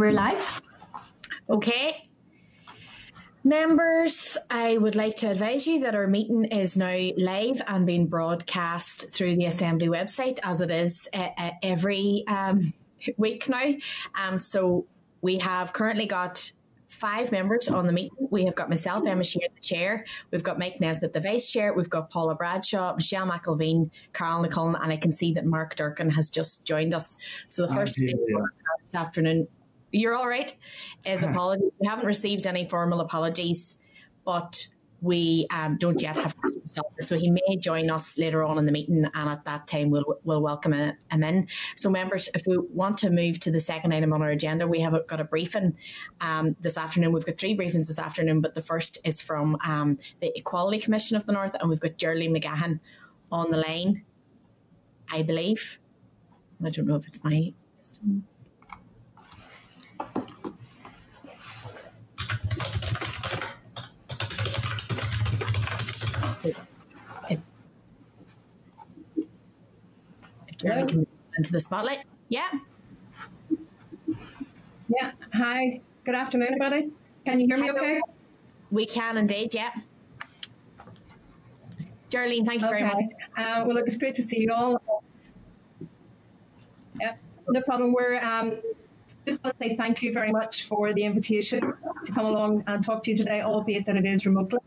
we're live. Okay. Members, I would like to advise you that our meeting is now live and being broadcast through the Assembly website as it is uh, every um, week now. Um, so we have currently got five members on the meeting. We have got myself, Emma Sheerin, the chair. We've got Mike Nesbitt, the vice chair. We've got Paula Bradshaw, Michelle McIlveen, Carol Nicole, and I can see that Mark Durkan has just joined us. So the first yeah. this afternoon, you're all right, is apologies. We haven't received any formal apologies, but we um, don't yet have So he may join us later on in the meeting, and at that time we'll we'll welcome him in. So members, if we want to move to the second item on our agenda, we have got a briefing um, this afternoon. We've got three briefings this afternoon, but the first is from um, the Equality Commission of the North, and we've got Geraldine McGahey on the line, I believe. I don't know if it's my system. Jeremy can into the spotlight. Yeah. Yeah. Hi. Good afternoon, everybody. Can you hear me okay? We can indeed, yeah. Geraldine, thank you okay. very much. Uh, well, look, it's great to see you all. Yeah, no problem. We're um, just want to say thank you very much for the invitation to come along and talk to you today, albeit that it is remotely.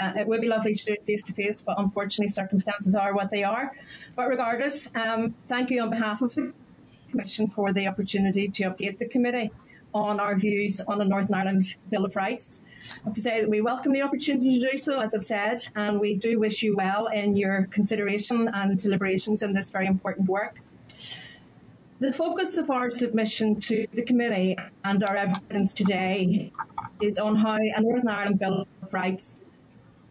Uh, it would be lovely to do it face to face, but unfortunately, circumstances are what they are. But regardless, um, thank you on behalf of the Commission for the opportunity to update the committee on our views on the Northern Ireland Bill of Rights. I have to say that we welcome the opportunity to do so, as I've said, and we do wish you well in your consideration and deliberations in this very important work. The focus of our submission to the committee and our evidence today is on how a Northern Ireland Bill of Rights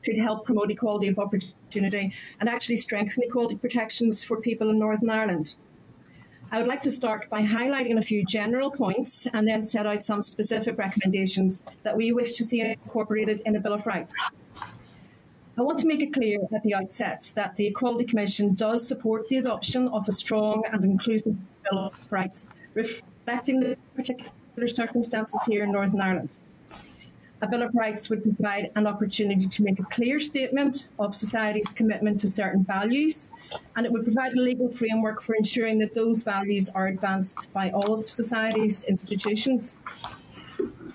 could help promote equality of opportunity and actually strengthen equality protections for people in Northern Ireland. I would like to start by highlighting a few general points and then set out some specific recommendations that we wish to see incorporated in the Bill of Rights. I want to make it clear at the outset that the Equality Commission does support the adoption of a strong and inclusive Bill of Rights, reflecting the particular circumstances here in Northern Ireland. A Bill of Rights would provide an opportunity to make a clear statement of society's commitment to certain values, and it would provide a legal framework for ensuring that those values are advanced by all of society's institutions.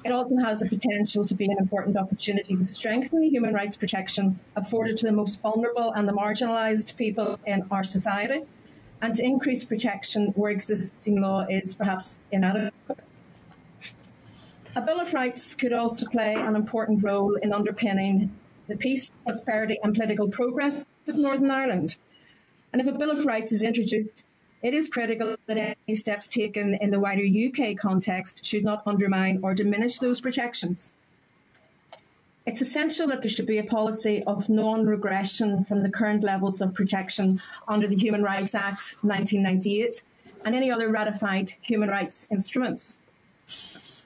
It also has the potential to be an important opportunity to strengthen the human rights protection afforded to the most vulnerable and the marginalised people in our society, and to increase protection where existing law is perhaps inadequate. A Bill of Rights could also play an important role in underpinning the peace, prosperity, and political progress of Northern Ireland. And if a Bill of Rights is introduced, it is critical that any steps taken in the wider UK context should not undermine or diminish those protections. It's essential that there should be a policy of non regression from the current levels of protection under the Human Rights Act 1998 and any other ratified human rights instruments.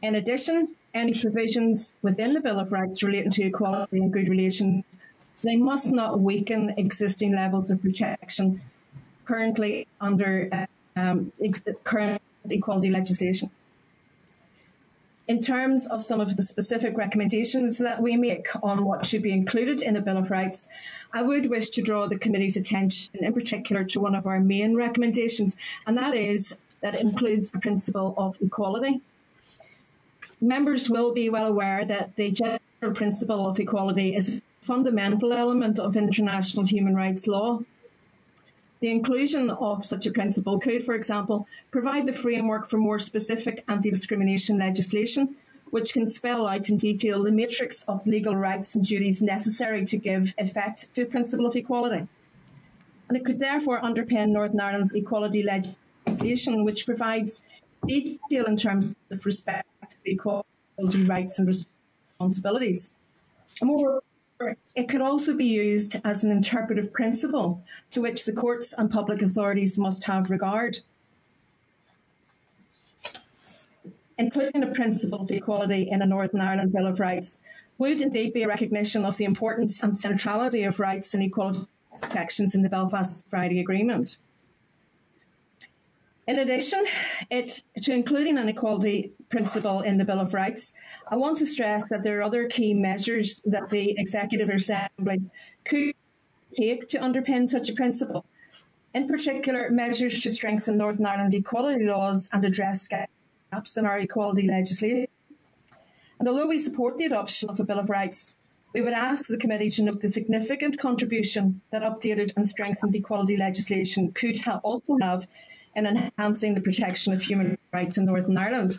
In addition, any provisions within the Bill of Rights relating to equality and good relations, they must not weaken existing levels of protection currently under um, current equality legislation. In terms of some of the specific recommendations that we make on what should be included in the Bill of Rights, I would wish to draw the committee's attention in particular to one of our main recommendations, and that is that it includes the principle of equality. Members will be well aware that the general principle of equality is a fundamental element of international human rights law. The inclusion of such a principle could, for example, provide the framework for more specific anti discrimination legislation, which can spell out in detail the matrix of legal rights and duties necessary to give effect to the principle of equality. And it could therefore underpin Northern Ireland's equality legislation, which provides detail in terms of respect equality rights and responsibilities. Moreover, it could also be used as an interpretive principle to which the courts and public authorities must have regard. Including a principle of equality in a Northern Ireland Bill of Rights would indeed be a recognition of the importance and centrality of rights and equality protections in the Belfast Friday Agreement. In addition, it, to including an equality principle in the Bill of Rights, I want to stress that there are other key measures that the Executive Assembly could take to underpin such a principle. In particular, measures to strengthen Northern Ireland equality laws and address gaps in our equality legislation. And although we support the adoption of a Bill of Rights, we would ask the committee to note the significant contribution that updated and strengthened equality legislation could ha- also have in enhancing the protection of human rights in Northern Ireland.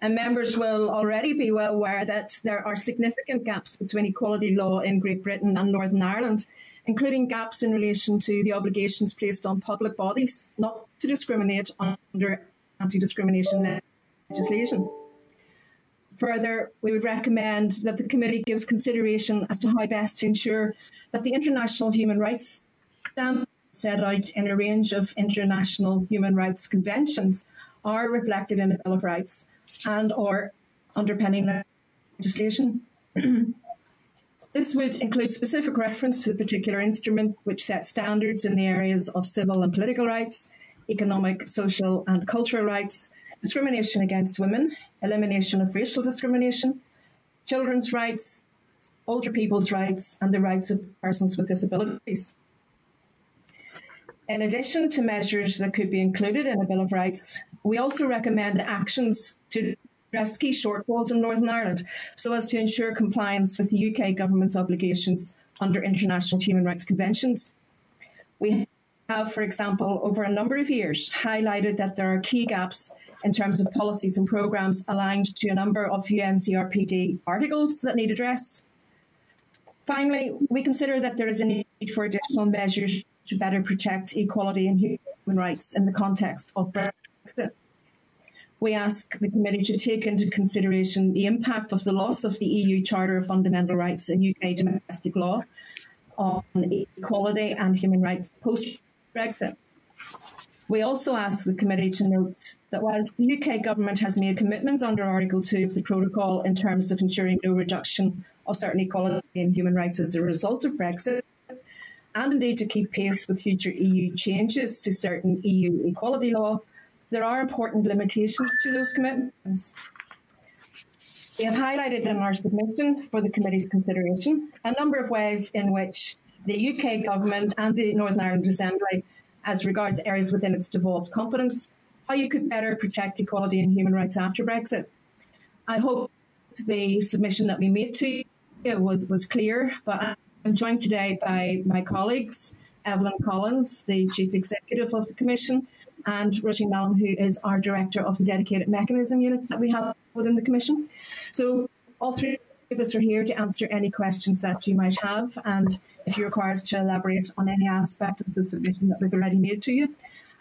And members will already be well aware that there are significant gaps between equality law in Great Britain and Northern Ireland, including gaps in relation to the obligations placed on public bodies not to discriminate under anti discrimination legislation. Further, we would recommend that the committee gives consideration as to how best to ensure that the international human rights standards set out in a range of international human rights conventions are reflected in the Bill of Rights and or underpinning legislation. this would include specific reference to the particular instrument which sets standards in the areas of civil and political rights, economic, social and cultural rights, discrimination against women, elimination of racial discrimination, children's rights, older people's rights, and the rights of persons with disabilities. In addition to measures that could be included in a Bill of Rights, we also recommend actions to address key shortfalls in Northern Ireland so as to ensure compliance with the UK government's obligations under international human rights conventions. We have, for example, over a number of years highlighted that there are key gaps in terms of policies and programmes aligned to a number of UNCRPD articles that need addressed. Finally, we consider that there is a need for additional measures to better protect equality and human rights in the context of Brexit. We ask the committee to take into consideration the impact of the loss of the EU Charter of Fundamental Rights in UK domestic law on equality and human rights post Brexit. We also ask the committee to note that whilst the UK government has made commitments under Article 2 of the protocol in terms of ensuring no reduction of certain equality and human rights as a result of Brexit, and indeed to keep pace with future EU changes to certain EU equality law, there are important limitations to those commitments. We have highlighted in our submission for the committee's consideration a number of ways in which the UK government and the Northern Ireland Assembly, as regards areas within its devolved competence, how you could better protect equality and human rights after Brexit. I hope the submission that we made to you was, was clear, but I'm joined today by my colleagues, Evelyn Collins, the Chief Executive of the Commission, and Roisin Mallon, who is our Director of the Dedicated Mechanism Unit that we have within the Commission. So all three of us are here to answer any questions that you might have, and if you require us to elaborate on any aspect of the submission that we've already made to you.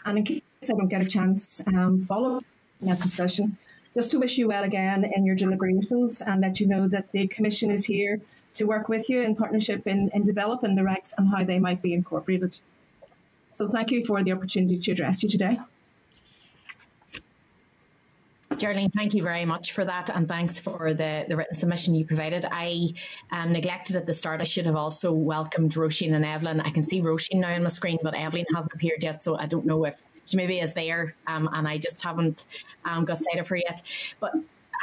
And in case I don't get a chance, um, follow that discussion. Just to wish you well again in your deliberations and let you know that the Commission is here to work with you in partnership in, in developing the rights and how they might be incorporated. So thank you for the opportunity to address you today. Geraldine, thank you very much for that, and thanks for the, the written submission you provided. I um, neglected at the start. I should have also welcomed Roisin and Evelyn. I can see Roisin now on my screen, but Evelyn hasn't appeared yet, so I don't know if she maybe is there, um, and I just haven't um, got sight of her yet. But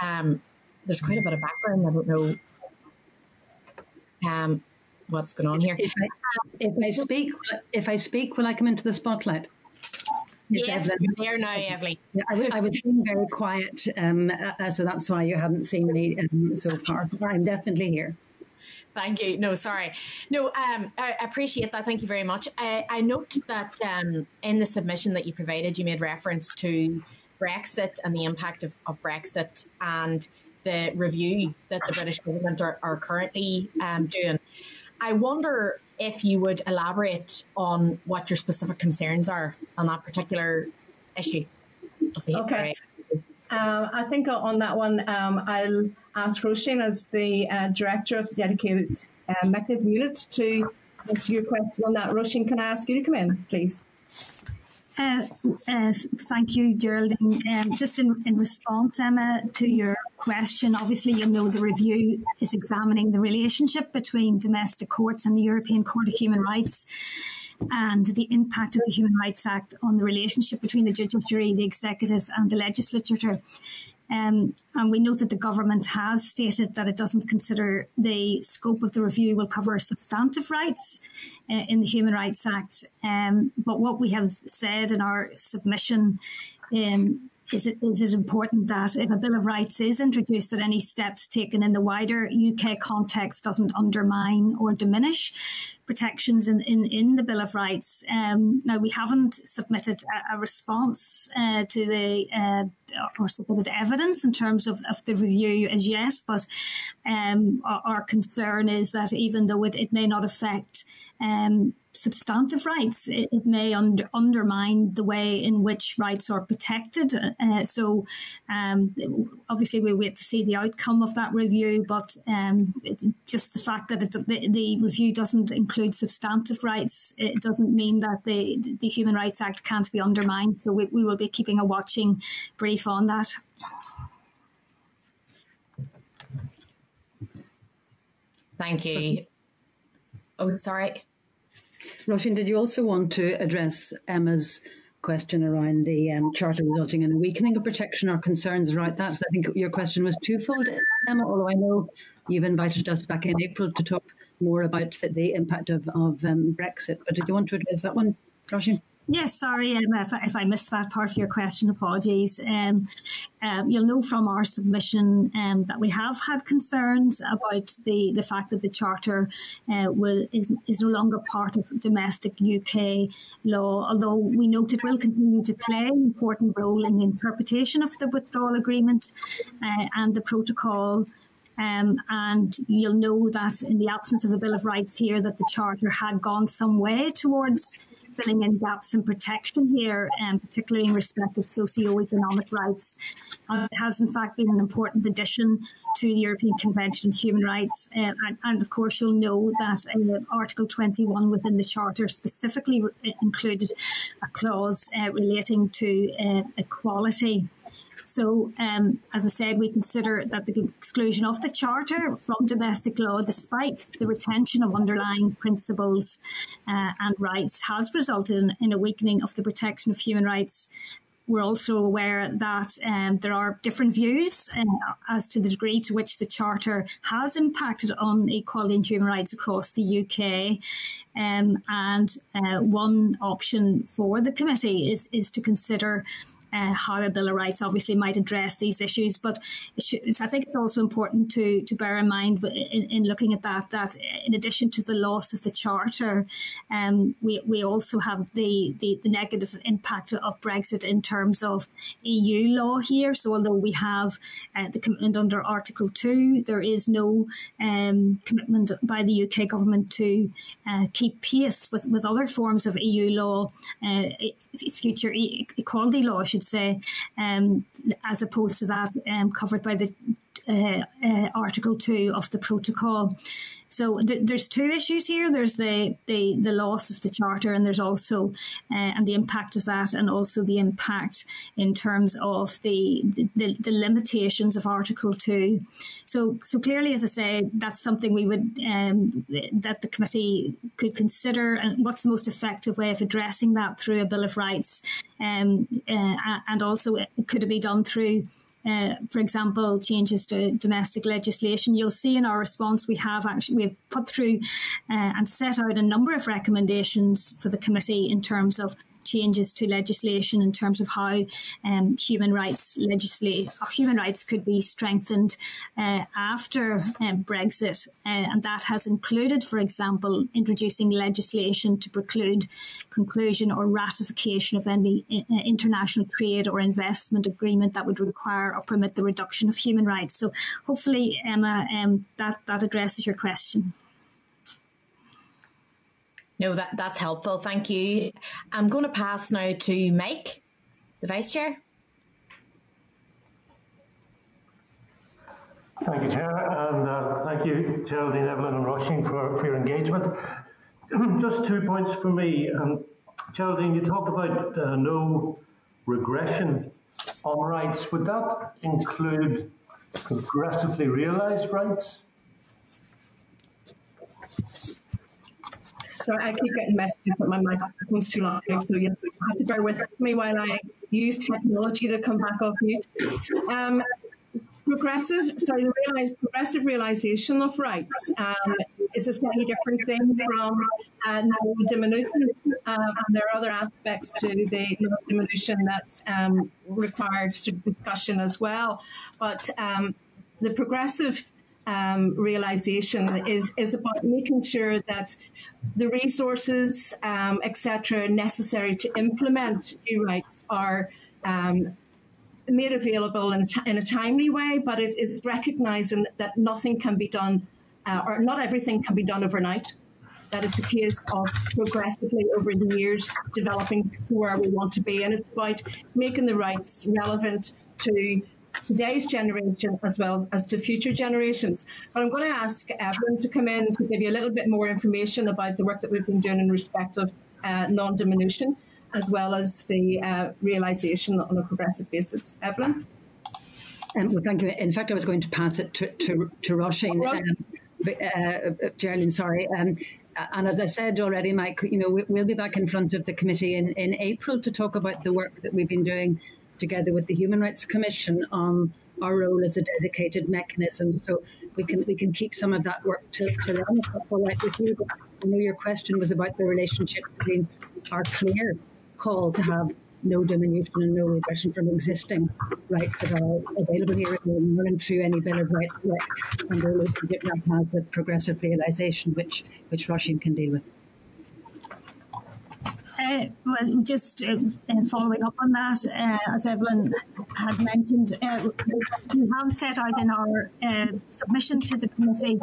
um, there's quite a bit of background. I don't know um, what's going on here. If I, if I speak, if I speak, will I come into the spotlight? Yes, there now, Evelyn. I, I was being very quiet, um, uh, so that's why you haven't seen me um, so far. I'm definitely here. Thank you. No, sorry. No, um, I appreciate that. Thank you very much. I, I note that um, in the submission that you provided, you made reference to Brexit and the impact of, of Brexit and the review that the British government are, are currently um, doing. I wonder if you would elaborate on what your specific concerns are on that particular issue. Okay. Um, I think on that one, um, I'll ask Roisin as the uh, director of the dedicated uh, mechanism unit to answer your question on that. Roisin, can I ask you to come in, please? Uh, uh, thank you, Geraldine. Um, just in, in, response, Emma, to your question, obviously you know the review is examining the relationship between domestic courts and the European Court of Human Rights. and the impact of the Human Rights Act on the relationship between the judiciary, the executive, and the legislature. Um, and we note that the government has stated that it doesn't consider the scope of the review will cover substantive rights uh, in the Human Rights Act. Um, but what we have said in our submission um, is it, is it important that if a Bill of Rights is introduced, that any steps taken in the wider UK context doesn't undermine or diminish protections in, in, in the Bill of Rights. Um, now, we haven't submitted a, a response uh, to the uh, or submitted evidence in terms of, of the review as yet, but um, our, our, concern is that even though it, it may not affect um, substantive rights. It, it may under, undermine the way in which rights are protected. Uh, so, um, obviously, we wait to see the outcome of that review, but um, just the fact that it, the, the, review doesn't include substantive rights, it doesn't mean that the, the Human Rights Act can't be undermined. So, we, we will be keeping a watching brief on that. Thank you. Oh, sorry. Roisin, did you also want to address Emma's question around the um, charter resulting in a weakening of protection or concerns around that? I think your question was twofold, Emma, although I know you've invited us back in April to talk more about the impact of, of um, Brexit. But did you want to address that one, Roisin? Yes, sorry um, if, if, I missed that part of your question. Apologies. Um, um, you'll know from our submission um, that we have had concerns about the, the fact that the charter uh, will is, is no longer part of domestic UK law. Although we note it will continue to play an important role in the interpretation of the withdrawal agreement uh, and the protocol. Um, and you'll know that in the absence of a Bill of Rights here, that the Charter had gone some way towards filling in gaps in protection here, um, particularly in respect of socio-economic rights. Uh, it has in fact been an important addition to the European Convention on Human Rights. Uh, and, and, of course, you'll know that uh, Article 21 within the Charter specifically re- included a clause uh, relating to uh, equality so, um, as I said, we consider that the exclusion of the Charter from domestic law, despite the retention of underlying principles uh, and rights, has resulted in, in a weakening of the protection of human rights we're also aware that um, there are different views uh, as to the degree to which the Charter has impacted on equality and human rights across the UK. Um, and uh, one option for the committee is, is to consider uh, how a Bill of Rights obviously might address these issues. But I think it's also important to, to bear in mind in, in, looking at that, that in addition to the loss of the Charter, um, we, we also have the, the, the, negative impact of Brexit in terms of EU law here. So although we have uh, the commitment under Article 2, there is no um, commitment by the UK government to uh, keep pace with, with other forms of EU law, uh, future equality law, should say, um, as opposed to that um, covered by the uh, uh, Article 2 of the protocol. So th- there's two issues here. There's the, the, the loss of the charter, and there's also uh, and the impact of that, and also the impact in terms of the, the, the limitations of Article Two. So so clearly, as I say, that's something we would um, that the committee could consider, and what's the most effective way of addressing that through a Bill of Rights, um, uh, and also could it be done through uh, for example, changes to domestic legislation. You'll see in our response we have actually we've put through uh, and set out a number of recommendations for the committee in terms of changes to legislation in terms of how um, human rights legislate human rights could be strengthened uh, after um, Brexit, uh, and that has included, for example, introducing legislation to preclude conclusion or ratification of any uh, international trade or investment agreement that would require or permit the reduction of human rights. So, hopefully, Emma, um, that that addresses your question. No, that, that's helpful. Thank you. I'm going to pass now to Mike, the Vice Chair. Thank you, Chair, and uh, thank you, Geraldine, Evelyn and Roisin for, for your engagement. Just two points for me. Um, Geraldine, you talked about uh, no regression on rights. Would that include progressively realised rights? Sorry, I keep getting messages that my microphone's too long, so you have to bear with me while I use technology to come back off mute. Um, progressive, sorry, the realize, progressive realization of rights um, is a slightly different thing from uh, no diminution, uh, and there are other aspects to the no diminution that um, require discussion as well. But um, the progressive um, realization is is about making sure that the resources, um, etc., necessary to implement new rights are um, made available in, in, a timely way, but it is recognizing that nothing can be done, uh, or not everything can be done overnight. That it's a case of progressively over the years developing where we want to be, and it's about making the rights relevant to today's generation as well as to future generations. But I'm going to ask Evelyn to come in to give you a little bit more information about the work that we've been doing in respect of uh, non-diminution, as well as the uh, realisation on a progressive basis. Evelyn? Um, well, thank you. In fact, I was going to pass it to, to, to Roisin. Um, uh, Geraldine, sorry. Um, and as I said already, Mike, you know, we'll be back in front of the committee in, in April to talk about the work that we've been doing together with the Human Rights Commission on our role as a dedicated mechanism. So we can we can keep some of that work to, to them with you. But I know your question was about the relationship between our clear call to have no diminution and no regression from existing rights that are available here in Ireland through any Bill of Rights and the relationship that has with progressive realisation, which which Roisin can deal with. Uh, well, just uh, following up on that, uh, as Evelyn had mentioned, uh, we have set out in our uh, submission to the committee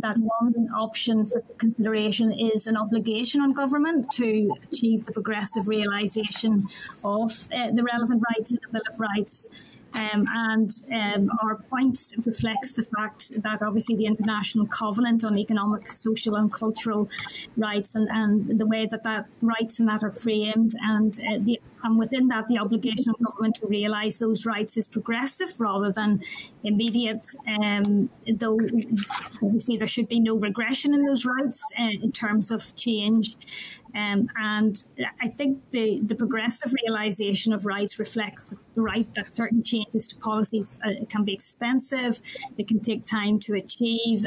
that one option for consideration is an obligation on government to achieve the progressive realisation of uh, the relevant rights in the Bill of Rights um, and um, our point reflects the fact that obviously the International Covenant on Economic, Social and Cultural Rights and, and the way that that rights and that are framed and uh, the and within that the obligation of government to realise those rights is progressive rather than immediate. Um, though obviously there should be no regression in those rights uh, in terms of change. Um, and I think the, the progressive realisation of rights reflects the right that certain changes to policies uh, can be expensive, it can take time to achieve,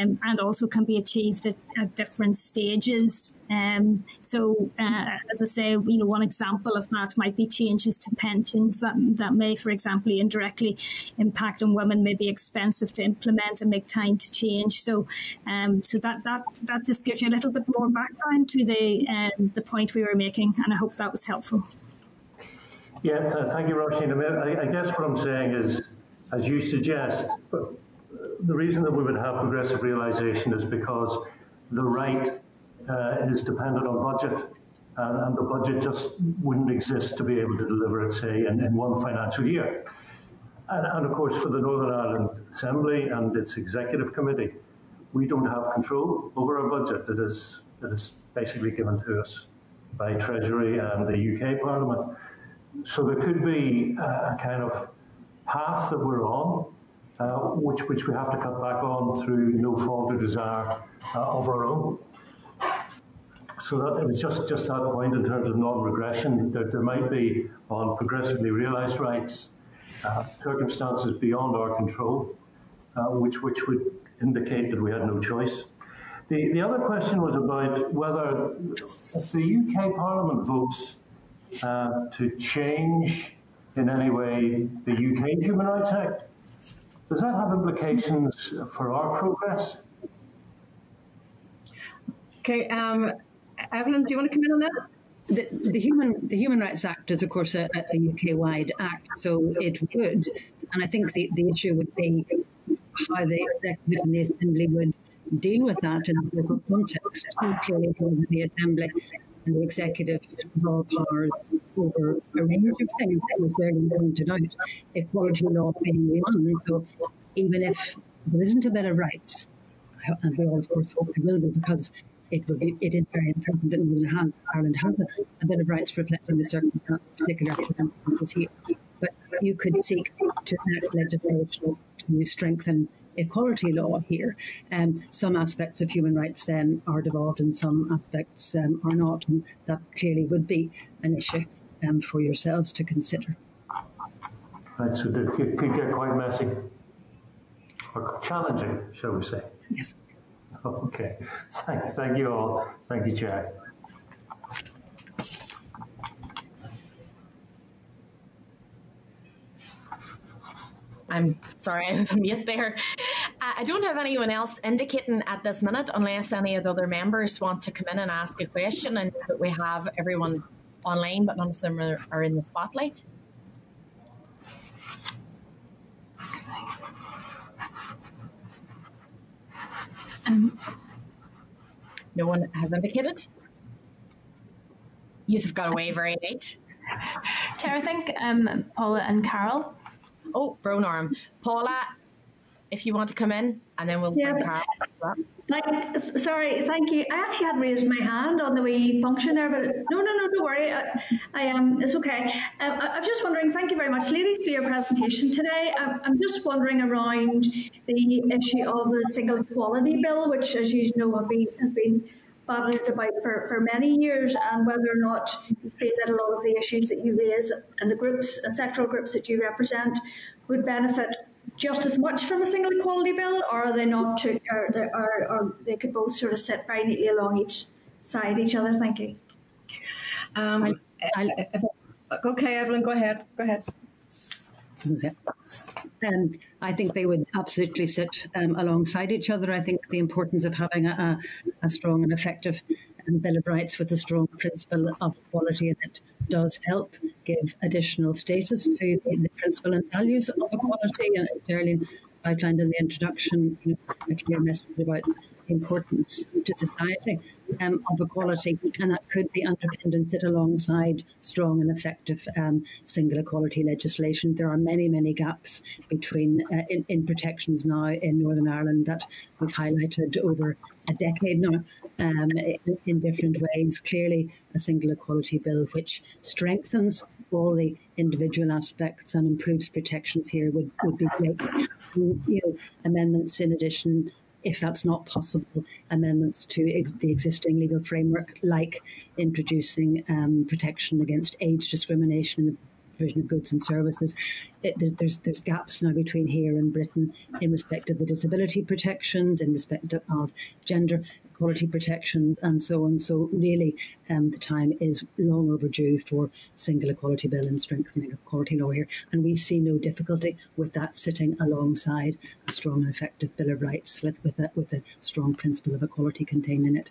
um, and also can be achieved at, at different stages. Um, so, uh, as I say, you know, one example of that might be changes to pensions that that may, for example, indirectly impact on women, may be expensive to implement and make time to change. So, um, so that that that just gives you a little bit more background to the um, the point we were making, and I hope that was helpful. Yeah, thank you, Roisin. I, I guess what I'm saying is, as you suggest, the reason that we would have progressive realisation is because the right uh, is dependent on budget. And, and, the budget just wouldn't exist to be able to deliver it, say, in, in one financial year. And, and, of course, for the Northern Ireland Assembly and its executive committee, we don't have control over our budget that is, that is basically given to us by Treasury and the UK Parliament. So there could be a, a kind of path that we're on, uh, which, which we have to cut back on through no fault or desire uh, of our own. So that, it was just, just that point in terms of non-regression, that there might be on progressively realised rights uh, circumstances beyond our control, uh, which, which would indicate that we had no choice. The, the other question was about whether the UK Parliament votes uh, to change in any way the UK Human Rights Act, does that have implications for our progress? Okay, um, Evelyn, do you want to come in on that? The, the human the Human Rights Act is, of course, a, a UK wide act, so it would, and I think the, the issue would be how the executive and the assembly would deal with that in the local context. Clearly, the assembly and the executive have all powers over a range of things, It was Berlin pointed out, equality law being one. So even if there isn't a Bill of Rights, and we all, of course, hope there will be, because it will be, it is very important that Northern Ireland has a, a bit of rights reflecting the circumstances, particular circumstances here. But you could seek to enact legislation to strengthen equality law here. Um, some aspects of human rights then are devolved and some aspects um, are not, and that clearly would be an issue um, for yourselves to consider. Right, so it could, could get quite messy or challenging, shall we say? Yes. Okay. Thank, thank you all. Thank you, Chair. I'm sorry, I was on mute there. I don't have anyone else indicating at this minute unless any of the other members want to come in and ask a question. And we have everyone online, but none of them are, are in the spotlight. Um, no one has indicated. You've got away very late. Chair, I think um, Paula and Carol. Oh, Bro Norm. Paula, if you want to come in, and then we'll yeah. Like, sorry, thank you. I actually had raised my hand on the wee function there, but no, no, no, don't worry. I, I am. It's okay. Um, I, am just wondering. Thank you very much, ladies, for your presentation today. I'm, I'm just wondering around the issue of the single equality bill, which, as you know, have been has been battled about for, for many years, and whether or not you feel that a lot of the issues that you raise and the groups and sectoral groups that you represent would benefit just as much from a single equality bill, or are they not? To, or, or, or they could both sort of sit very neatly along each side each other. Thank you. Um, okay, Evelyn, go ahead. Go ahead. Um, I think they would absolutely sit um, alongside each other. I think the importance of having a, a strong and effective um, Bill of Rights with a strong principle of equality in it does help give additional status to the, the principle and values of equality. And Darlene outlined in the introduction you know, a clear message about importance to society um, of equality, and that could be underpinned and sit alongside strong and effective um, single equality legislation. There are many, many gaps between uh, in, in, protections now in Northern Ireland that we've highlighted over a decade now um, in, in different ways. Clearly, a single equality bill which strengthens all the individual aspects and improves protections here would, would be great. You know, amendments in addition if that's not possible, amendments to ex- the existing legal framework, like introducing um, protection against age discrimination in the provision of goods and services. It, there's there's gaps now between here and Britain in respect of the disability protections, in respect of gender equality protections, and so on. So really, um, the time is long overdue for single equality bill and strengthening of equality law here, and we see no difficulty with that sitting alongside a strong and effective bill of rights with with a, with a strong principle of equality contained in it.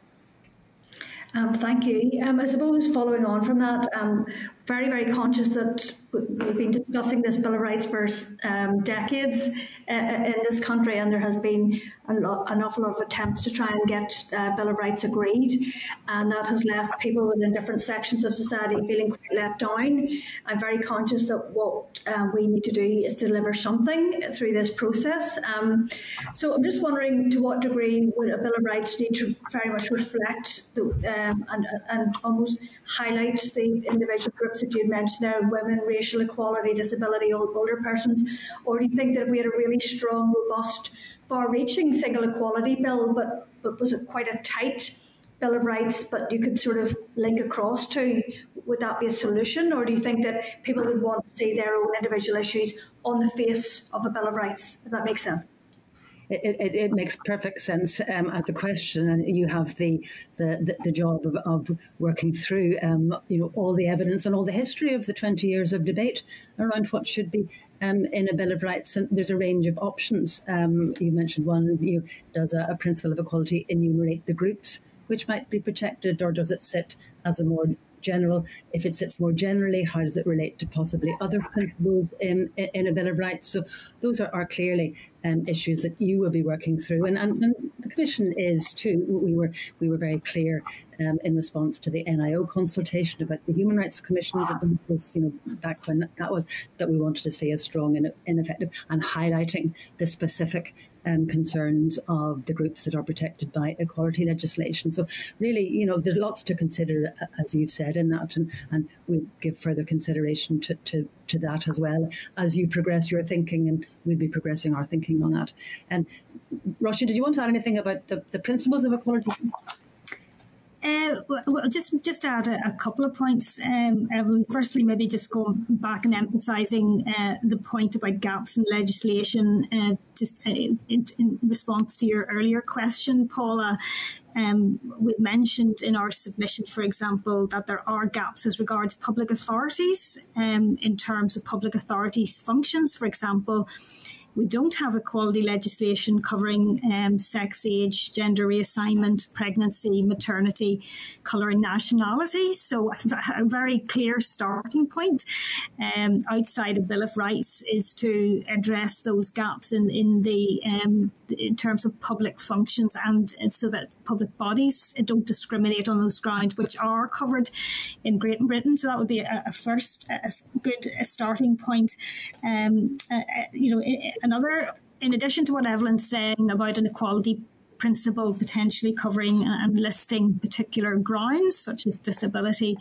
Um, thank you. Um, I suppose following on from that, um, very, very conscious that we've been discussing this Bill of Rights for um, decades uh, uh, in this country, and there has been lot, an awful lot of attempts to try and get uh, Bill of Rights agreed, and that has left people within different sections of society feeling quite let down. I'm very conscious that what um, we need to do is deliver something through this process. Um, so I'm just wondering to what degree would a Bill of Rights need to very much reflect the, um, and, and almost highlight the individual groups that you mentioned there, women, racial equality, disability, older persons, or do you think that we had a really strong, robust, far-reaching single equality bill, but, but was it quite a tight Bill of Rights, but you could sort of link across to, would that be a solution? Or do you think that people would want to see their own individual issues on the face of a Bill of Rights, if that makes sense? It, it, it, makes perfect sense um, as a question, and you have the the, the, job of, of working through um, you know all the evidence and all the history of the twenty years of debate around what should be um, in a Bill of Rights. And there's a range of options. Um, you mentioned one. You does a, a principle of equality enumerate the groups which might be protected, or does it sit as a more general. If it sits more generally, how does it relate to possibly other principles in, in a Bill of Rights? So those are, are clearly um, issues that you will be working through, and, and, and, the Commission is too. We were we were very clear um, in response to the NIO consultation about the Human Rights Commission was you know back when that was that we wanted to see a strong and, and effective and highlighting the specific um, concerns of the groups that are protected by equality legislation. So really, you know, there's lots to consider, as you've said, in that, and, and we'll give further consideration to, to, to that as well as you progress your thinking, and we'll be progressing our thinking on that. And Roisin, did you want to add anything about the, the principles of equality? Uh, well, just just add a, a couple of points. Um, firstly, maybe just going back and emphasising uh, the point about gaps in legislation. Uh, just uh, in, in, response to your earlier question, Paula, um, we mentioned in our submission, for example, that there are gaps as regards public authorities um, in terms of public authorities' functions. For example we don't have equality legislation covering um, sex, age, gender reassignment, pregnancy, maternity, colour, and nationality. So, a very clear starting point um, outside a Bill of Rights is to address those gaps in, in the um, in terms of public functions and, and, so that public bodies don't discriminate on those grounds, which are covered in Great Britain. So that would be a, a first a good a starting point. Um, uh, you know, another in addition to what Evelyn's saying about inequality principle potentially covering and listing particular grounds such as disability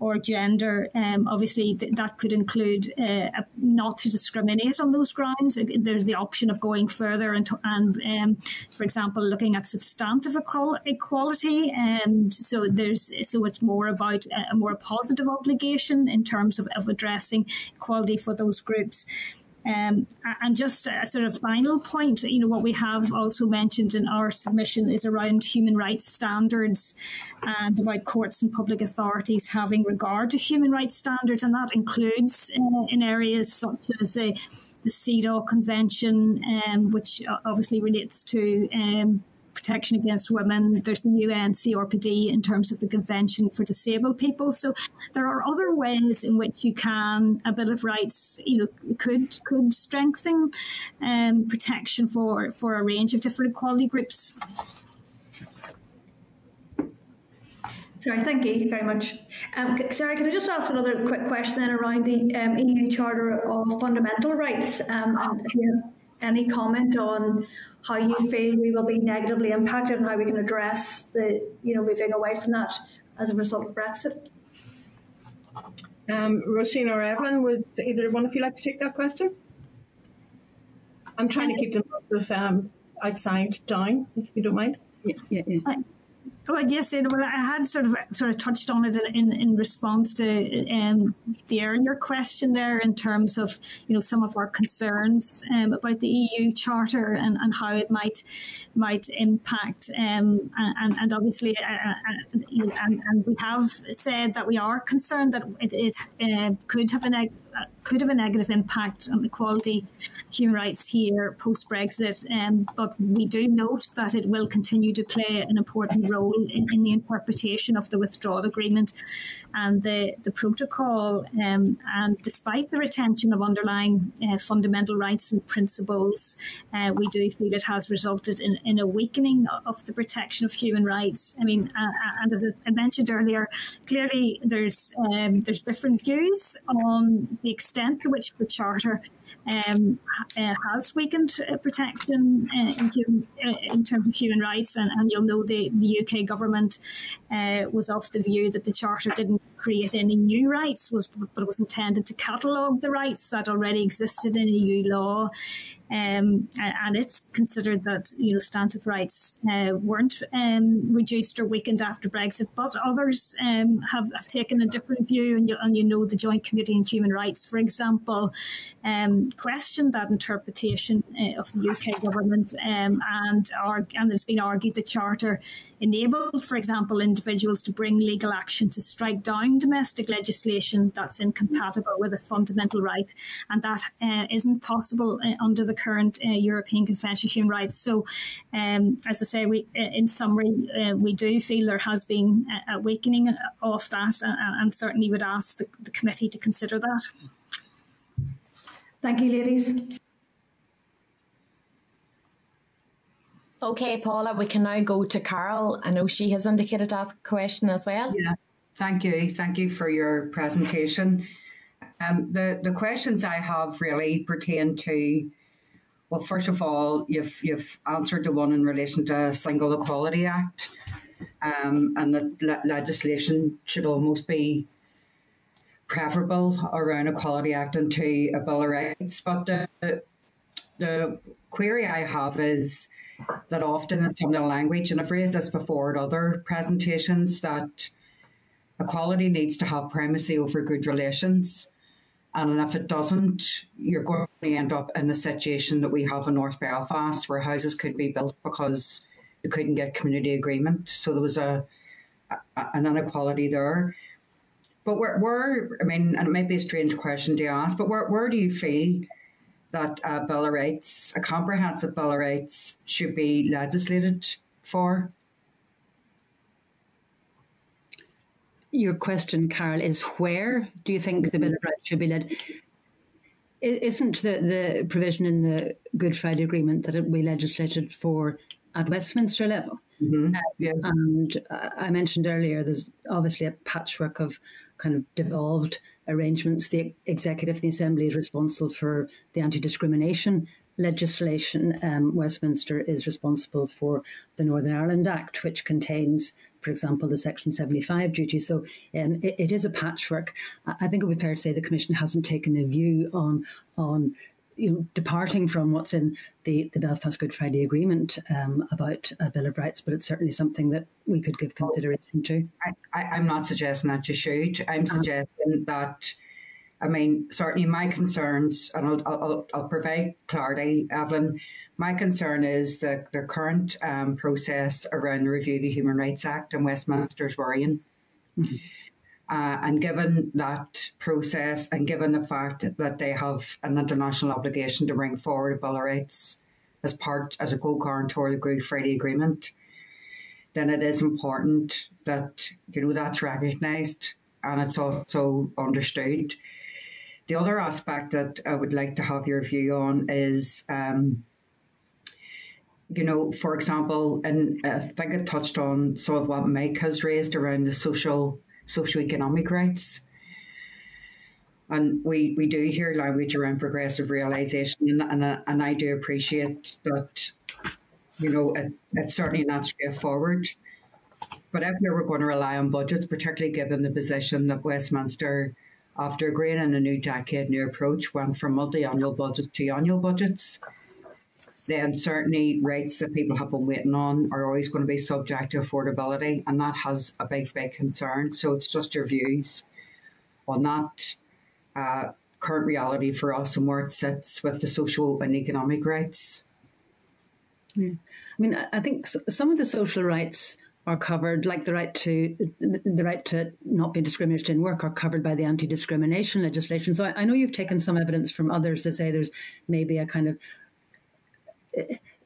or gender. Um, obviously, th- that could include uh, not to discriminate on those grounds. There's the option of going further and, to, and um, for example, looking at substantive equality. Um, so there's so it's more about a more positive obligation in terms of, of addressing equality for those groups. Um, and just a sort of final point, you know, what we have also mentioned in our submission is around human rights standards and about courts and public authorities having regard to human rights standards, and that includes uh, in areas such as uh, the CEDAW Convention, um, which obviously relates to um, protection against women. There's the UN CRPD in terms of the Convention for Disabled People. So there are other ways in which you can a Bill of Rights, you know, could could strengthen um, protection for for a range of different equality groups. Sorry, thank you very much. Um, can I just ask another quick question then around the um, EU Charter of Fundamental Rights? Um, and any comment on how you feel we will be negatively impacted and how we can address the, you know, moving away from that as a result of Brexit? Um, Roisin or Evelyn, would either one of you like to take that question? I'm trying to keep the of um, outside down, if you don't mind. Yeah, yeah, yeah. Well, yes, it, well, I had sort of sort of touched on it in, in response to um, the earlier question there in terms of you know some of our concerns um, about the EU Charter and, and how it might might impact um, and, and obviously uh, uh, and, and, we have said that we are concerned that it, it uh, could have a could have a negative impact on equality human rights here post Brexit. Um, but we do note that it will continue to play an important role in, in the interpretation of the withdrawal agreement and the, the protocol. Um, and despite the retention of underlying uh, fundamental rights and principles, uh, we do feel it has resulted in, in a weakening of the protection of human rights. I mean, uh, uh and as I mentioned earlier, clearly there's um, there's different views on the extent to which the Charter um, uh, has weakened uh, protection uh, in, uh, in, terms of human rights, and, and you'll know the, the UK government uh, was of the view that the Charter didn't create any new rights, was but it was intended to catalogue the rights that already existed in EU law. Um, and it's considered that you know substantive rights uh, weren't um, reduced or weakened after Brexit, but others um, have, have taken a different view. And you, and you know the Joint Committee on Human Rights, for example, um, questioned that interpretation uh, of the UK government, um, and and it's been argued the Charter enabled, for example, individuals to bring legal action to strike down domestic legislation that's incompatible with a fundamental right, and that uh, not possible uh, under the current uh, European Convention on Human Rights. So, um, as I say, we, uh, in summary, uh, we do feel there has been a, weakening of that, and, and certainly would ask the, the committee to consider that. Thank you, ladies. Okay, Paula, we can now go to Carol. I know she has indicated to ask a question as well. Yeah, thank you. Thank you for your presentation. Um, the, the questions I have really pertain to Well, first of all, you've you've answered the one in relation to Single Equality Act, um, and that le- legislation should almost be preferable around Equality Act and to a Bill of Rights. But the the query I have is that often in some of the language, and I've raised this before at other presentations, that equality needs to have primacy over good relations. And if it doesn't, you're going to end up in the situation that we have in North Belfast, where houses could be built because they couldn't get community agreement. So there was a, a an inequality there. But where, where, I mean, and it might be a strange question to ask, but where, where do you feel that a Bill of Rights, a comprehensive Bill of Rights, should be legislated for? Your question, Carál, is where do you think the Bill of Rights should be led? Isn't the, the provision in the Good Friday Agreement that it be legislated for at Westminster level? Mm-hmm. Uh, yeah. And uh, I mentioned earlier, there's obviously a patchwork of kind of devolved arrangements. The executive, the assembly is responsible for the anti discrimination legislation. Um, Westminster is responsible for the Northern Ireland Act, which contains, for example, the Section 75 duty. So um, it, it is a patchwork. I think it would be fair to say the Commission hasn't taken a view on on you know, departing from what's in the, the Belfast Good Friday Agreement um, about a Bill of Rights, but it's certainly something that we could give consideration to. I, am not suggesting that you should. I'm uh-huh. suggesting that, I mean, certainly my concerns, and I'll, I'll, I'll provide clarity, Evelyn. My concern is that the current um, process around the review of the Human Rights Act in Westminster is worrying. Mm-hmm. Uh, and given that process and given the fact that they have an international obligation to bring forward a Bill of Rights as part, as a co-guarantor of the Good Friday Agreement, then it is important that, you know, that's recognised and it's also understood. The other aspect that I would like to have your view on is, um, you know, for example, and I think it touched on some of what Mike has raised around the social socioeconomic rights. And we, we do hear language around progressive realisation, and, and, and I do appreciate that, you know, it, it's certainly not straightforward. But if we were going to rely on budgets, particularly given the position that Westminster, after agreeing a new decade new approach, went from multi annual budgets to annual budgets, The uncertainty rates that people have been waiting on are always going to be subject to affordability, and that has a big, big concern. So it's just your views on that uh, current reality for us and where it sits with the social and economic rights. Yeah. I mean, I think some of the social rights are covered, like the right to the right to not be discriminated in work, are covered by the anti-discrimination legislation. So I, I know you've taken some evidence from others to say there's maybe a kind of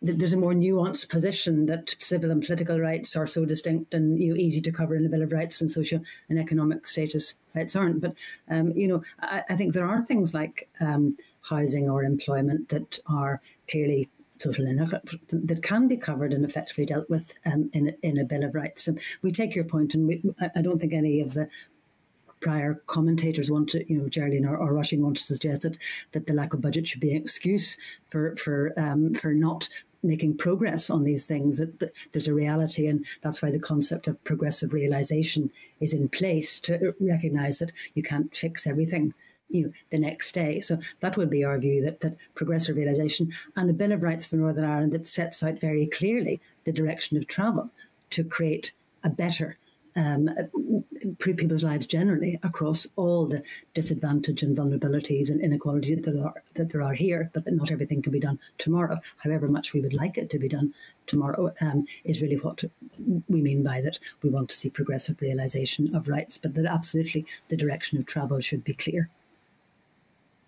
there's a more nuanced position that civil and political rights are so distinct and you know, easy to cover in the Bill of Rights and social and economic status rights aren't. But um, you know, I, I, think there are things like um, housing or employment that are clearly social that can be covered and effectively dealt with um, in in a Bill of Rights. And we take your point, and we, I don't think any of the prior commentators want to, you know, Geraldine or, or Roisin want to suggest that, that the lack of budget should be an excuse for for um, for not making progress on these things. That, that, there's a reality, and that's why the concept of progressive realization is in place to recognise that you can't fix everything. You know, the next day. So that would be our view that, that progressive realisation and a Bill of Rights for Northern Ireland that sets out very clearly the direction of travel to create a better um, people's lives generally across all the disadvantage and vulnerabilities and inequalities that there, are, that there are here, but that not everything can be done tomorrow, however much we would like it to be done tomorrow, um, is really what we mean by that. We want to see progressive realisation of rights, but that absolutely the direction of travel should be clear.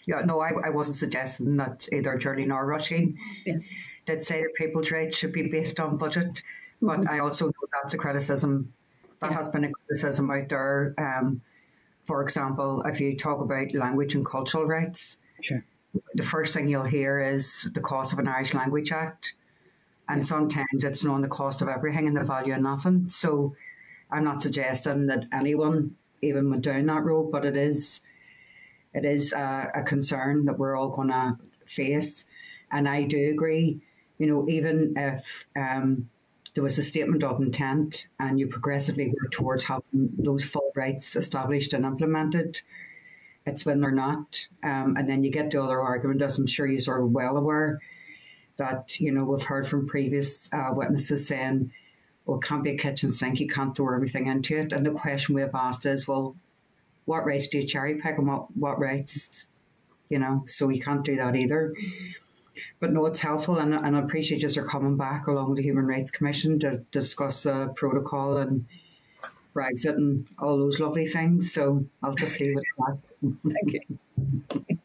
Yeah, no, I, I wasn't suggesting that either Geraldine nor Roisin yeah. did say that people's rights should be based on budget, but mm-hmm. I also know that's a criticism that yeah. has been a criticism out there. Um, for example, if you talk about language and cultural rights, sure. the first thing you'll hear is the cost of an Irish Language Act. And sometimes it's known the cost of everything and the value of nothing. So I'm not suggesting that anyone even went down that road, but it is it is a, a concern that we're all going to face. And I do agree, you know, even if um, there was a statement of intent and you progressively work towards having those full rights established and implemented, it's when they're not. Um, and then you get the other argument, as I'm sure you're of well aware, that, you know, we've heard from previous uh, witnesses saying, well, it can't be a kitchen sink, you can't throw everything into it. And the question we have asked is, well, what rights do you cherry pick and what, what rights, you know, so you can't do that either. But no, it's helpful and, and I appreciate you are coming back along with the Human Rights Commission to discuss a protocol and Brexit and all those lovely things. So I'll just leave it at that. Thank you.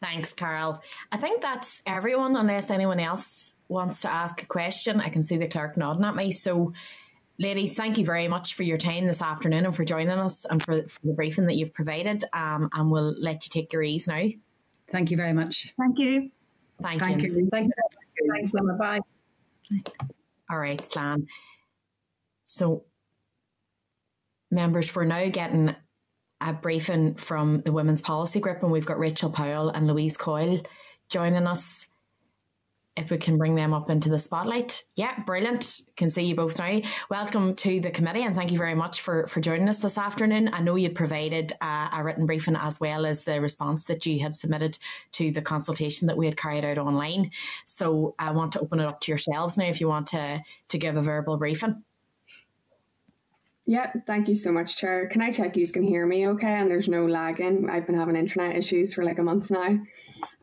Thanks, Carál. I think that's everyone, unless anyone else wants to ask a question. I can see the clerk nodding at me. So, ladies, thank you very much for your time this afternoon and for joining us and for, for the briefing that you've provided. Um, and we'll let you take your ease now. Thank you very much. Thank you. Thank, thank you. you. Thank you. Thanks, Emma. Bye. All right, Slan. So, members, we're now getting a briefing from the Women's Policy Group, and we've got Rachel Powell and Louise Coyle joining us. If we can bring them up into the spotlight. Yeah, brilliant. Can see you both now. Welcome to the committee and thank you very much for, for joining us this afternoon. I know you'd provided a written briefing as well as the response that you had submitted to the consultation that we had carried out online. So I want to open it up to yourselves now if you want to, to give a verbal briefing. Yeah, thank you so much, Chair. Can I check you can hear me okay and there's no lagging? I've been having internet issues for like a month now.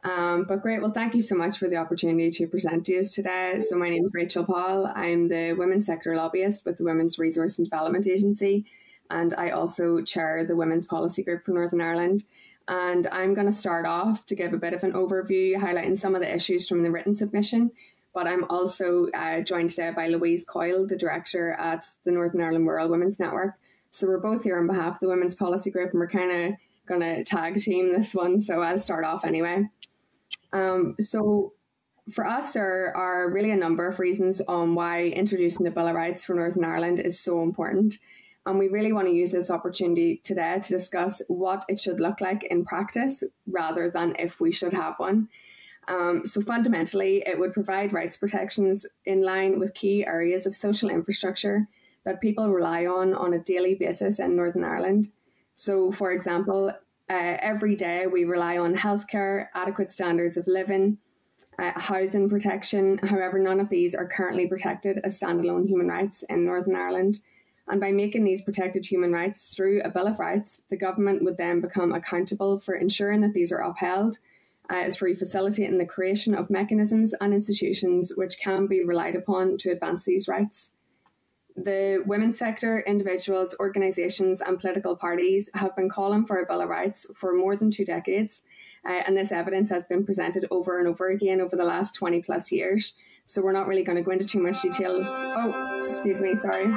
Um, but great, well, thank you so much for the opportunity to present to you today. So, my name is Rachel Powell. I'm the Women's Sector Lobbyist with the Women's Resource and Development Agency, and I also chair the Women's Policy Group for Northern Ireland. And I'm going to start off to give a bit of an overview, highlighting some of the issues from the written submission, but I'm also uh, joined today by Louise Coyle, the director at the Northern Ireland Rural Women's Network. So we're both here on behalf of the Women's Policy Group, and we're kind of going to tag team this one. So I'll start off anyway. Um, so for us, there are really a number of reasons on why introducing the Bill of Rights for Northern Ireland is so important. And we really want to use this opportunity today to discuss what it should look like in practice rather than if we should have one. Um, so fundamentally, it would provide rights protections in line with key areas of social infrastructure that people rely on on a daily basis in Northern Ireland. So, for example, uh, every day we rely on healthcare, adequate standards of living, uh, housing protection. However, none of these are currently protected as standalone human rights in Northern Ireland. And by making these protected human rights through a Bill of Rights, the government would then become accountable for ensuring that these are upheld uh, through facilitating the creation of mechanisms and institutions which can be relied upon to advance these rights. The women's sector, individuals, organisations, and political parties have been calling for a Bill of Rights for more than two decades, uh, and this evidence has been presented over and over again over the last 20 plus years. So we're not really going to go into too much detail. Oh, excuse me, sorry.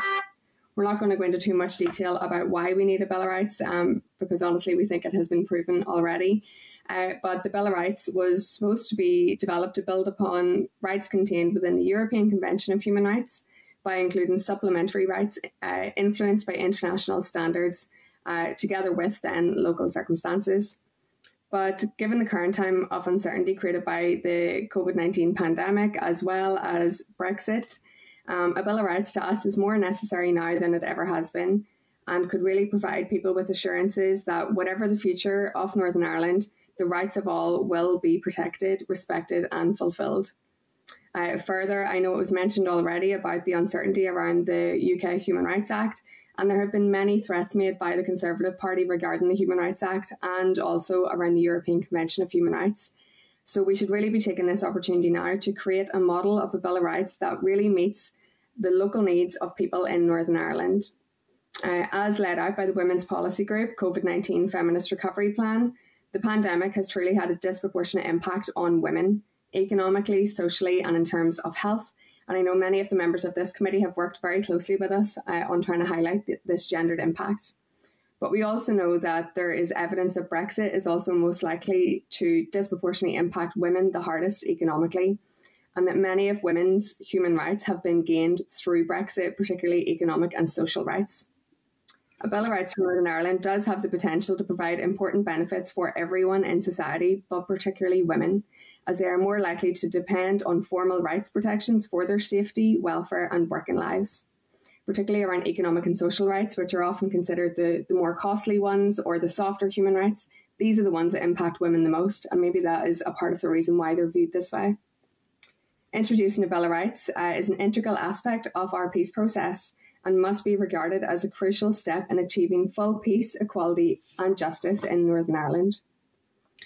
We're not going to go into too much detail about why we need a Bill of Rights, um, because honestly, we think it has been proven already. Uh, but the Bill of Rights was supposed to be developed to build upon rights contained within the European Convention of Human Rights by including supplementary rights uh, influenced by international standards, uh, together with then local circumstances. But given the current time of uncertainty created by the COVID 19 pandemic as well as Brexit, um, a Bill of Rights to us is more necessary now than it ever has been and could really provide people with assurances that whatever the future of Northern Ireland, the rights of all will be protected, respected, and fulfilled. Uh, further, I know it was mentioned already about the uncertainty around the UK Human Rights Act, and there have been many threats made by the Conservative Party regarding the Human Rights Act and also around the European Convention of Human Rights. So we should really be taking this opportunity now to create a model of a Bill of Rights that really meets the local needs of people in Northern Ireland. Uh, as led out by the Women's Policy Group COVID 19 Feminist Recovery Plan, the pandemic has truly had a disproportionate impact on women, economically, socially, and in terms of health. And I know many of the members of this committee have worked very closely with us uh, on trying to highlight th- this gendered impact. But we also know that there is evidence that Brexit is also most likely to disproportionately impact women the hardest economically, and that many of women's human rights have been gained through Brexit, particularly economic and social rights. A Bill of Rights for Northern Ireland does have the potential to provide important benefits for everyone in society, but particularly women. As they are more likely to depend on formal rights protections for their safety, welfare, and working lives, particularly around economic and social rights, which are often considered the, the more costly ones or the softer human rights. These are the ones that impact women the most, and maybe that is a part of the reason why they're viewed this way. Introducing a Bill of Rights uh, is an integral aspect of our peace process and must be regarded as a crucial step in achieving full peace, equality, and justice in Northern Ireland.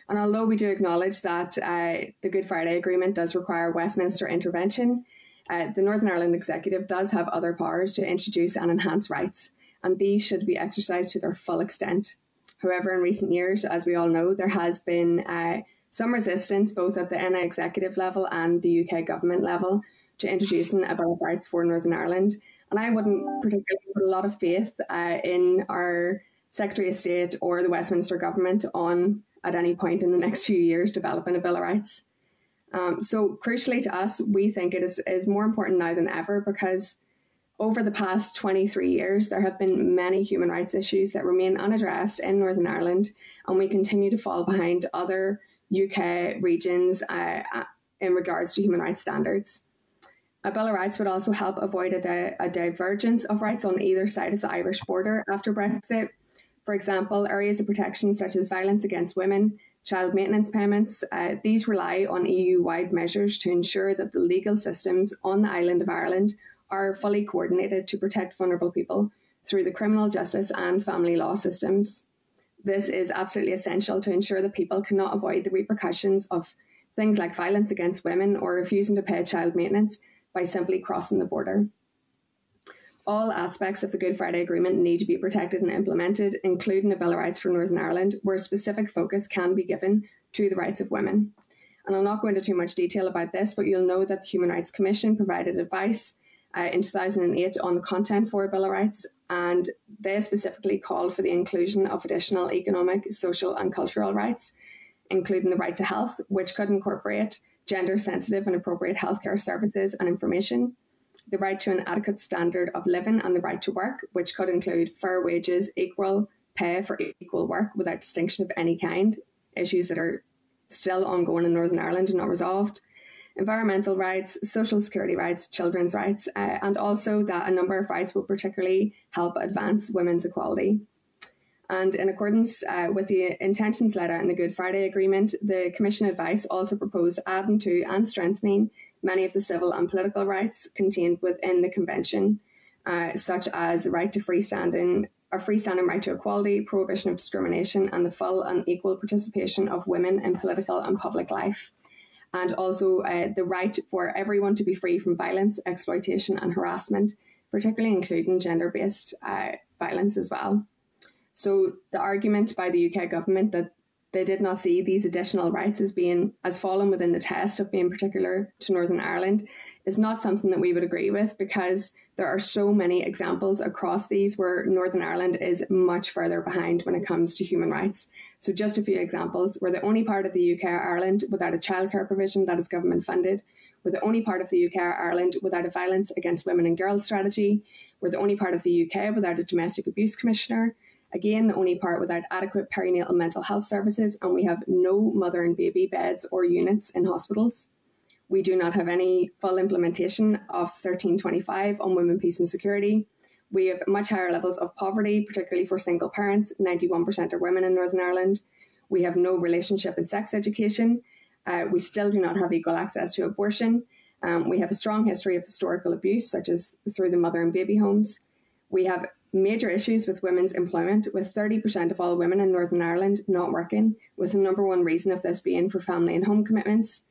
And although we do acknowledge that uh, the Good Friday Agreement does require Westminster intervention, uh, the Northern Ireland Executive does have other powers to introduce and enhance rights, and these should be exercised to their full extent. However, in recent years, as we all know, there has been uh, some resistance both at the NI executive level and the UK government level to introducing a Bill of Rights for Northern Ireland. And I wouldn't particularly put a lot of faith uh, in our Secretary of State or the Westminster government on at any point in the next few years developing a Bill of Rights. Um, so, crucially to us, we think it is, is more important now than ever because over the past 23 years, there have been many human rights issues that remain unaddressed in Northern Ireland, and we continue to fall behind other UK regions uh, in regards to human rights standards. A Bill of Rights would also help avoid a, di- a divergence of rights on either side of the Irish border after Brexit. For example, areas of protection such as violence against women, child maintenance payments, uh, these rely on EU wide measures to ensure that the legal systems on the island of Ireland are fully coordinated to protect vulnerable people through the criminal justice and family law systems. This is absolutely essential to ensure that people cannot avoid the repercussions of things like violence against women or refusing to pay child maintenance by simply crossing the border. All aspects of the Good Friday Agreement need to be protected and implemented, including a Bill of Rights for Northern Ireland, where specific focus can be given to the rights of women. And I'll not go into too much detail about this, but you'll know that the Human Rights Commission provided advice uh, in 2008 on the content for a Bill of Rights, and they specifically called for the inclusion of additional economic, social, and cultural rights, including the right to health, which could incorporate gender sensitive and appropriate healthcare services and information, the right to an adequate standard of living and the right to work, which could include fair wages, equal pay for equal work without distinction of any kind, issues that are still ongoing in Northern Ireland and not resolved, environmental rights, social security rights, children's rights, uh, and also that a number of rights will particularly help advance women's equality. And in accordance uh, with the intentions letter in the Good Friday Agreement, the Commission advice also proposed adding to and strengthening many of the civil and political rights contained within the Convention, uh, such as the right to freestanding, a freestanding right to equality, prohibition of discrimination, and the full and equal participation of women in political and public life. And also uh, the right for everyone to be free from violence, exploitation, and harassment, particularly including gender based uh, violence as well. So the argument by the UK government that they did not see these additional rights as being as fallen within the test of being particular to Northern Ireland is not something that we would agree with because there are so many examples across these where Northern Ireland is much further behind when it comes to human rights. So just a few examples. We're the only part of the UK or Ireland without a childcare provision that is government funded. We're the only part of the UK or Ireland without a violence against women and girls strategy. We're the only part of the UK without a domestic abuse commissioner. Again, the only part without adequate perinatal mental health services, and we have no mother and baby beds or units in hospitals. We do not have any full implementation of 1325 on women, peace, and security. We have much higher levels of poverty, particularly for single parents. 91% are women in Northern Ireland. We have no relationship and sex education. Uh, we still do not have equal access to abortion. Um, we have a strong history of historical abuse, such as through the mother and baby homes. We have major issues with women's employment, with 30% of all women in Northern Ireland not working, with the number one reason of this being for family and home commitments.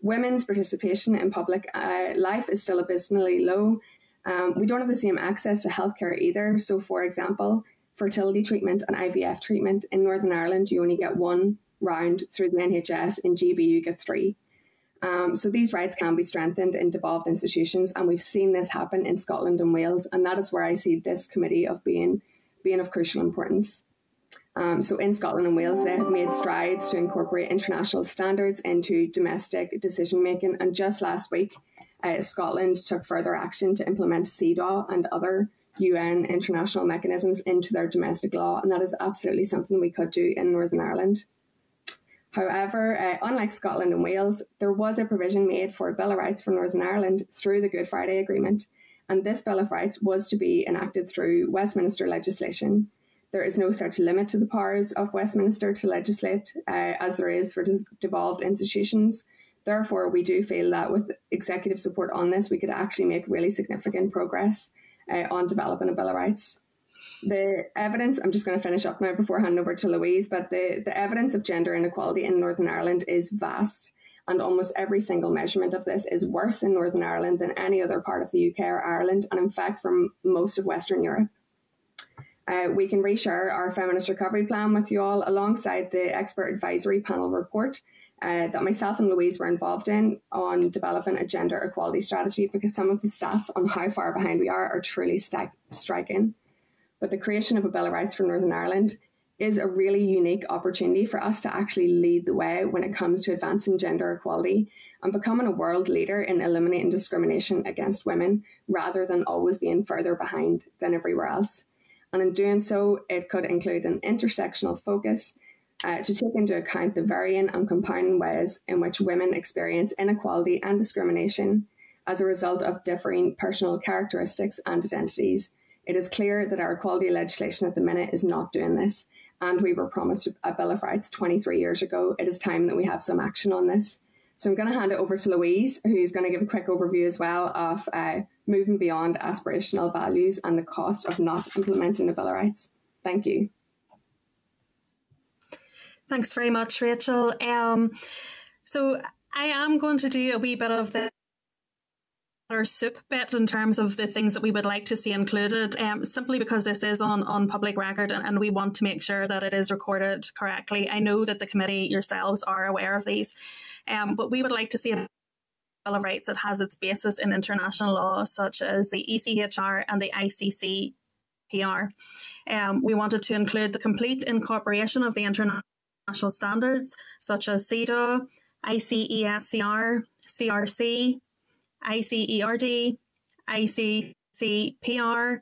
Women's participation in public uh, life is still abysmally low. Um, we don't have the same access to healthcare either. So, for example, fertility treatment and IVF treatment in Northern Ireland, you only get one round through the NHS. In GB, you get three. Um, so these rights can be strengthened in devolved institutions, and we've seen this happen in Scotland and Wales, and that is where I see this committee of being being of crucial importance. Um, so in Scotland and Wales, they have made strides to incorporate international standards into domestic decision making, and just last week, uh, Scotland took further action to implement CEDAW and other UN international mechanisms into their domestic law, and that is absolutely something we could do in Northern Ireland. However, uh, unlike Scotland and Wales, there was a provision made for a Bill of Rights for Northern Ireland through the Good Friday Agreement, and this Bill of Rights was to be enacted through Westminster legislation. There is no such limit to the powers of Westminster to legislate uh, as there is for devolved institutions. Therefore, we do feel that with executive support on this, we could actually make really significant progress uh, on developing a Bill of Rights the evidence, I'm just going to finish up now before handing over to Louise, but the, the evidence of gender inequality in Northern Ireland is vast. And almost every single measurement of this is worse in Northern Ireland than any other part of the UK or Ireland, and in fact, from most of Western Europe. Uh, we can reshare our feminist recovery plan with you all alongside the expert advisory panel report uh, that myself and Louise were involved in on developing a gender equality strategy because some of the stats on how far behind we are are truly st- striking but the creation of a Bill of Rights for Northern Ireland is a really unique opportunity for us to actually lead the way when it comes to advancing gender equality and becoming a world leader in eliminating discrimination against women rather than always being further behind than everywhere else. And in doing so, it could include an intersectional focus uh, to take into account the varying and compounding ways in which women experience inequality and discrimination as a result of differing personal characteristics and identities it is clear that our equality legislation at the minute is not doing this, and we were promised a Bill of Rights 23 years ago. It is time that we have some action on this. So I'm going to hand it over to Louise, who's going to give a quick overview as well of uh, moving beyond aspirational values and the cost of not implementing the Bill of Rights. Thank you. Thanks very much, Rachel. Um, so I am going to do a wee bit of the our soup bit in terms of the things that we would like to see included, um, simply because this is on, on public record and, and we want to make sure that it is recorded correctly. I know that the committee yourselves are aware of these, um, but we would like to see a Bill of Rights that has its basis in international law, such as the ECHR and the ICC PR. Um, we wanted to include the complete incorporation of the international standards, such as CEDAW, ICESCR, CRC, ICERD, ICCPR,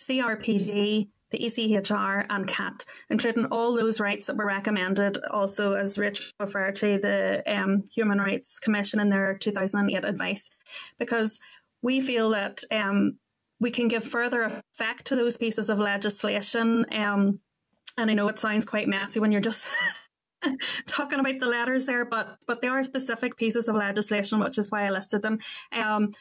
CRPD, the ECHR, and CAT, including all those rights that were recommended. Also, as Rich referred to, the um, Human Rights Commission in their 2008 advice, because we feel that um, we can give further effect to those pieces of legislation. Um, and I know it sounds quite messy when you're just talking about the letters there, but but there are specific pieces of legislation, which is why I listed them. Um,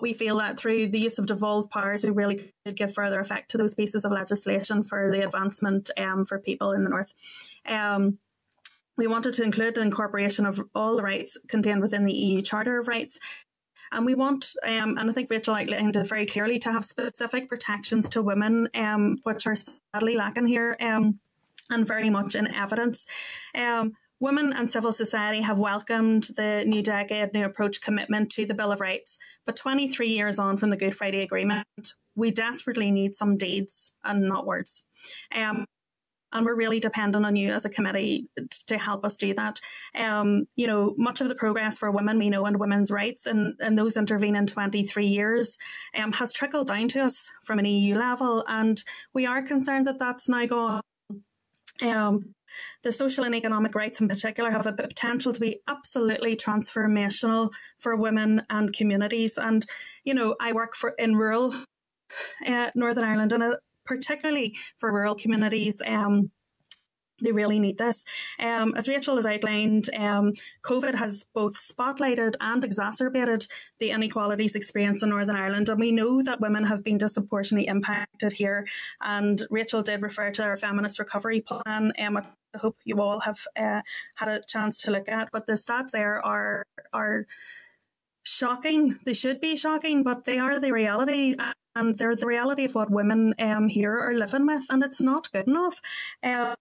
we feel that through the use of devolved powers, we really could give further effect to those pieces of legislation for the advancement um, for people in the north. Um, we wanted to include the incorporation of all the rights contained within the EU Charter of Rights. And we want, um, and I think Rachel outlined it very clearly, to have specific protections to women, um, which are sadly lacking here. Um, and very much in evidence. Um, women and civil society have welcomed the New Decade New Approach commitment to the Bill of Rights, but 23 years on from the Good Friday Agreement, we desperately need some deeds and not words. Um, and we're really dependent on you as a committee to help us do that. Um, you know, much of the progress for women we know and women's rights and, and those intervening 23 years um, has trickled down to us from an EU level, and we are concerned that that's now gone. Um, the social and economic rights in particular have a potential to be absolutely transformational for women and communities. And, you know, I work for in rural uh, Northern Ireland and uh, particularly for rural communities. Um, they really need this. Um, as Rachel has outlined, um, COVID has both spotlighted and exacerbated the inequalities experienced in Northern Ireland. And we know that women have been disproportionately impacted here. And Rachel did refer to our feminist recovery plan. Um, I hope you all have uh, had a chance to look at. But the stats there are, are shocking. They should be shocking, but they are the reality. And they're the reality of what women um, here are living with. And it's not good enough. Uh,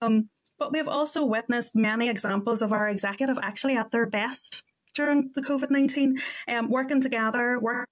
um, but we've also witnessed many examples of our executive actually at their best during the COVID 19, um, working together, working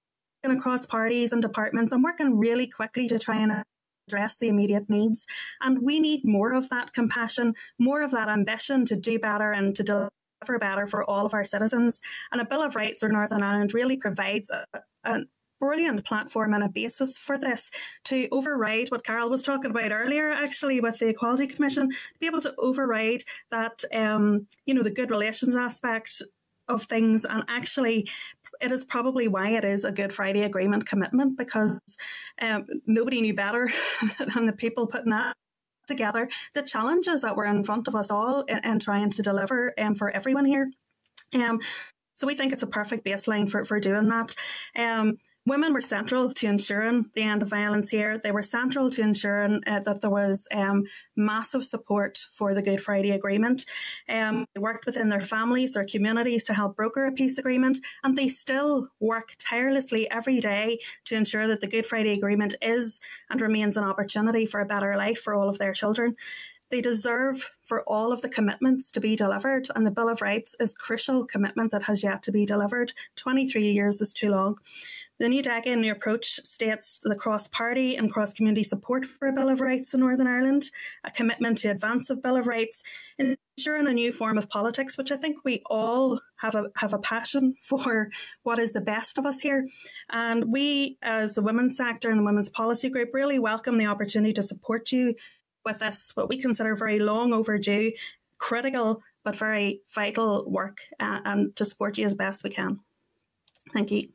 across parties and departments, and working really quickly to try and address the immediate needs. And we need more of that compassion, more of that ambition to do better and to deliver better for all of our citizens. And a Bill of Rights for Northern Ireland really provides a, a brilliant platform and a basis for this to override what Carál was talking about earlier, actually, with the Equality Commission, to be able to override that, um, you know, the good relations aspect of things and actually it is probably why it is a Good Friday Agreement commitment because um, nobody knew better than the people putting that together the challenges that were in front of us all and, trying to deliver um, for everyone here. Um, so we think it's a perfect baseline for, for doing that. Um, Women were central to ensuring the end of violence here. They were central to ensuring uh, that there was um, massive support for the Good Friday Agreement. Um, they worked within their families, their communities to help broker a peace agreement, and they still work tirelessly every day to ensure that the Good Friday Agreement is and remains an opportunity for a better life for all of their children. They deserve for all of the commitments to be delivered, and the Bill of Rights is a crucial commitment that has yet to be delivered. 23 years is too long. The new decade and new approach states the cross party and cross community support for a Bill of Rights in Northern Ireland, a commitment to advance a Bill of Rights, ensuring a new form of politics, which I think we all have a have a passion for what is the best of us here. And we as the women's sector and the women's policy group really welcome the opportunity to support you with this, what we consider very long overdue, critical but very vital work uh, and to support you as best we can. Thank you.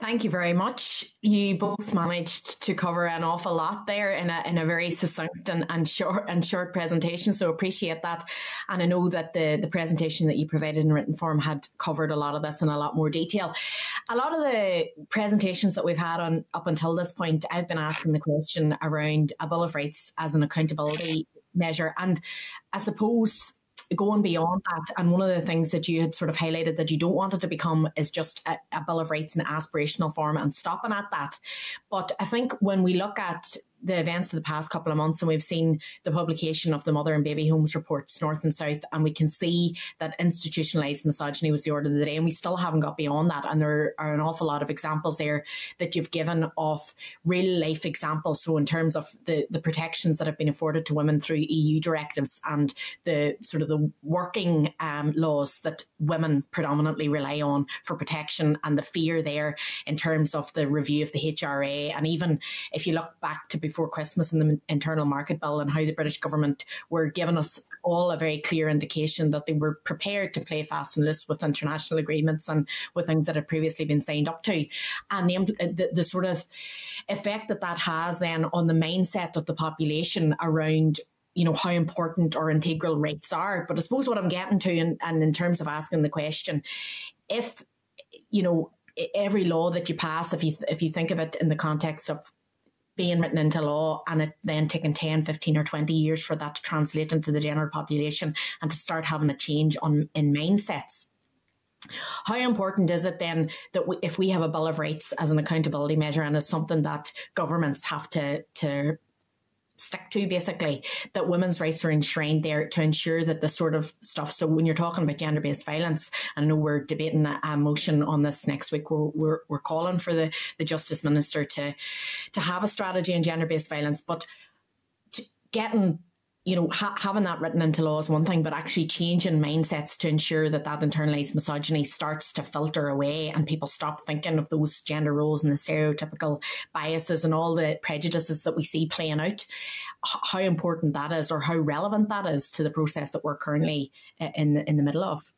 Thank you very much. You both managed to cover an awful lot there in a in a very succinct and, and short and short presentation. So appreciate that. And I know that the the presentation that you provided in written form had covered a lot of this in a lot more detail. A lot of the presentations that we've had on up until this point, I've been asking the question around a Bill of Rights as an accountability measure. And I suppose going beyond that, and one of the things that you had sort of highlighted that you don't want it to become is just a, a Bill of Rights in aspirational form and stopping at that. But I think when we look at the events of the past couple of months and we've seen the publication of the mother and baby homes reports north and south and we can see that institutionalized misogyny was the order of the day and we still haven't got beyond that. And there are an awful lot of examples there that you've given of real life examples. So in terms of the the protections that have been afforded to women through EU directives and the sort of the working um, laws that women predominantly rely on for protection and the fear there in terms of the review of the HRA and even if you look back to Christmas in the internal market bill and how the British government were giving us all a very clear indication that they were prepared to play fast and loose with international agreements and with things that had previously been signed up to. And the, the, sort of effect that that has then on the mindset of the population around you know how important or integral rights are. But I suppose what I'm getting to, and, and in terms of asking the question, if you know every law that you pass, if you if you think of it in the context of being written into law and it then taking 10, 15 or 20 years for that to translate into the general population and to start having a change on in mindsets. How important is it then that we, if we have a Bill of Rights as an accountability measure and as something that governments have to to stick to basically that women's rights are enshrined there to ensure that the sort of stuff so when you're talking about gender-based violence I know we're debating a, motion on this next week we're, we're, we're calling for the, the justice minister to to have a strategy on gender-based violence but getting you know, ha- having that written into law is one thing, but actually changing mindsets to ensure that that internalized misogyny starts to filter away and people stop thinking of those gender roles and the stereotypical biases and all the prejudices that we see playing out. How important that is, or how relevant that is to the process that we're currently uh, in the, in the middle of.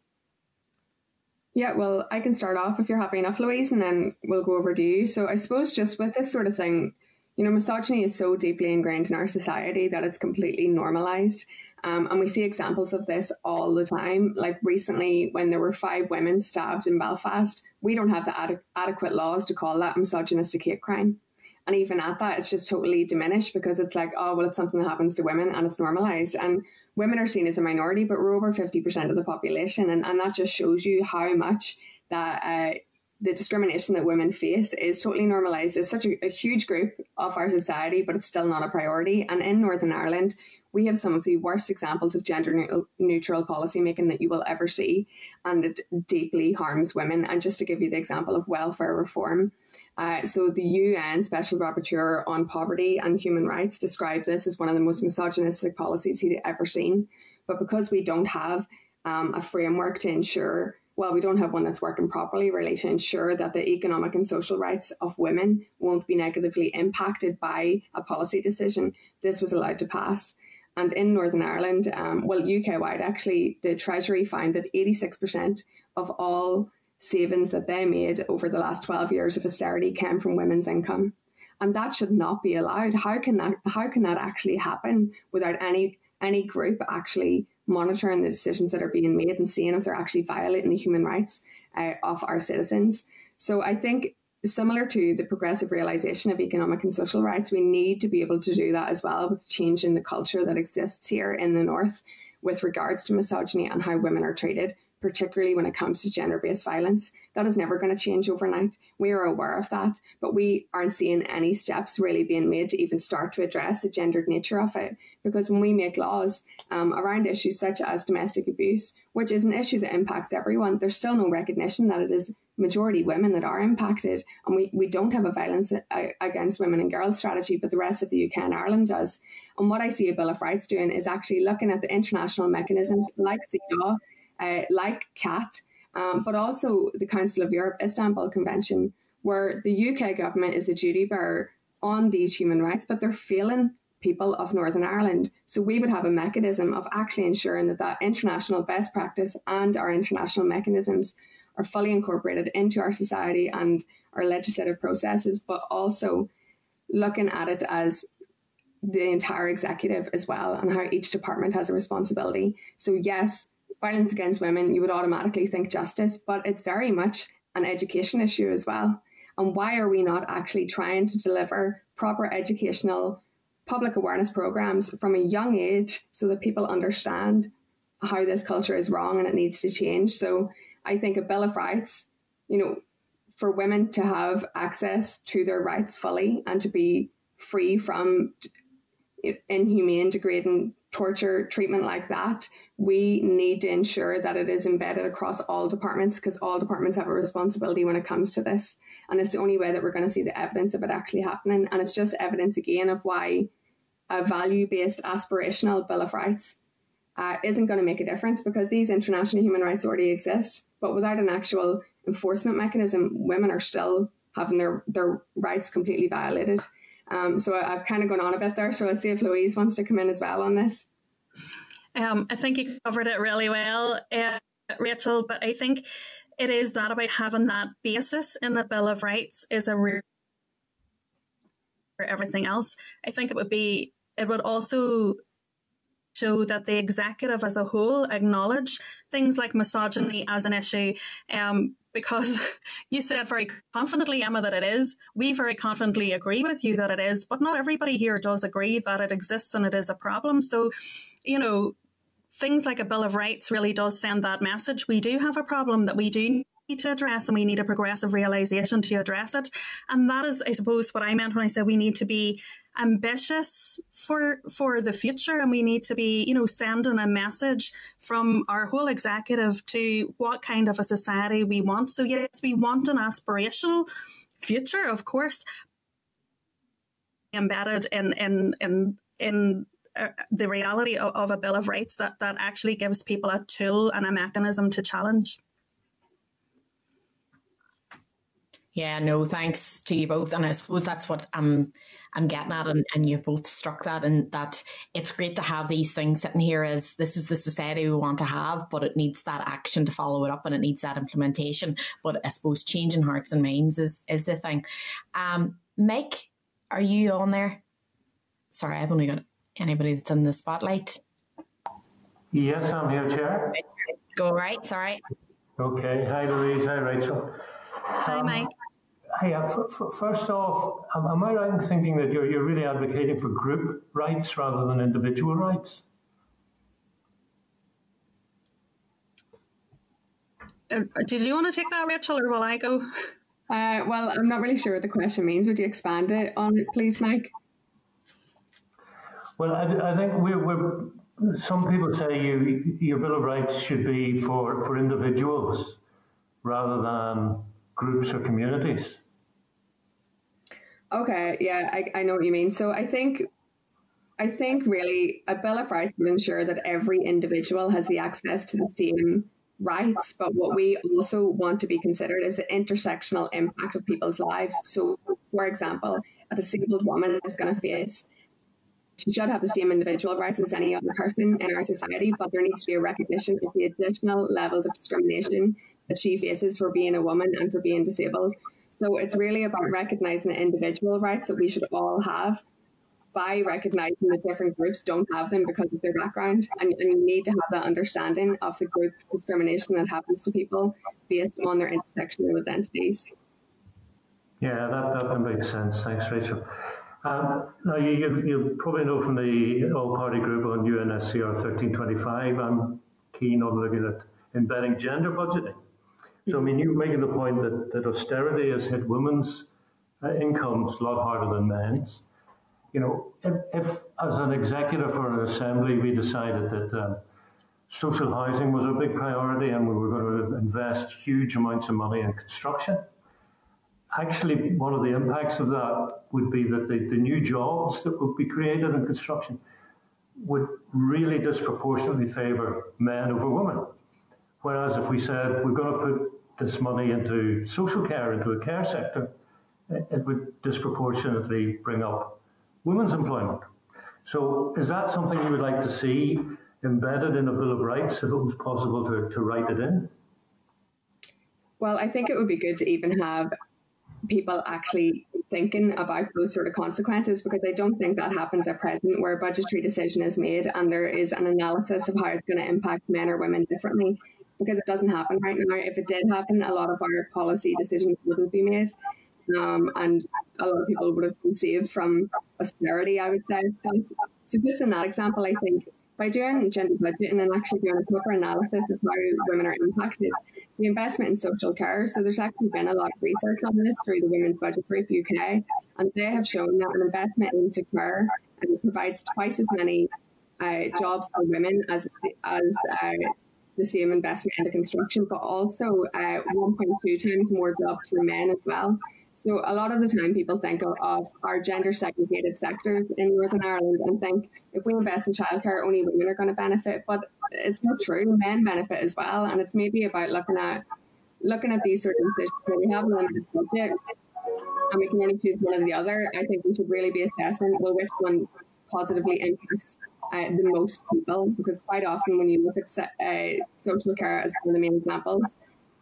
Yeah, well, I can start off if you're happy enough, Louise, and then we'll go over to you. So I suppose just with this sort of thing, you know, misogyny is so deeply ingrained in our society that it's completely normalized. Um, and we see examples of this all the time. Like recently, when there were five women stabbed in Belfast, we don't have the ad- adequate laws to call that misogynistic hate crime. And even at that, it's just totally diminished because it's like, oh, well, it's something that happens to women and it's normalized. And women are seen as a minority, but we're over 50% of the population. And, and that just shows you how much that uh, the discrimination that women face is totally normalised. It's such a, a, huge group of our society, but it's still not a priority. And in Northern Ireland, we have some of the worst examples of gender neutral policy making that you will ever see, and it deeply harms women. And just to give you the example of welfare reform, uh, so the UN Special Rapporteur on Poverty and Human Rights described this as one of the most misogynistic policies he'd ever seen. But because we don't have um, a framework to ensure well, we don't have one that's working properly, really, to ensure that the economic and social rights of women won't be negatively impacted by a policy decision, this was allowed to pass. And in Northern Ireland, um, well, UK wide, actually, the Treasury found that 86% of all savings that they made over the last 12 years of austerity came from women's income. And that should not be allowed. How can that how can that actually happen without any any group actually monitoring the decisions that are being made and seeing if they're actually violating the human rights uh, of our citizens. So I think similar to the progressive realization of economic and social rights, we need to be able to do that as well with changing the culture that exists here in the North with regards to misogyny and how women are treated particularly when it comes to gender based violence. That is never going to change overnight. We are aware of that, but we aren't seeing any steps really being made to even start to address the gendered nature of it. Because when we make laws um, around issues such as domestic abuse, which is an issue that impacts everyone, there's still no recognition that it is majority women that are impacted. And we, we don't have a violence uh, against women and girls strategy, but the rest of the UK and Ireland does. And what I see a Bill of Rights doing is actually looking at the international mechanisms like CEDAW uh, like CAT, um, but also the Council of Europe Istanbul Convention, where the UK government is the duty bearer on these human rights, but they're failing people of Northern Ireland. So we would have a mechanism of actually ensuring that that international best practice and our international mechanisms are fully incorporated into our society and our legislative processes, but also looking at it as the entire executive as well and how each department has a responsibility. So yes, violence against women, you would automatically think justice, but it's very much an education issue as well. And why are we not actually trying to deliver proper educational public awareness programs from a young age so that people understand how this culture is wrong and it needs to change? So I think a Bill of Rights, you know, for women to have access to their rights fully and to be free from inhumane, degrading torture treatment like that, we need to ensure that it is embedded across all departments because all departments have a responsibility when it comes to this. And it's the only way that we're going to see the evidence of it actually happening. And it's just evidence again of why a value based aspirational Bill of Rights uh, isn't going to make a difference because these international human rights already exist. But without an actual enforcement mechanism, women are still having their, their rights completely violated. Um, so I've kind of gone on a bit there. So let's see if Louise wants to come in as well on this. Um, I think you covered it really well, uh, Rachel. But I think it is that about having that basis in the Bill of Rights is a real for everything else. I think it would be. It would also show that the executive as a whole acknowledge things like misogyny as an issue um, because you said very confidently, Emma, that it is. We very confidently agree with you that it is, but not everybody here does agree that it exists and it is a problem. So, you know, things like a Bill of Rights really does send that message. We do have a problem that we do need to address and we need a progressive realization to address it. And that is, I suppose, what I meant when I said we need to be ambitious for for the future and we need to be you know sending a message from our whole executive to what kind of a society we want. So yes we want an aspirational future of course embedded in in in in uh, the reality of, of a bill of rights that that actually gives people a tool and a mechanism to challenge. Yeah no thanks to you both and i suppose that's what i'm I'm getting at, and, and you've both struck that, and that it's great to have these things sitting here as this is the society we want to have, but it needs that action to follow it up, and it needs that implementation. But I suppose changing hearts and minds is is the thing. Um, Mike, are you on there? Sorry, I've only got anybody that's in the spotlight. Yes, I'm here, Chair. Go right. Sorry. Okay. Hi, Louise. Hi, Rachel. Hi, um, Mike. Hey, uh, first off, am I right in thinking that you're, you're really advocating for group rights rather than individual rights? Uh, did you want to take that, Rachel, or will I go? Uh, well, I'm not really sure what the question means. Would you expand it on it, please, Mike? Well, I, I think we're, we're, some people say you, your Bill of Rights should be for, for individuals rather than groups or communities. Okay, yeah, I, I know what you mean. So I think I think really a Bill of Rights would ensure that every individual has the access to the same rights, but what we also want to be considered is the intersectional impact of people's lives. So, for example, a disabled woman is going to face she should have the same individual rights as any other person in our society, but there needs to be a recognition of the additional levels of discrimination that she faces for being a woman and for being disabled. So it's really about recognizing the individual rights that we should all have by recognizing that different groups don't have them because of their background. And, and you need to have that understanding of the group discrimination that happens to people based on their intersectional identities. Yeah, that, that makes sense. Thanks, Rachel. Um, now, you, you, you, probably know from the All Party Group on UNSCR 1325, I'm keen on looking at embedding gender budgeting. So, I mean, you're making the point that, that austerity has hit women's uh, incomes a lot harder than men's. You know, if, if as an executive or an assembly we decided that um, social housing was a big priority and we were going to invest huge amounts of money in construction, actually one of the impacts of that would be that the, the new jobs that would be created in construction would really disproportionately favour men over women. Whereas if we said we're going to put this money into social care, into the care sector, it would disproportionately bring up women's employment. So is that something you would like to see embedded in a Bill of Rights if it was possible to, to write it in? Well, I think it would be good to even have people actually thinking about those sort of consequences because I don't think that happens at present where a budgetary decision is made and there is an analysis of how it's going to impact men or women differently because it doesn't happen right now. If it did happen, a lot of our policy decisions wouldn't be made. Um, and a lot of people would have been saved from austerity, I would say. So, just in that example, I think by doing gender budgeting and actually doing a proper analysis of how women are impacted, the investment in social care. So there's actually been a lot of research on this through the Women's Budget Group UK, and they have shown that an investment into care and provides twice as many uh, jobs for women as as uh, the same investment into construction, but also uh, 1.2 times more jobs for men as well. So a lot of the time people think of, of our gender segregated sectors in Northern Ireland and think if we invest in childcare, only women are going to benefit. But it's not true. Men benefit as well. And it's maybe about looking at looking at these sort of decisions where we have a limited budget and we can only choose one or the other. I think we should really be assessing well which one positively impacts uh, the most people because quite often when you look at uh, social care as one of the main examples,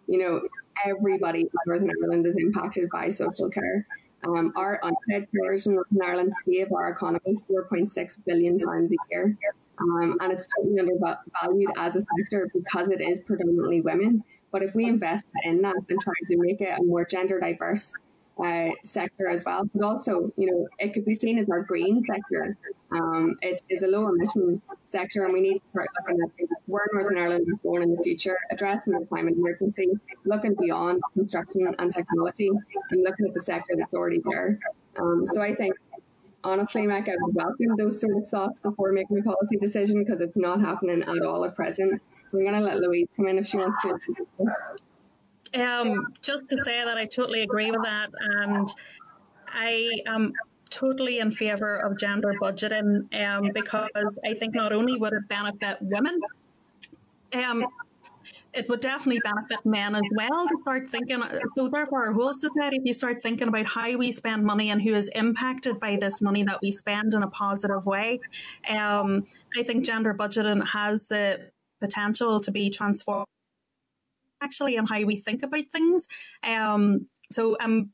you know, everybody in Northern Ireland is impacted by social care. Um, our unpaid carers in Northern Ireland save our economy £4.6 billion a year. Um, and it's totally undervalued as a sector because it is predominantly women. But if we invest in that and try to make it a more gender diverse uh, sector as well. But also, you know, it could be seen as our green sector. Um, it is a low emission sector, and we need to start looking at where Northern Ireland is going in the future, addressing the climate emergency, looking beyond construction and technology, and looking at the sector that's already there. Um, so I think honestly, Mike, I would welcome those sort of thoughts before making a policy decision because it's not happening at all at present. I'm going to let Louise come in if she wants to. Um, just to say that I totally agree with that, and I am totally in favour of gender budgeting um, because I think not only would it benefit women, um, it would definitely benefit men as well to start thinking. So, therefore, our whole society, if you start thinking about how we spend money and who is impacted by this money that we spend in a positive way, um, I think gender budgeting has the potential to be transformed actually and how we think about things. Um, so I'm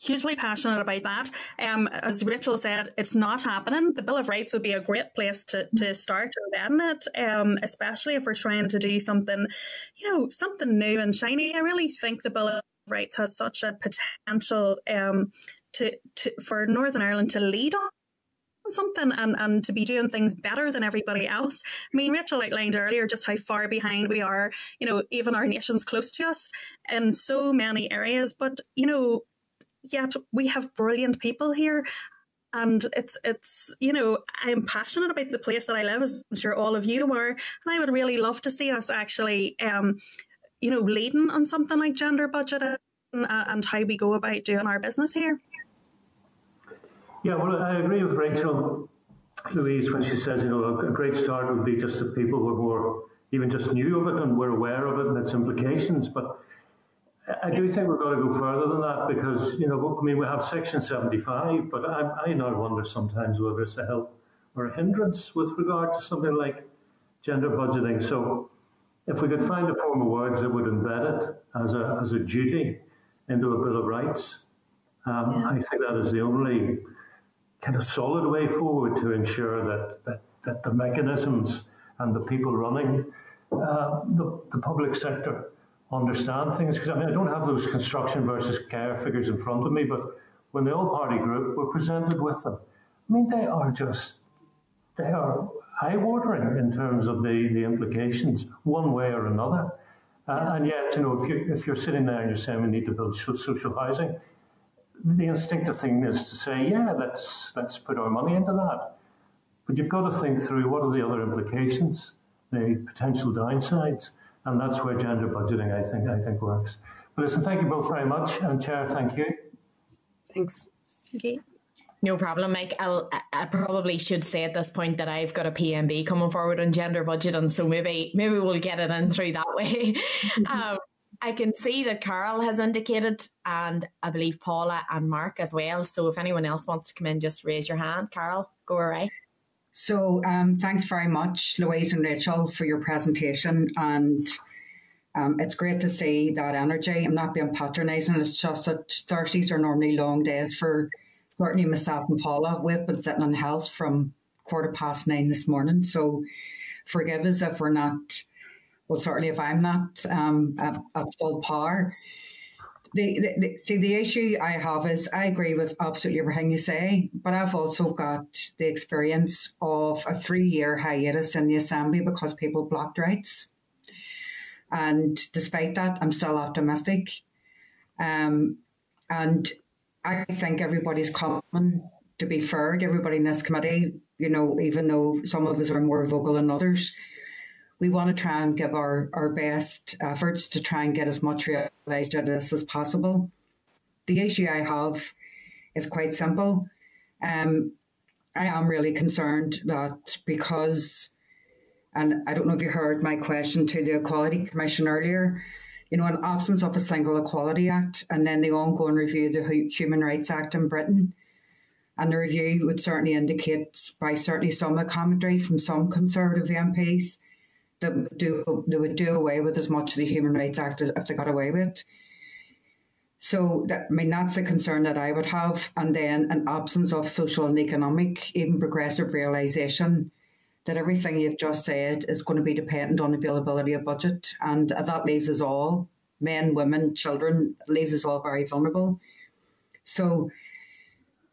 hugely passionate about that. Um, as Rachel said, it's not happening. The Bill of Rights would be a great place to, to start embedding it, um, especially if we're trying to do something, you know, something new and shiny. I really think the Bill of Rights has such a potential um, to, to for Northern Ireland to lead on something and, and to be doing things better than everybody else. I mean, Rachel outlined earlier just how far behind we are, you know, even our nations close to us in so many areas. But, you know, yet we have brilliant people here. And it's it's you know I'm passionate about the place that I live, as I'm sure all of you are, and I would really love to see us actually, um, you know, leading on something like gender budget and, and how we go about doing our business here. Yeah, well, I agree with Rachel, Louise, when she says, you know, a great start would be just that people were more even just knew of it and were aware of it and its implications. But I do think we've got to go further than that because, you know, I mean, we have Section 75, but I, I now wonder sometimes whether it's a help or a hindrance with regard to something like gender budgeting. So if we could find a form of words that would embed it as a, as a duty into a Bill of Rights, um, yeah. I think that is the only kind of solid way forward to ensure that, that, that the mechanisms and the people running uh, the, the public sector understand things. Because I mean, I don't have those construction versus care figures in front of me, but when the all party group were presented with them, I mean, they are just, they are eye watering in terms of the, the implications, one way or another. Uh, and yet, you know, if, you, if you're sitting there and you're saying we need to build social housing, the instinctive thing is to say, yeah, let's let's put our money into that. But you've got to think through what are the other implications, the potential downsides, and that's where gender budgeting, I think, I think works. But listen, thank you both very much, and Chair, thank you. Thanks. Okay. No problem, Mike. I'll, I probably should say at this point that I've got a PMB coming forward on gender budget, and so maybe maybe we'll get it in through that way. um, I can see that Carál has indicated, and I believe Paula and Mark as well. So if anyone else wants to come in, just raise your hand. Carál, go away. So um, thanks very much, Louise and Rachel, for your presentation. And um, it's great to see that energy. I'm not being patronising. It's just that Thursdays are normally long days for certainly myself and Paula. We've been sitting on health from quarter past nine this morning. So forgive us if we're not well, certainly if I'm not um, at, at, full power. The, the, the, see, the issue I have is I agree with absolutely everything you say, but I've also got the experience of a three year hiatus in the Assembly because people blocked rights. And despite that, I'm still optimistic. Um, and I think everybody's coming to be fair to everybody in this committee, you know, even though some of us are more vocal than others we want to try and give our, our best efforts to try and get as much realised out of this as possible. The issue I have is quite simple. Um, I am really concerned that because, and I don't know if you heard my question to the Equality Commission earlier, you know, in absence of a single Equality Act and then the ongoing review of the Human Rights Act in Britain, and the review would certainly indicate by certainly some commentary from some Conservative MPs that do they would do away with as much of the Human Rights Act as if they got away with. So that, I mean that's a concern that I would have, and then an absence of social and economic, even progressive realization that everything you've just said is going to be dependent on availability of budget, and that leaves us all, men, women, children, leaves us all very vulnerable. So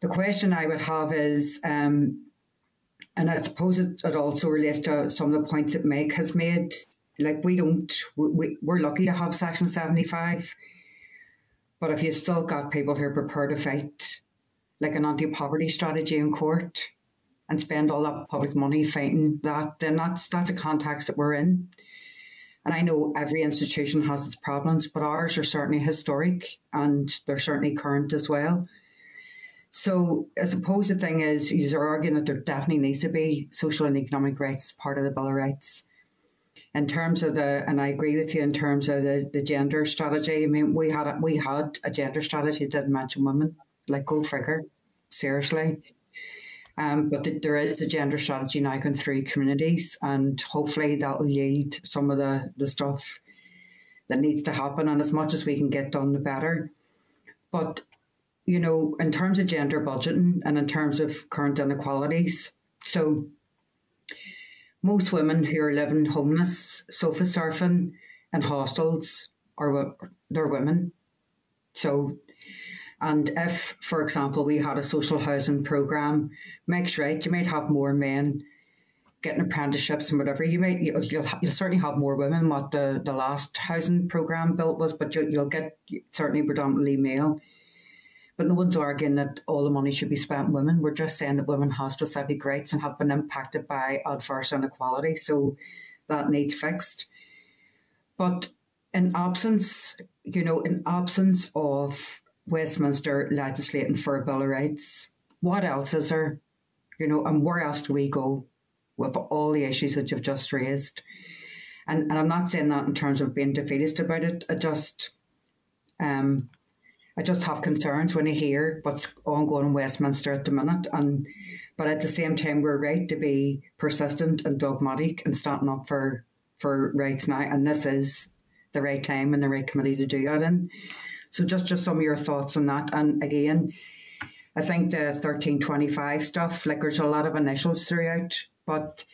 the question I would have is. Um, and I suppose it, it also relates to some of the points that Meg has made. Like we don't, we, we're lucky to have Section 75. But if you've still got people who are prepared to fight like an anti-poverty strategy in court and spend all that public money fighting that, then that's that's a context that we're in. And I know every institution has its problems, but ours are certainly historic and they're certainly current as well. So I suppose the thing is, you're arguing that there definitely needs to be social and economic rights part of the Bill of Rights. In terms of the, and I agree with you in terms of the, the gender strategy. I mean, we had a, we had a gender strategy that didn't mention women. Like, go figure. Seriously. Um, but there is a gender strategy now going through communities, and hopefully that will yield some of the, the stuff that needs to happen. And as much as we can get done, the better. But you know, in terms of gender budgeting and in terms of current inequalities. So, most women who are living homeless, sofa surfing, in hostels are they're women. So, and if, for example, we had a social housing program, makes right, you might have more men getting apprenticeships and whatever. You might you'll, you'll, you'll certainly have more women. What the the last housing program built was, but you'll, you'll get certainly predominantly male. But no one's arguing that all the money should be spent on women. We're just saying that women have specific rights and have been impacted by adverse inequality. So that needs fixed. But in absence, you know, in absence of Westminster legislating for a Bill of Rights, what else is there? You know, and where else do we go with all the issues that you've just raised? and, and I'm not saying that in terms of being defeatist about it. I just, um, I just have concerns when I hear what's ongoing in Westminster at the minute, and but at the same time, we're right to be persistent and dogmatic and standing up for for rights now, and this is the right time and the right committee to do that in. So just just some of your thoughts on that, and again, I think the thirteen twenty five stuff, like there's a lot of initials throughout, but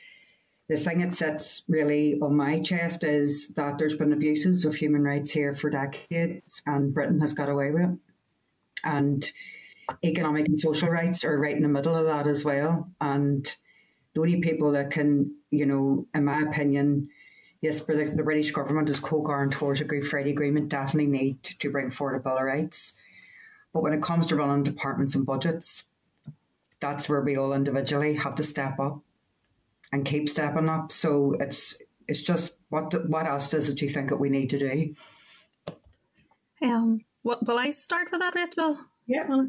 the thing that sits really on my chest is that there's been abuses of human rights here for decades, and Britain has got away with it. And economic and social rights are right in the middle of that as well. And the only people that can, you know, in my opinion, yes, the, the British government as co-guarantors of Good Friday Agreement definitely need to bring forward a Bill of Rights. But when it comes to running departments and budgets, that's where we all individually have to step up and keep stepping up. So it's it's just what what else does it you think that we need to do? Um, what, will I start with that, Rachel? Yeah.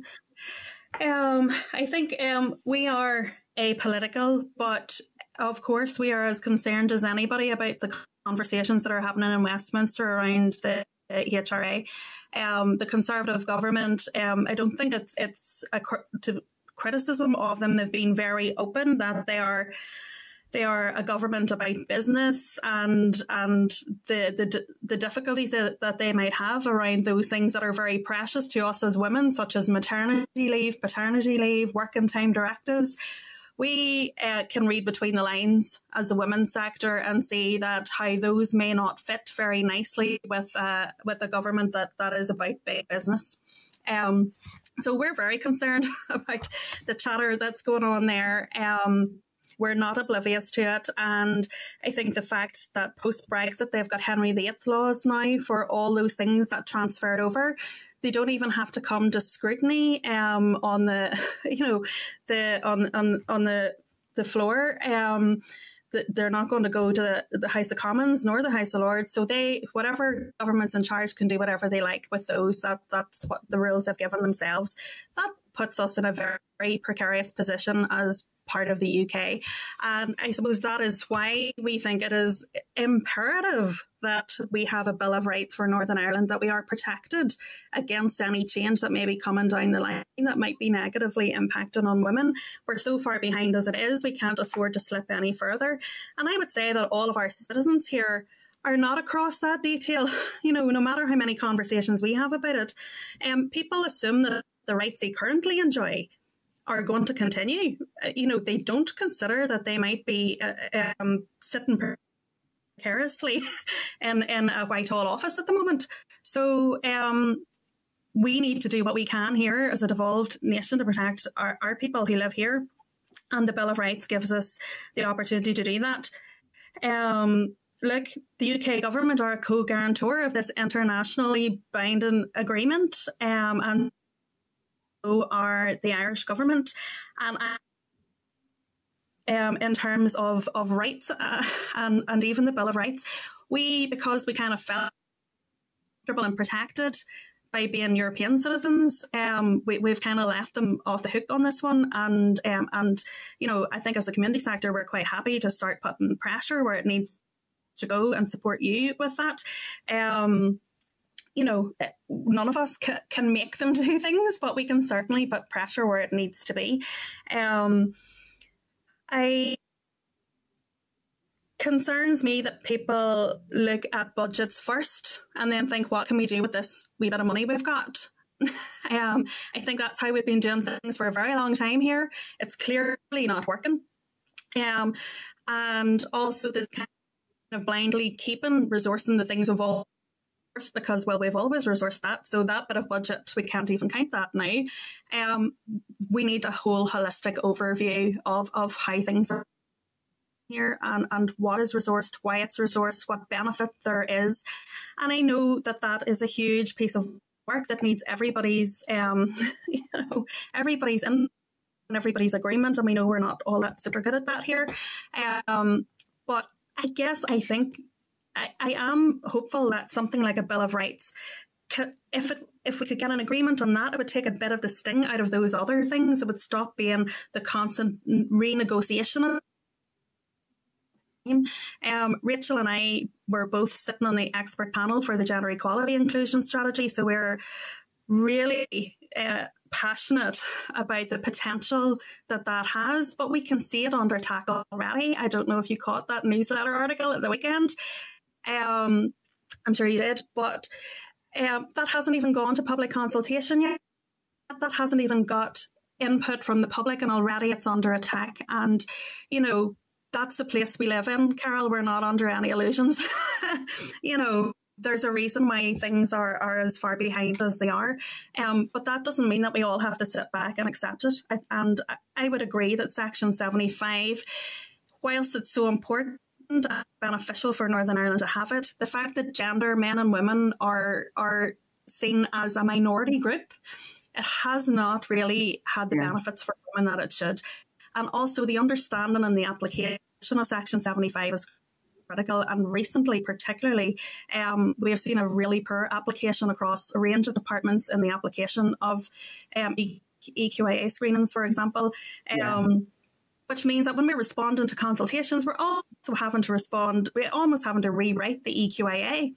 Um, I think um, we are apolitical, but of course we are as concerned as anybody about the conversations that are happening in Westminster around the HRA. Um, the Conservative government, um, I don't think it's it's a to criticism of them. They've been very open that they are they are a government about business and and the the, the difficulties that, that they might have around those things that are very precious to us as women, such as maternity leave, paternity leave, working time directives. We uh, can read between the lines as the women's sector and see that how those may not fit very nicely with uh, with a government that, that is about big business. Um, so we're very concerned about the chatter that's going on there. Um, we're not oblivious to it. And I think the fact that post Brexit, they've got Henry VIII laws now for all those things that transferred over. They don't even have to come to scrutiny um, on the, you know, the on on on the the floor. Um, they're not going to go to the House of Commons nor the House of Lords. So they, whatever governments in charge can do whatever they like with those. That that's what the rules they've given themselves. That puts us in a very precarious position as part of the UK. And I suppose that is why we think it is imperative that we have a Bill of Rights for Northern Ireland, that we are protected against any change that may be coming down the line that might be negatively impacting on women. We're so far behind as it is, we can't afford to slip any further. And I would say that all of our citizens here are not across that detail. You know, no matter how many conversations we have about it, um, people assume that the rights they currently enjoy are going to continue. Uh, you know, they don't consider that they might be uh, um, sitting precariously in, in a Whitehall office at the moment. So um, we need to do what we can here as a devolved nation to protect our, our people who live here. And the Bill of Rights gives us the opportunity to do that. Um, look, the UK government are a co-guarantor of this internationally binding agreement, um, and are the Irish government. And um, in terms of, of rights uh, and, and even the Bill of Rights, we, because we kind of felt comfortable and protected by being European citizens, um, we, we've kind of left them off the hook on this one. And, um, and, you know, I think as a community sector, we're quite happy to start putting pressure where it needs to go and support you with that. Um, you know, eh, none of us ca- can make them do things, but we can certainly put pressure where it needs to be. Um, I concerns me that people look at budgets first and then think, what can we do with this wee bit of money we've got? um, I think that's how we've been doing things for a very long time here. It's clearly not working. Um, and also this kind of blindly keeping resourcing the things we've all because well we've always resourced that. So that bit of budget we can't even count that now. Um, we need a whole holistic overview of of how things are here and, and what is resourced why it's resourced what benefit there is. And i know that that is a huge piece of work that needs everybody's um, you know everybody's in and everybody's agreement and we know we're not all that super good at that here. Um, but i guess i think I, I am hopeful that something like a Bill of Rights if it, if we could get an agreement on that, it would take a bit of the sting out of those other things. It would stop being the constant renegotiation Um, Rachel and I were both sitting on the expert panel for the gender equality inclusion strategy, so we're really uh, passionate about the potential that that has, but we can see it under attack already. I don't know if you caught that newsletter article at the weekend. Um, I'm sure you did, but um, that hasn't even gone to public consultation yet. That hasn't even got input from the public, and already it's under attack. And, you know, that's the place we live in, Carál. We're not under any illusions. you know, there's a reason why things are, are as far behind as they are. Um, but that doesn't mean that we all have to sit back and accept it. And I would agree that Section 75, whilst it's so important beneficial for Northern Ireland to have it, the fact that gender, men and women are are seen as a minority group, it has not really had the yeah. benefits for women that it should. And also the understanding and the application of Section 75 is critical. And recently, particularly, um, we have seen a really poor application across a range of departments in the application of um, EQIA screenings, for example. Yeah. Which means that when we're responding to consultations, we're also having to respond, we're almost having to rewrite the EQIA,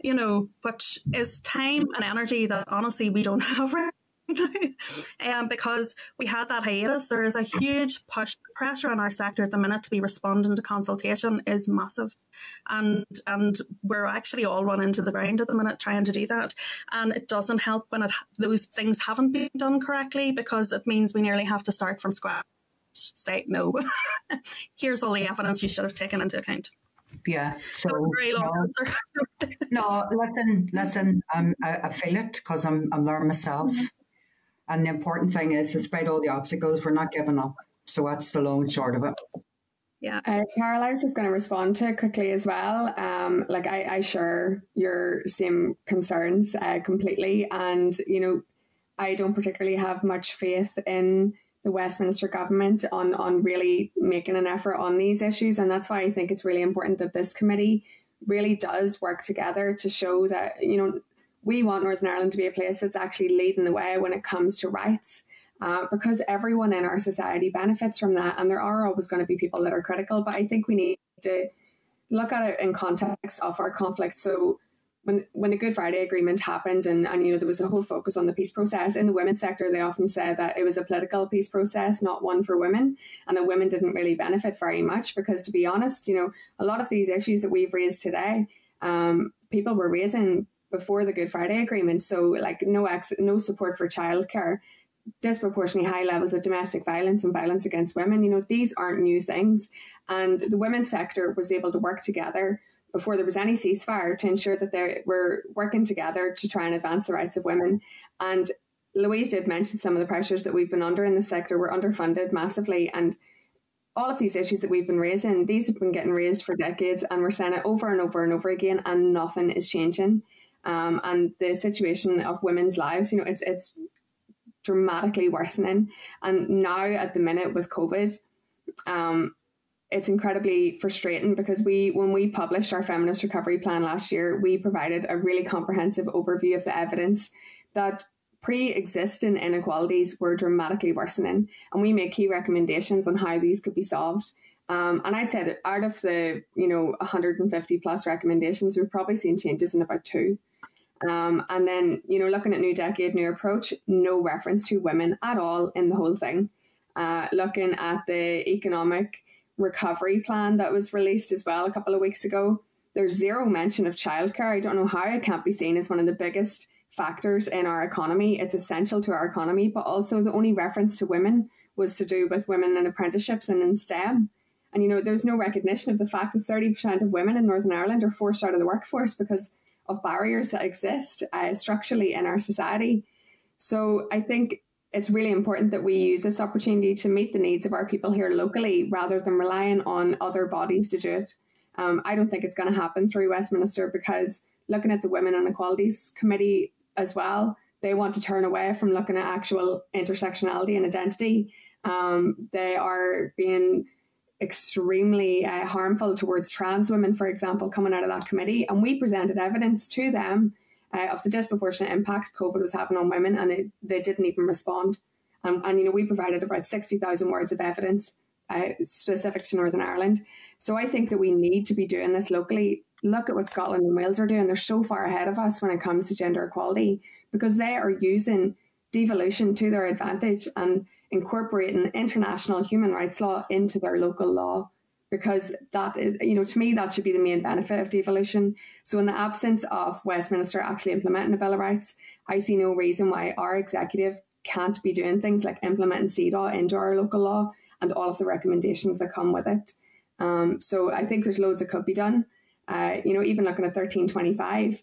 you know, which is time and energy that honestly we don't have right now. um, because we had that hiatus. There is a huge push pressure on our sector at the minute to be responding to consultation is massive, and and we're actually all running to the ground at the minute trying to do that, and it doesn't help when it those things haven't been done correctly because it means we nearly have to start from scratch. Say no. Here's all the evidence you should have taken into account. Yeah. So no, no, listen, listen. Um, I, I feel it because I'm I'm learning myself. Mm-hmm. And the important thing is, despite all the obstacles, we're not giving up. So that's the long and short of it. Yeah. Uh, Carál, I was just going to respond to it quickly as well. Um, like I, I share your same concerns uh, completely. And, you know, I don't particularly have much faith in the Westminster government on, on really making an effort on these issues. And that's why I think it's really important that this committee really does work together to show that, you know, we want Northern Ireland to be a place that's actually leading the way when it comes to rights. Uh, because everyone in our society benefits from that, and there are always going to be people that are critical. But I think we need to look at it in context of our conflict. So when when the Good Friday Agreement happened, and and you know there was a whole focus on the peace process in the women's sector, they often said that it was a political peace process, not one for women, and that women didn't really benefit very much because, to be honest, you know a lot of these issues that we've raised today, um, people were raising before the Good Friday Agreement. So, like, no ex- no support for childcare, disproportionately high levels of domestic violence and violence against women. You know, these aren't new things. And the women's sector was able to work together before there was any ceasefire to ensure that they were working together to try and advance the rights of women. And Louise did mention some of the pressures that we've been under in the sector. We're underfunded massively and all of these issues that we've been raising, these have been getting raised for decades, and we're saying it over and over and over again, and nothing is changing um, and the situation of women's lives, you know, it's it's dramatically worsening. And now at the minute with COVID, um, it's incredibly frustrating because we when we published our feminist recovery plan last year, we provided a really comprehensive overview of the evidence that pre-existing inequalities were dramatically worsening, and we made key recommendations on how these could be solved. Um, and I'd say that out of the you know 150 plus recommendations, we've probably seen changes in about two. Um, and then, you know, looking at New Decade, New Approach, no reference to women at all in the whole thing. Uh, looking at the economic recovery plan that was released as well a couple of weeks ago, there's zero mention of childcare. I don't know how it can't be seen as one of the biggest factors in our economy. It's essential to our economy, but also the only reference to women was to do with women in apprenticeships and in STEM. And you know, there's no recognition of the fact that 30% of women in Northern Ireland are forced out of the workforce because of barriers that exist uh, structurally in our society. So I think it's really important that we use this opportunity to meet the needs of our people here locally rather than relying on other bodies to do it. Um, I don't think it's going to happen through Westminster because looking at the Women and Equalities Committee as well, they want to turn away from looking at actual intersectionality and identity. Um, they are being extremely uh, harmful towards trans women, for example, coming out of that committee. And we presented evidence to them uh, of the disproportionate impact COVID was having on women, and they, they didn't even respond. Um, and, you know, we provided about 60,000 words of evidence uh, specific to Northern Ireland. So I think that we need to be doing this locally. Look at what Scotland and Wales are doing. They're so far ahead of us when it comes to gender equality because they are using devolution to their advantage and incorporating international human rights law into their local law because that is, you know, to me, that should be the main benefit of devolution. So, in the absence of Westminster actually implementing the Bill of Rights, I see no reason why our executive can't be doing things like implementing CEDAW into our local law and all of the recommendations that come with it. Um, so, I think there's loads that could be done. Uh, you know, even looking at 1325,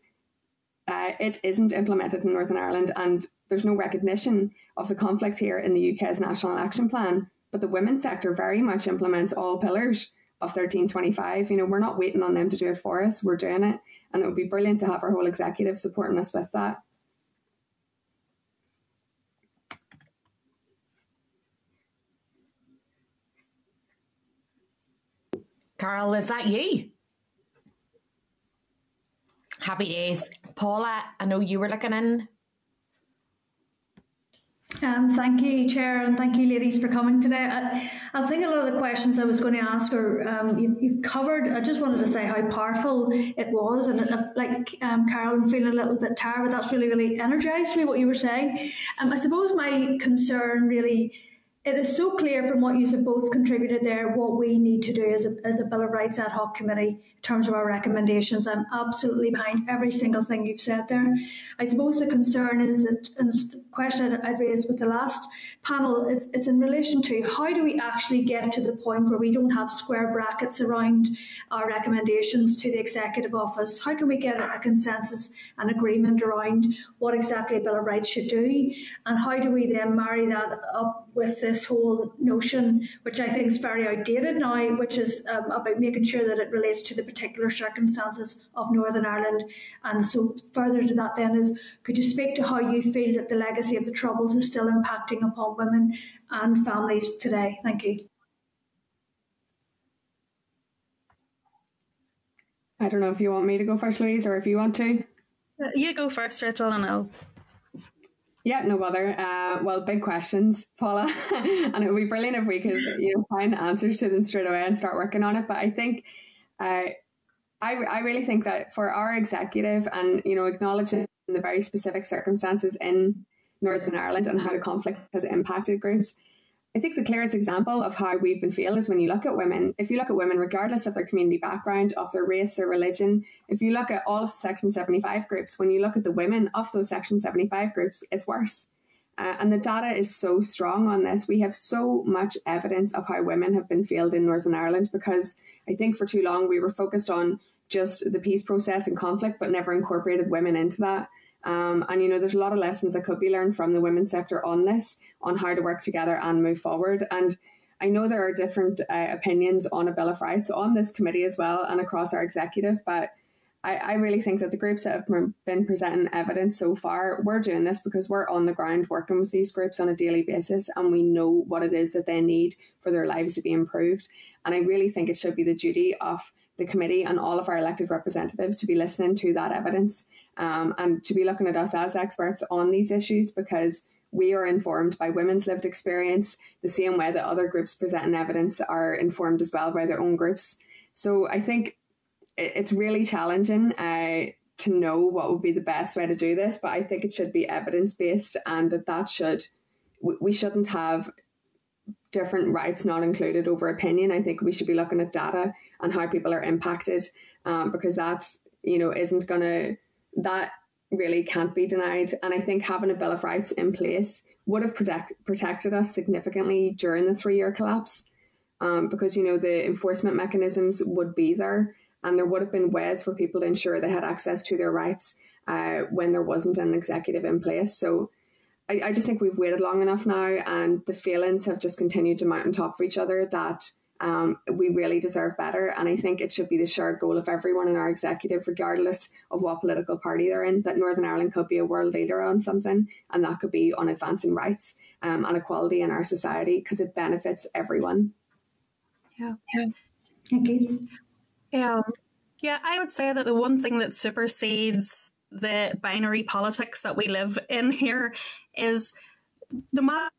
uh, it isn't implemented in Northern Ireland, and there's no recognition of the conflict here in the UK's National Action Plan. But the women's sector very much implements all pillars of 1325. You know, we're not waiting on them to do it for us, we're doing it. And it would be brilliant to have our whole executive supporting us with that. Carál, is that you? Happy days. Paula, I know you were looking in um, thank you, Chair, and thank you, ladies, for coming today. I, I think a lot of the questions I was going to ask are um, you, have covered. I just wanted to say how powerful it was, and it, like um, Carál, I'm feeling a little bit tired, but that's really, really energised me what you were saying. Um, I suppose my concern really it is so clear from what you have both contributed there what we need to do as a, as a Bill of Rights ad hoc committee in terms of our recommendations. I'm absolutely behind every single thing you've said there. I suppose the concern is that, and the question I'd raised with the last panel, it's in relation to how do we actually get to the point where we don't have square brackets around our recommendations to the Executive Office? How can we get a consensus and agreement around what exactly a Bill of Rights should do? And how do we then marry that up with this whole notion, which I think is very outdated now, which is um, about making sure that it relates to the particular circumstances of Northern Ireland. And so, further to that, then, is could you speak to how you feel that the legacy of the Troubles is still impacting upon women and families today? Thank you. I don't know if you want me to go first, Louise, or if you want to. Uh, you go first, Rachel, and I'll yeah, no bother. Uh, well, big questions, Paula, and it would be brilliant if we could, you know, find the answers to them straight away and start working on it. But I think, uh, I I really think that for our executive and you know acknowledging the very specific circumstances in Northern Ireland and how the conflict has impacted groups, I think the clearest example of how we've been failed is when you look at women. If you look at women, regardless of their community background, of their race, their religion, if you look at all of the Section 75 groups, when you look at the women of those Section 75 groups, it's worse. Uh, and the data is so strong on this. We have so much evidence of how women have been failed in Northern Ireland because I think for too long we were focused on just the peace process and conflict, but never incorporated women into that. Um, and you know, there's a lot of lessons that could be learned from the women's sector on this, on how to work together and move forward. And I know there are different uh, opinions on a Bill of Rights on this committee as well and across our executive, but I, I, really think that the groups that have been presenting evidence so far, we're doing this because we're on the ground working with these groups on a daily basis and we know what it is that they need for their lives to be improved. And I really think it should be the duty of the committee and all of our elected representatives to be listening to that evidence um, and to be looking at us as experts on these issues because we are informed by women's lived experience the same way that other groups presenting evidence are informed as well by their own groups. So I think it's really challenging uh, to know what would be the best way to do this, but I think it should be evidence based and that that should we shouldn't have different rights not included over opinion. I think we should be looking at data and how people are impacted um, because that you know isn't going to that really can't be denied. And I think having a Bill of Rights in place would have protect, protected us significantly during the three year collapse um, because, you know, the enforcement mechanisms would be there and there would have been ways for people to ensure they had access to their rights uh, when there wasn't an executive in place. So I, I just think we've waited long enough now and the feelings have just continued to mount on top of each other that um, we really deserve better. And I think it should be the shared goal of everyone in our executive, regardless of what political party they're in, that Northern Ireland could be a world leader on something, and that could be on advancing rights um, and equality in our society because it benefits everyone. Yeah. yeah. Thank you. Yeah. Yeah, I would say that the one thing that supersedes the binary politics that we live in here is no matter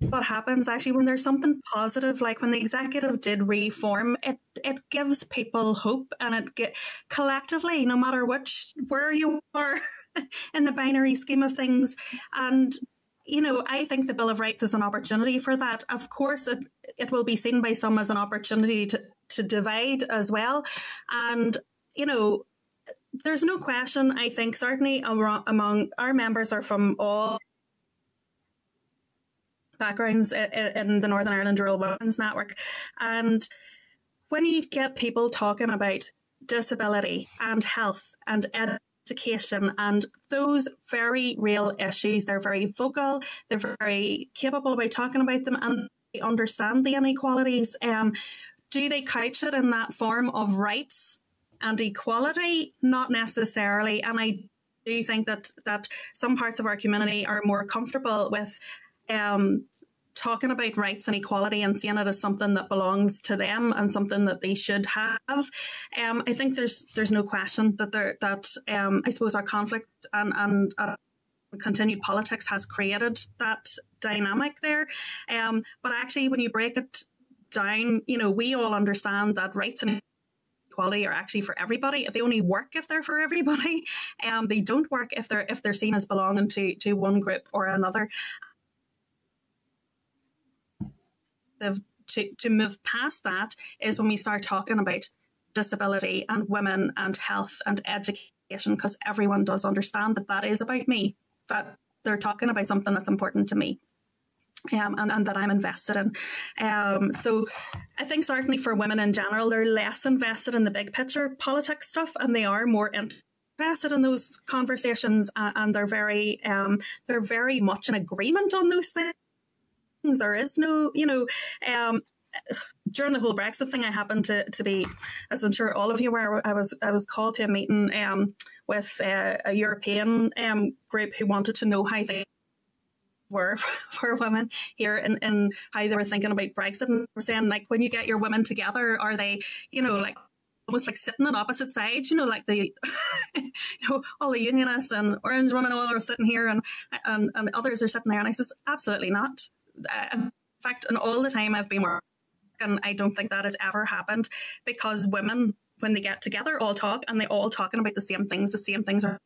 what happens actually when there's something positive, like when the executive did reform, it it gives people hope, and it get collectively, no matter which where you are in the binary scheme of things, and you know, I think the Bill of Rights is an opportunity for that. Of course, it it will be seen by some as an opportunity to to divide as well, and you know, there's no question. I think certainly among our members are from all backgrounds in the Northern Ireland Rural Women's Network. And when you get people talking about disability and health and education and those very real issues, they're very vocal, they're very capable about talking about them, and they understand the inequalities. Um, do they couch it in that form of rights and equality? Not necessarily. And I do think that that some parts of our community are more comfortable with um, talking about rights and equality and seeing it as something that belongs to them and something that they should have. Um, I think there's there's no question that there that um, I suppose our conflict and and uh, continued politics has created that dynamic there. Um, but actually, when you break it down, you know, we all understand that rights and equality are actually for everybody. They only work if they're for everybody. Um, they don't work if they're if they're seen as belonging to to one group or another. to, to move past that is when we start talking about disability and women and health and education, because everyone does understand that that is about me, that they're talking about something that's important to me. Um, and, and that I'm invested in. Um, so I think certainly for women in general, they're less invested in the big picture politics stuff and they are more interested in those conversations and, and they're very um, they're very much in agreement on those things there is no, you know, um, during the whole Brexit thing, I happened to, to be, as I'm sure all of you were, I was I was called to a meeting um, with uh, a European um, group who wanted to know how they were for women here and, and how they were thinking about Brexit. And we're saying, like, when you get your women together, are they, you know, like almost like sitting on opposite sides, you know, like the, you know, all the unionists and orange women all are sitting here and, and, and others are sitting there. And I says, absolutely not uh, in fact, and all the time I've been working, I don't think that has ever happened because women, when they get together, all talk and they all talking about the same things. The same things are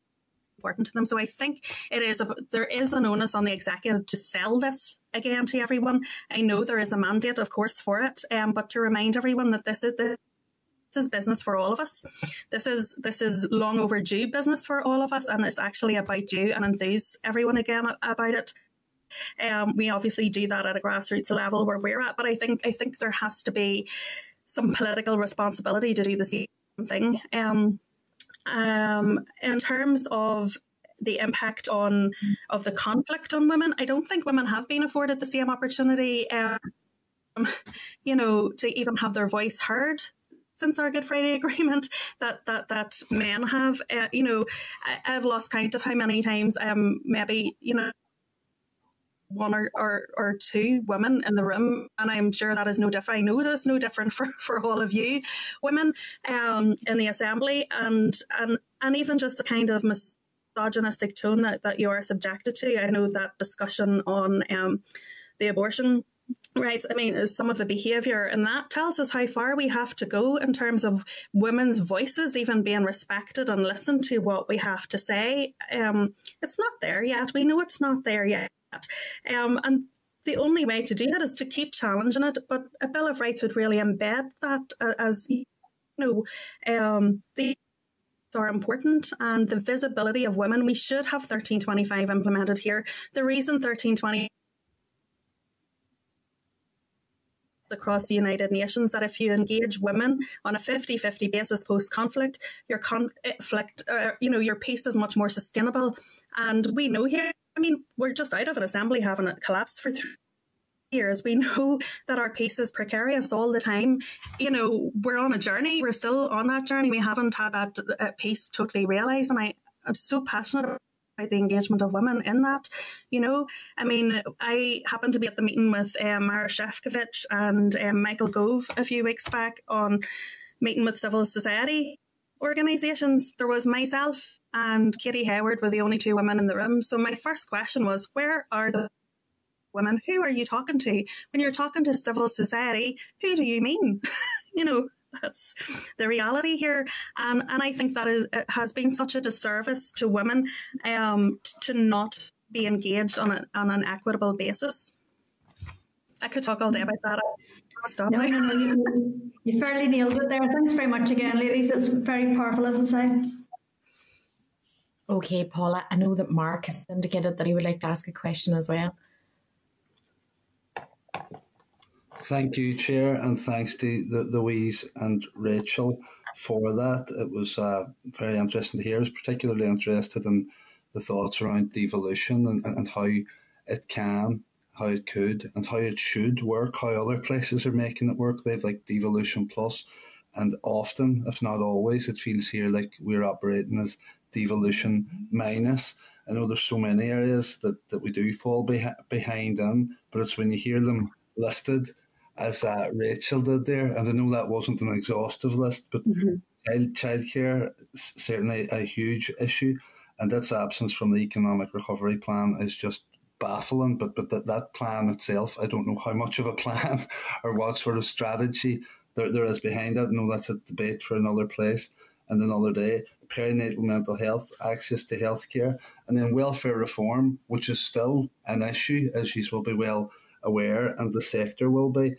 important to them. So I think it is a, there is an onus on the executive to sell this again to everyone. I know there is a mandate, of course, for it, um, but to remind everyone that this is the this is business for all of us. This is this is long overdue business for all of us, and it's actually about you and enthuse everyone again about it. Um, we obviously do that at a grassroots level where we're at, but I think I think there has to be some political responsibility to do the same thing. Um, um, in terms of the impact on of the conflict on women, I don't think women have been afforded the same opportunity, um, you know, to even have their voice heard since our Good Friday Agreement that that that men have. Uh, you know, I, have lost count of how many times, um, maybe you know, one or, or, or two women in the room, and I'm sure that is no different. I know that it's no different for, for all of you women um, in the assembly, and and and even just the kind of misogynistic tone that, that you are subjected to. I know that discussion on um, the abortion rights. I mean, some of the behaviour, and that tells us how far we have to go in terms of women's voices even being respected and listened to what we have to say. Um, it's not there yet. We know it's not there yet. Um, and the only way to do that is to keep challenging it. But a Bill of Rights would really embed that as, you know, um, the are important and the visibility of women. We should have 1325 implemented here. The reason 1320 across the United Nations that if you engage women on a 50-50 basis post-conflict, your conflict, uh, you know, your peace is much more sustainable. And we know here I mean, we're just out of an assembly having a collapse for three years. We know that our pace is precarious all the time. You know, we're on a journey. We're still on that journey. We haven't had that uh, pace totally realised. And I, I'm so passionate about the engagement of women in that. You know, I mean, I happened to be at the meeting with um, Maroš Šefčovič and um, Michael Gove a few weeks back on meeting with civil society organisations. There was myself and Katie Howard were the only two women in the room. So my first question was, where are the women, who are you talking to? When you're talking to civil society, who do you mean? you know, that's the reality here, and and I think that is it has been such a disservice to women um, to not be engaged on, a, on an equitable basis. I could talk all day about that. Stop no, no, no, you, you fairly nailed it there. Thanks very much again, ladies. It's very powerful, as I say. Okay, Paula, I know that Mark has indicated that he would like to ask a question as well. Thank you, Chair, and thanks to the Louise and Rachel for that. It was uh, very interesting to hear. I was particularly interested in the thoughts around devolution and, and how it can, how it could, and how it should work, how other places are making it work. They've like devolution plus, and often, if not always, it feels here like we're operating as devolution minus. I know there's so many areas that, that we do fall behi- behind in, but it's when you hear them listed as uh, Rachel did there, and I know that wasn't an exhaustive list, but mm-hmm. child childcare is certainly a huge issue, and its absence from the economic recovery plan is just baffling. But but that, that plan itself, I don't know how much of a plan or what sort of strategy there, there is behind that. No, that's a debate for another place and another day. Perinatal mental health, access to healthcare, and then welfare reform, which is still an issue, as you will be well aware, and the sector will be.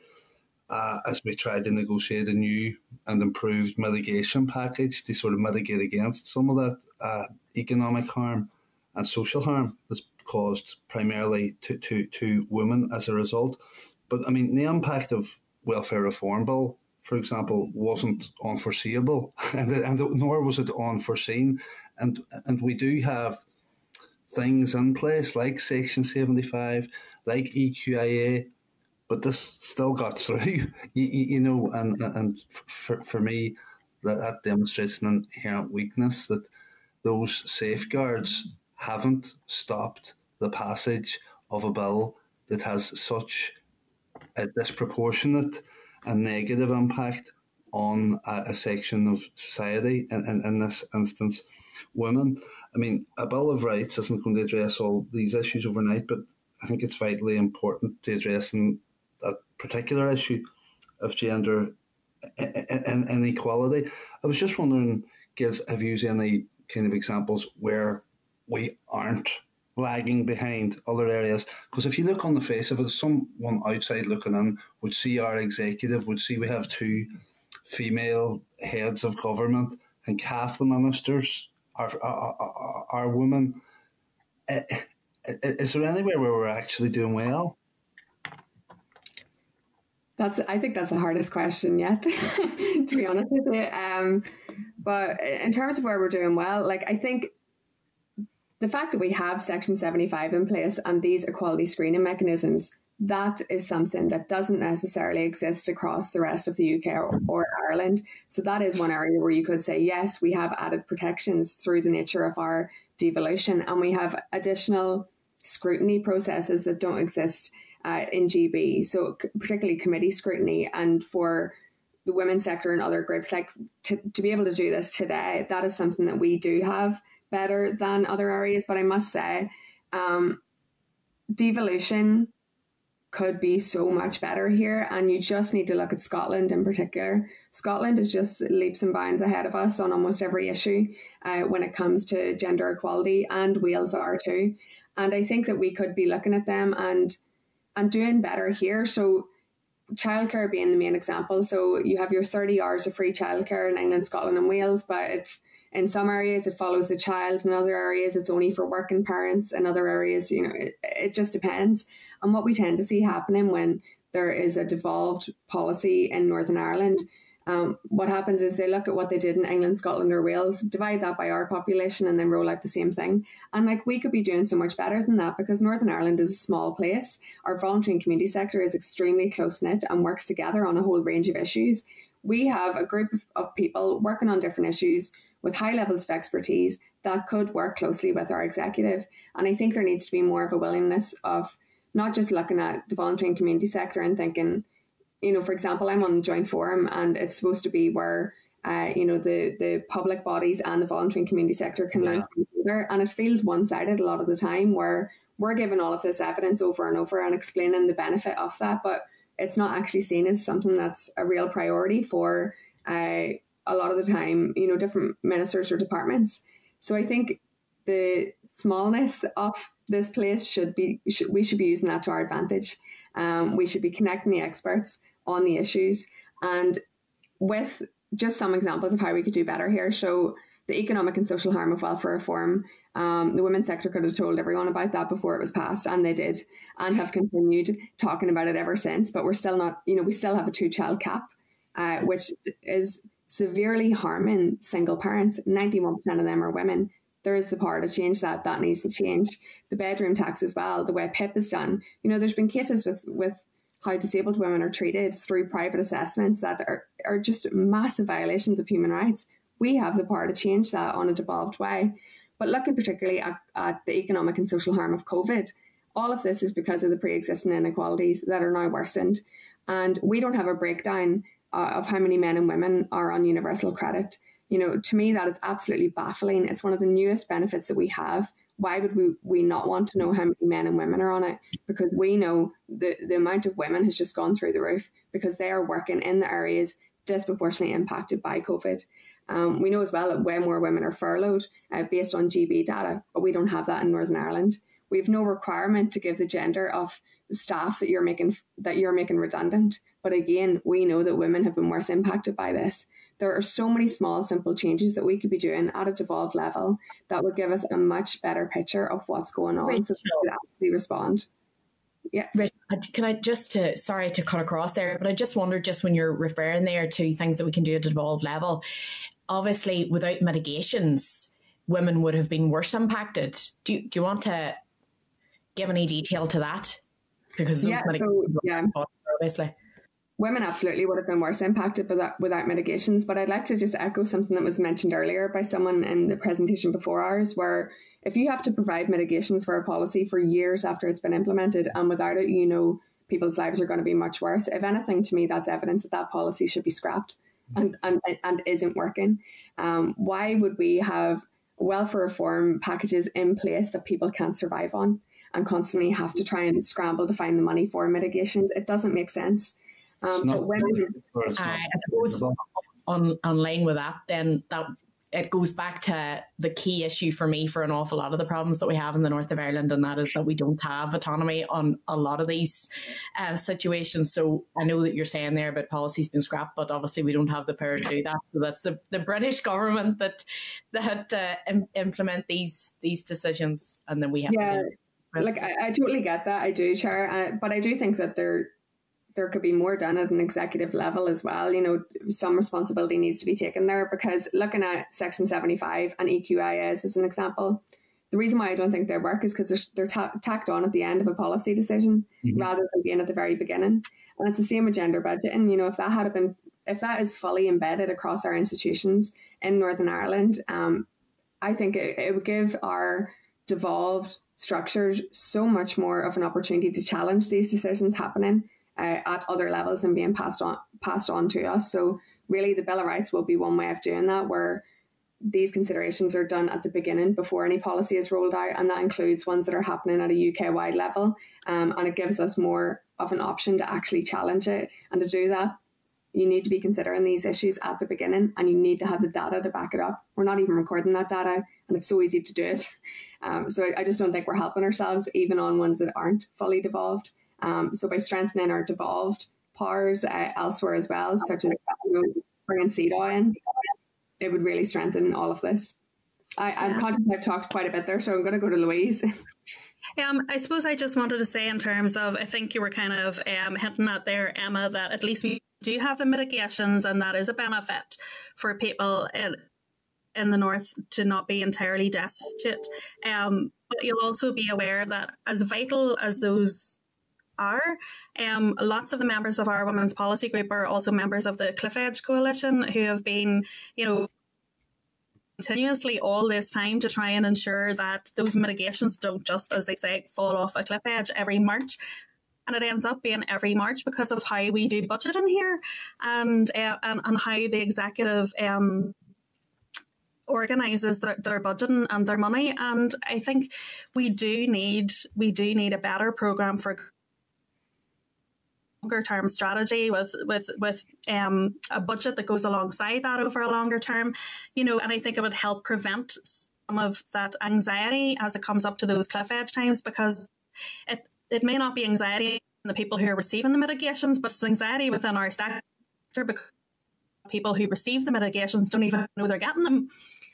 Uh, as we try to negotiate a new and improved mitigation package to sort of mitigate against some of that uh, economic harm and social harm that's caused primarily to, to, to women as a result. But I mean, the impact of welfare reform bill, for example, wasn't unforeseeable, and, and nor was it unforeseen. And and we do have things in place like Section seventy five, like EQIA, but this still got through, you, you, know, and and for, for me, that, that demonstrates an inherent weakness that those safeguards haven't stopped the passage of a bill that has such a disproportionate and negative impact on a, a section of society, and in, in, in this instance, women. I mean, a Bill of Rights isn't going to address all these issues overnight, but I think it's vitally important to address that particular issue of gender and inequality. I was just wondering, Gils, have you any kind of examples where we aren't lagging behind other areas? Because if you look on the face of it, someone outside looking in would see our executive, would see we have two female heads of government, and half the ministers are, are, are, are women. Eh, is there anywhere where we're actually doing well? That's I think that's the hardest question yet, to be honest with you. Um, but in terms of where we're doing well, like I think the fact that we have Section 75 in place and these equality screening mechanisms, that is something that doesn't necessarily exist across the rest of the UK or, or, Ireland. So that is one area where you could say, yes, we have added protections through the nature of our devolution and we have additional scrutiny processes that don't exist uh, in GB. So particularly committee scrutiny and for the women's sector and other groups, like to, to be able to do this today, that is something that we do have better than other areas. But I must say, um, devolution could be so much better here. And you just need to look at Scotland in particular. Scotland is just leaps and bounds ahead of us on almost every issue uh, when it comes to gender equality, and Wales are too. And I think that we could be looking at them and and doing better here. So childcare being the main example. So you have your 30 hours of free childcare in England, Scotland, and Wales, but it's in some areas it follows the child, in other areas it's only for working parents, in other areas, you know, it, it just depends. And what we tend to see happening when there is a devolved policy in Northern Ireland um, what happens is they look at what they did in England, Scotland, or Wales, divide that by our population, and then roll out the same thing. And like we could be doing so much better than that because Northern Ireland is a small place. Our voluntary and community sector is extremely close knit and works together on a whole range of issues. We have a group of people working on different issues with high levels of expertise that could work closely with our executive. And I think there needs to be more of a willingness of not just looking at the voluntary and community sector and thinking, you know, for example, I'm on the joint forum and it's supposed to be where uh, you know, the the public bodies and the voluntary and community sector can yeah. learn from each other. And it feels one sided a lot of the time where we're given all of this evidence over and over and explaining the benefit of that, but it's not actually seen as something that's a real priority for uh, a lot of the time, you know, different ministers or departments. So I think the smallness of this place should be should, we should be using that to our advantage. Um, we should be connecting the experts on the issues and with just some examples of how we could do better here. So the economic and social harm of welfare reform. Um, the women's sector could have told everyone about that before it was passed, and they did, and have continued talking about it ever since. But we're still not, you know, we still have a two child cap, uh, which is severely harming single parents. 91% of them are women. There is the power to change that. That needs to change. The bedroom tax as well, the way PIP is done. You know, there's been cases with, with how disabled women are treated through private assessments that are, are just massive violations of human rights we have the power to change that on a devolved way. But looking particularly at, at the economic and social harm of COVID, all of this is because of the pre existing inequalities that are now worsened. And we don't have a breakdown uh, of how many men and women are on universal credit. You know, to me, that is absolutely baffling. It's one of the newest benefits that we have. Why would we, we not want to know how many men and women are on it? Because we know the, the amount of women has just gone through the roof because they are working in the areas disproportionately impacted by COVID. Um, we know as well that way more women are furloughed uh, based on GB data, but we don't have that in Northern Ireland. We have no requirement to give the gender of staff that you're making that you're making redundant. But again, we know that women have been worse impacted by this. There are so many small, simple changes that we could be doing at a devolved level that would give us a much better picture of what's going on, so we could actually respond. Yeah. Can I just to sorry to cut across there, but I just wondered just when you're referring there to things that we can do at a devolved level, obviously without mitigations, women would have been worse impacted. Do you, do you want to give any detail to that? Because yeah, so, yeah. obviously. Women absolutely would have been worse impacted without, without mitigations. But I'd like to just echo something that was mentioned earlier by someone in the presentation before ours, where if you have to provide mitigations for a policy for years after it's been implemented and without it, you know, people's lives are going to be much worse. If anything, to me, that's evidence that that policy should be scrapped and, and, and isn't working. Um, why would we have welfare reform packages in place that people can't survive on and constantly have to try and scramble to find the money for mitigations? It doesn't make sense. Um, but when I suppose on, on line with that, then that it goes back to the key issue for me for an awful lot of the problems that we have in the north of Ireland, and that is that we don't have autonomy on a lot of these uh, situations. So I know that you're saying there about policy's been scrapped, but obviously we don't have the power to do that. So that's the, the British government that that uh, Im- implement these these decisions, and then we have yeah. to. Like I, I, totally get that, I do, Chair, uh, but I do think that there there could be more done at an executive level as well. You know, some responsibility needs to be taken there because looking at Section 75 and EQIS as an example, the reason why I don't think they work is because they're, they're ta- tacked on at the end of a policy decision mm-hmm. rather than being at the very beginning. And it's the same with gender budgeting. You know, if that had been, if that is fully embedded across our institutions in Northern Ireland, um, I think it, it would give our devolved structures so much more of an opportunity to challenge these decisions happening uh, at other levels and being passed on passed on to us. So really, the Bill of Rights will be one way of doing that, where these considerations are done at the beginning before any policy is rolled out, and that includes ones that are happening at a UK wide level. Um, and it gives us more of an option to actually challenge it. And to do that, you need to be considering these issues at the beginning, and you need to have the data to back it up. We're not even recording that data, and it's so easy to do it. Um, so I, I just don't think we're helping ourselves, even on ones that aren't fully devolved. Um, so by strengthening our devolved powers uh, elsewhere as well, such as you know, bringing CEDAW in, it would really strengthen all of this. I, I'm conscious I've talked quite a bit there, so I'm going to go to Louise. Um, I suppose I just wanted to say, in terms of, I think you were kind of um, hinting at there, Emma, that at least we do have the mitigations, and that is a benefit for people in, in the north to not be entirely destitute. Um, but you'll also be aware that, as vital as those are. Um, lots of the members of our women's policy group are also members of the Cliff Edge Coalition who have been, you know, continuously all this time to try and ensure that those mitigations don't just, as they say, fall off a cliff edge every March. And it ends up being every March because of how we do budget in here and uh, and, and how the executive um, organises their, their budgeting and their money. And I think we do need we do need a better program for longer term strategy with with with um, a budget that goes alongside that over a longer term. You know, and I think it would help prevent some of that anxiety as it comes up to those cliff edge times because it it may not be anxiety in the people who are receiving the mitigations, but it's anxiety within our sector because people who receive the mitigations don't even know they're getting them.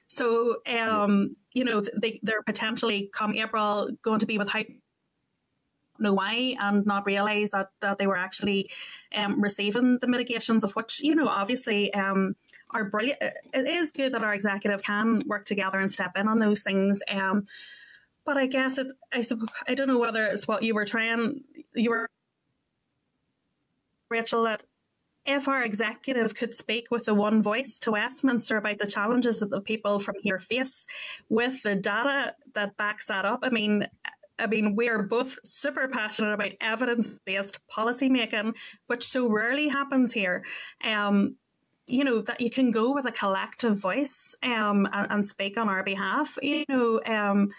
So, um, you know, they, they're potentially come April going to be with high know why and not realize that, that they were actually um, receiving the mitigations of which, you know, obviously um, are brilliant. It is good that our executive can work together and step in on those things. Um, but I guess it, I I don't know whether it's what you were trying, you were, Rachel, that if our executive could speak with the one voice to Westminster about the challenges that the people from here face with the data that backs that up, I mean, I mean, we are both super passionate about evidence based policy making, which so rarely happens here. Um, you know that you can go with a collective voice um, and, and speak on our behalf. You know, um,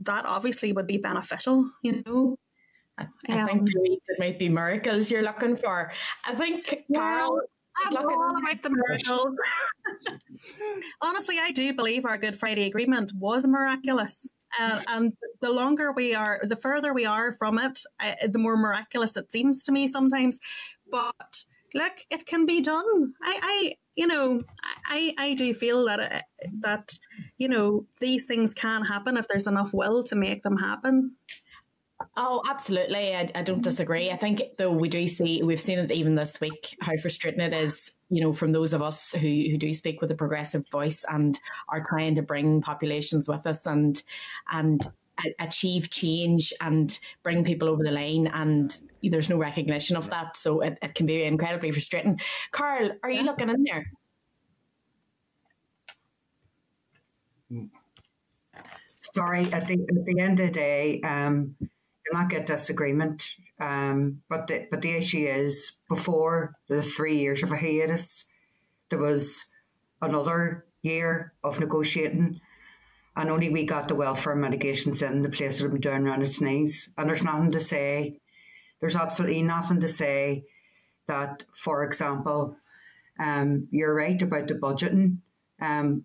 that obviously would be beneficial. You know, I, I um, think it might be miracles you're looking for. I think Carál. I'm all about the miracles. Honestly, I do believe our Good Friday Agreement was miraculous. Uh, and the longer we are, the further we are from it, uh, the more miraculous it seems to me sometimes. But look, it can be done. I, I you know, I, I do feel that uh, that you know these things can happen if there's enough will to make them happen. Oh, absolutely. I, I, don't disagree. I think, though, we do see, we've seen it even this week, how frustrating it is, you know, from those of us who, who do speak with a progressive voice and are trying to bring populations with us and, and achieve change and bring people over the line. And there's no recognition of that. So it, it can be incredibly frustrating. Carál, are you looking in there? Sorry, at the, at the end of the day, um, not get disagreement. Um, but the, but the issue is before the three years of a hiatus, there was another year of negotiating, and only we got the welfare mitigations in the place of them down around its knees. And there's nothing to say. There's absolutely nothing to say that, for example, um, you're right about the budgeting. Um,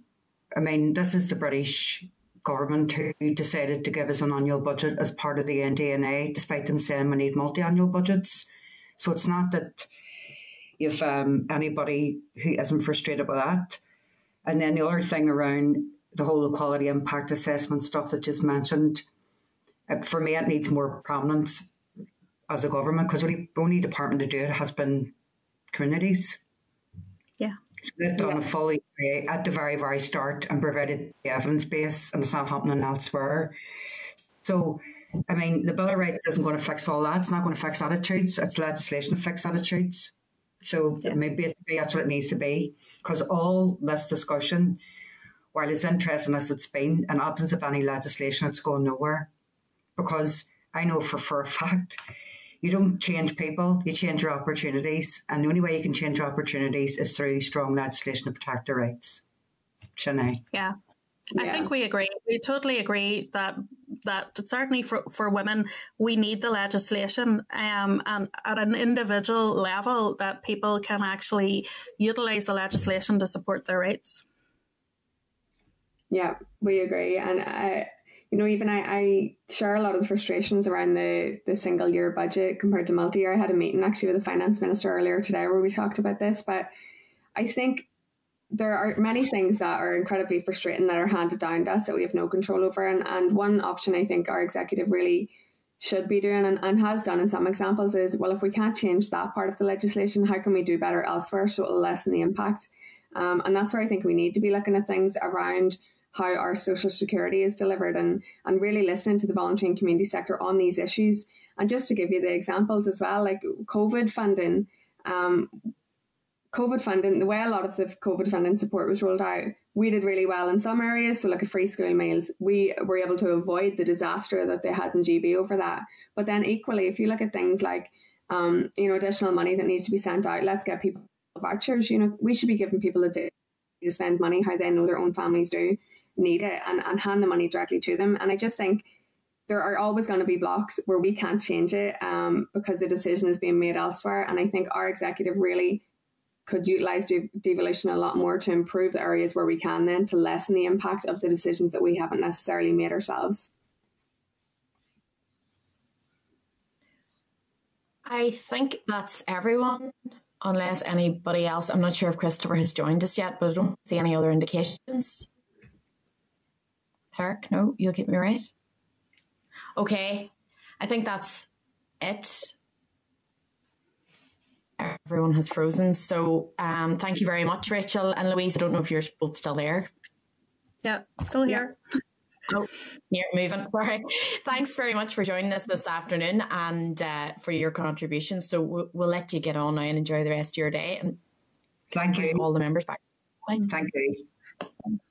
I mean, this is the British government who decided to give us an annual budget as part of the NDNA, despite them saying we need multi-annual budgets. So it's not that you've um, anybody who isn't frustrated with that. And then the other thing around the whole equality impact assessment stuff that just mentioned, uh, for me, it needs more prominence as a government because the only department to do it has been communities. Yeah. So they've a fully at the very, very start and provided the evidence base, and it's not happening elsewhere. So, I mean, the Bill of Rights isn't going to fix all that. It's not going to fix attitudes. It's legislation to fix attitudes. So, yeah. maybe that's what it needs to be. Because all this discussion, while it's interesting as it's been, in absence of any legislation, it's going nowhere. Because I know for, for a fact you don't change people, you change your opportunities. And the only way you can change your opportunities is through strong legislation to protect their rights. Shanae. Yeah. I think we agree. We totally agree that that certainly for, for women, we need the legislation um, and at an individual level that people can actually utilize the legislation to support their rights. Yeah, we agree. And I, you know, even I, I share a lot of the frustrations around the, the single year budget compared to multi year. I had a meeting actually with the finance minister earlier today where we talked about this, but I think there are many things that are incredibly frustrating that are handed down to us that we have no control over. And, and one option I think our executive really should be doing and, and has done in some examples is well, if we can't change that part of the legislation, how can we do better elsewhere so it'll lessen the impact? Um, and that's where I think we need to be looking at things around how our social security is delivered and, and really listening to the voluntary and community sector on these issues. And just to give you the examples as well, like COVID funding, um, COVID funding, the way a lot of the COVID funding support was rolled out, we did really well in some areas. So, like a free school meals, we were able to avoid the disaster that they had in GB over that. But then, equally, if you look at things like, um, you know, additional money that needs to be sent out, let's get people vouchers. You know, we should be giving people a day to spend money how they know their own families do need it and, and hand the money directly to them. And I just think there are always going to be blocks where we can't change it um, because the decision is being made elsewhere. And I think our executive really could utilize devolution a lot more to improve the areas where we can then to lessen the impact of the decisions that we haven't necessarily made ourselves. I think that's everyone, unless anybody else. I'm not sure if Christopher has joined us yet, but I don't see any other indications. Clark, no, you'll get me right. Okay, I think that's it. Everyone has frozen. So um, thank you very much, Rachel and Louise. I don't know if you're both still there. Yeah, still here. Yeah. Oh, you're moving. Sorry. Thanks very much for joining us this afternoon and uh, for your contribution. So we'll, we'll, let you get on now and enjoy the rest of your day. And thank you, all the members back. Thank you.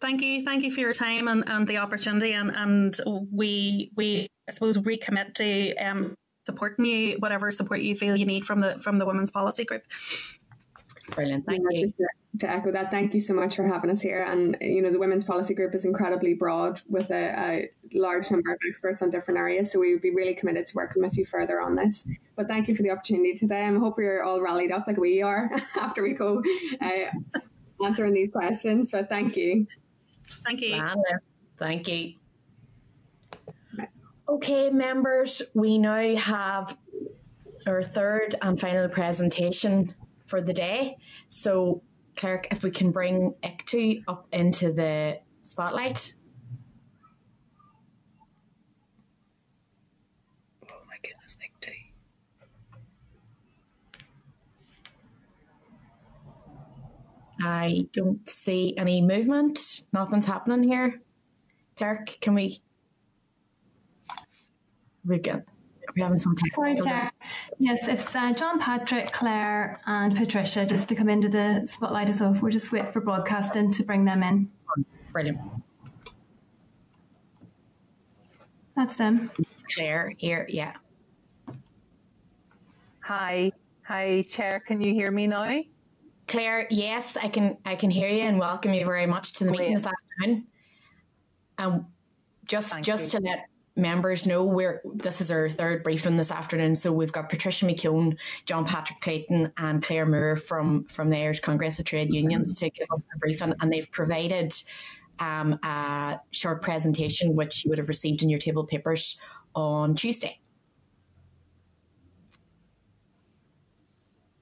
Thank you, thank you for your time and, and the opportunity, and, and we we I suppose recommit to um, supporting you, whatever support you feel you need from the from the Women's Policy Group. Brilliant, thank you. To echo that, thank you so much for having us here. And you know, the Women's Policy Group is incredibly broad with a, a large number of experts on different areas. So we would be really committed to working with you further on this. But thank you for the opportunity today. I hope you're all rallied up like we are after we go uh, answering these questions. But thank you. Thank you. Thank you. Okay, members, we now have our third and final presentation for the day. So, Clerk, if we can bring ICTU up into the spotlight. Oh my goodness, ICTU. I don't see any movement. Nothing's happening here. Clerk, can we? We get. We're having some Sorry, Claire. Yes, it's uh, John Patrick, Claire, and Patricia just to come into the spotlight as well. We're just waiting for broadcasting to bring them in. Brilliant. That's them. Claire here, yeah. Hi, hi, Chair. Can you hear me now? Claire, yes, I can I can hear you and welcome you very much to the meeting this afternoon. Um, just Thank just you. to let members know we're this is our third briefing this afternoon. So we've got Patricia McKeown, John Patrick Clayton, and Claire Moore from from the Irish Congress of Trade Unions to give us a briefing, and they've provided um, a short presentation which you would have received in your table papers on Tuesday.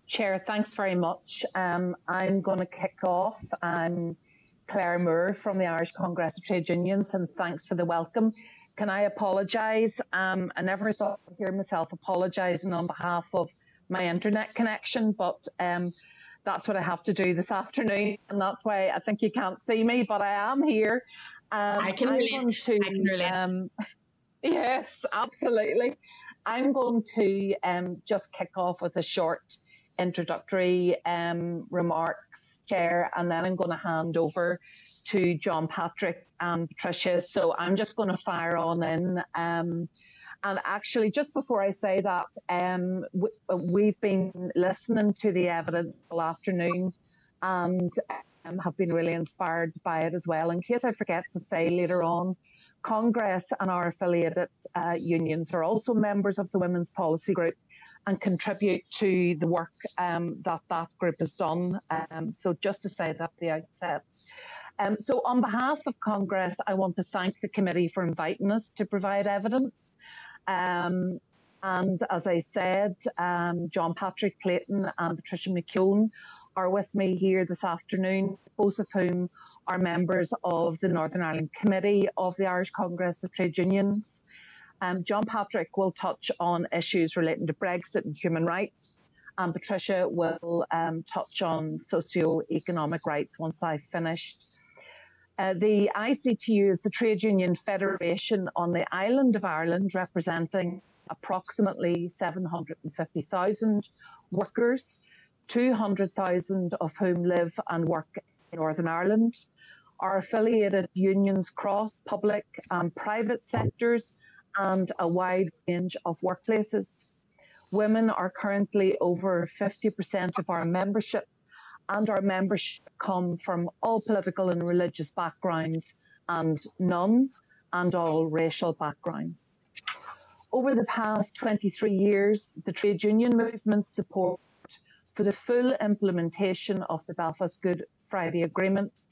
Chair, thanks very much. Um, I'm going to kick off. I'm Claire Moore from the Irish Congress of Trade Unions, and thanks for the welcome. Can I apologise? Um, I never thought I'd hear myself apologising on behalf of my internet connection, but um, that's what I have to do this afternoon, and that's why I think you can't see me, but I am here. Um, I can relate. To, I can relate. Um, yes, absolutely. I'm going to um, just kick off with a short introductory um, remarks, Chair, and then I'm going to hand over to John Patrick and Patricia. So I'm just going to fire on in. Um, and actually, just before I say that, um, we, have been listening to the evidence all afternoon and um, have been really inspired by it as well. In case I forget to say later on, Congress and our affiliated uh, unions are also members of the Women's Policy Group and contribute to the work um, that that group has done. Um, so just to say that at the outset. Um, so on behalf of Congress, I want to thank the committee for inviting us to provide evidence. Um, and as I said, um, John Patrick Clayton and Patricia McKeown are with me here this afternoon, both of whom are members of the Northern Ireland Committee of the Irish Congress of Trade Unions. Um, John Patrick will touch on issues relating to Brexit and human rights, and Patricia will um, touch on socio-economic rights once I've finished. Uh, the ICTU is the trade union federation on the island of Ireland, representing approximately 750,000 workers, 200,000 of whom live and work in Northern Ireland. Our affiliated unions cross public and private sectors and a wide range of workplaces. Women are currently over 50% of our membership, and our membership come from all political and religious backgrounds and none and all racial backgrounds. Over the past 23 years, the trade union movement's support for the full implementation of the Belfast Good Friday Agreement,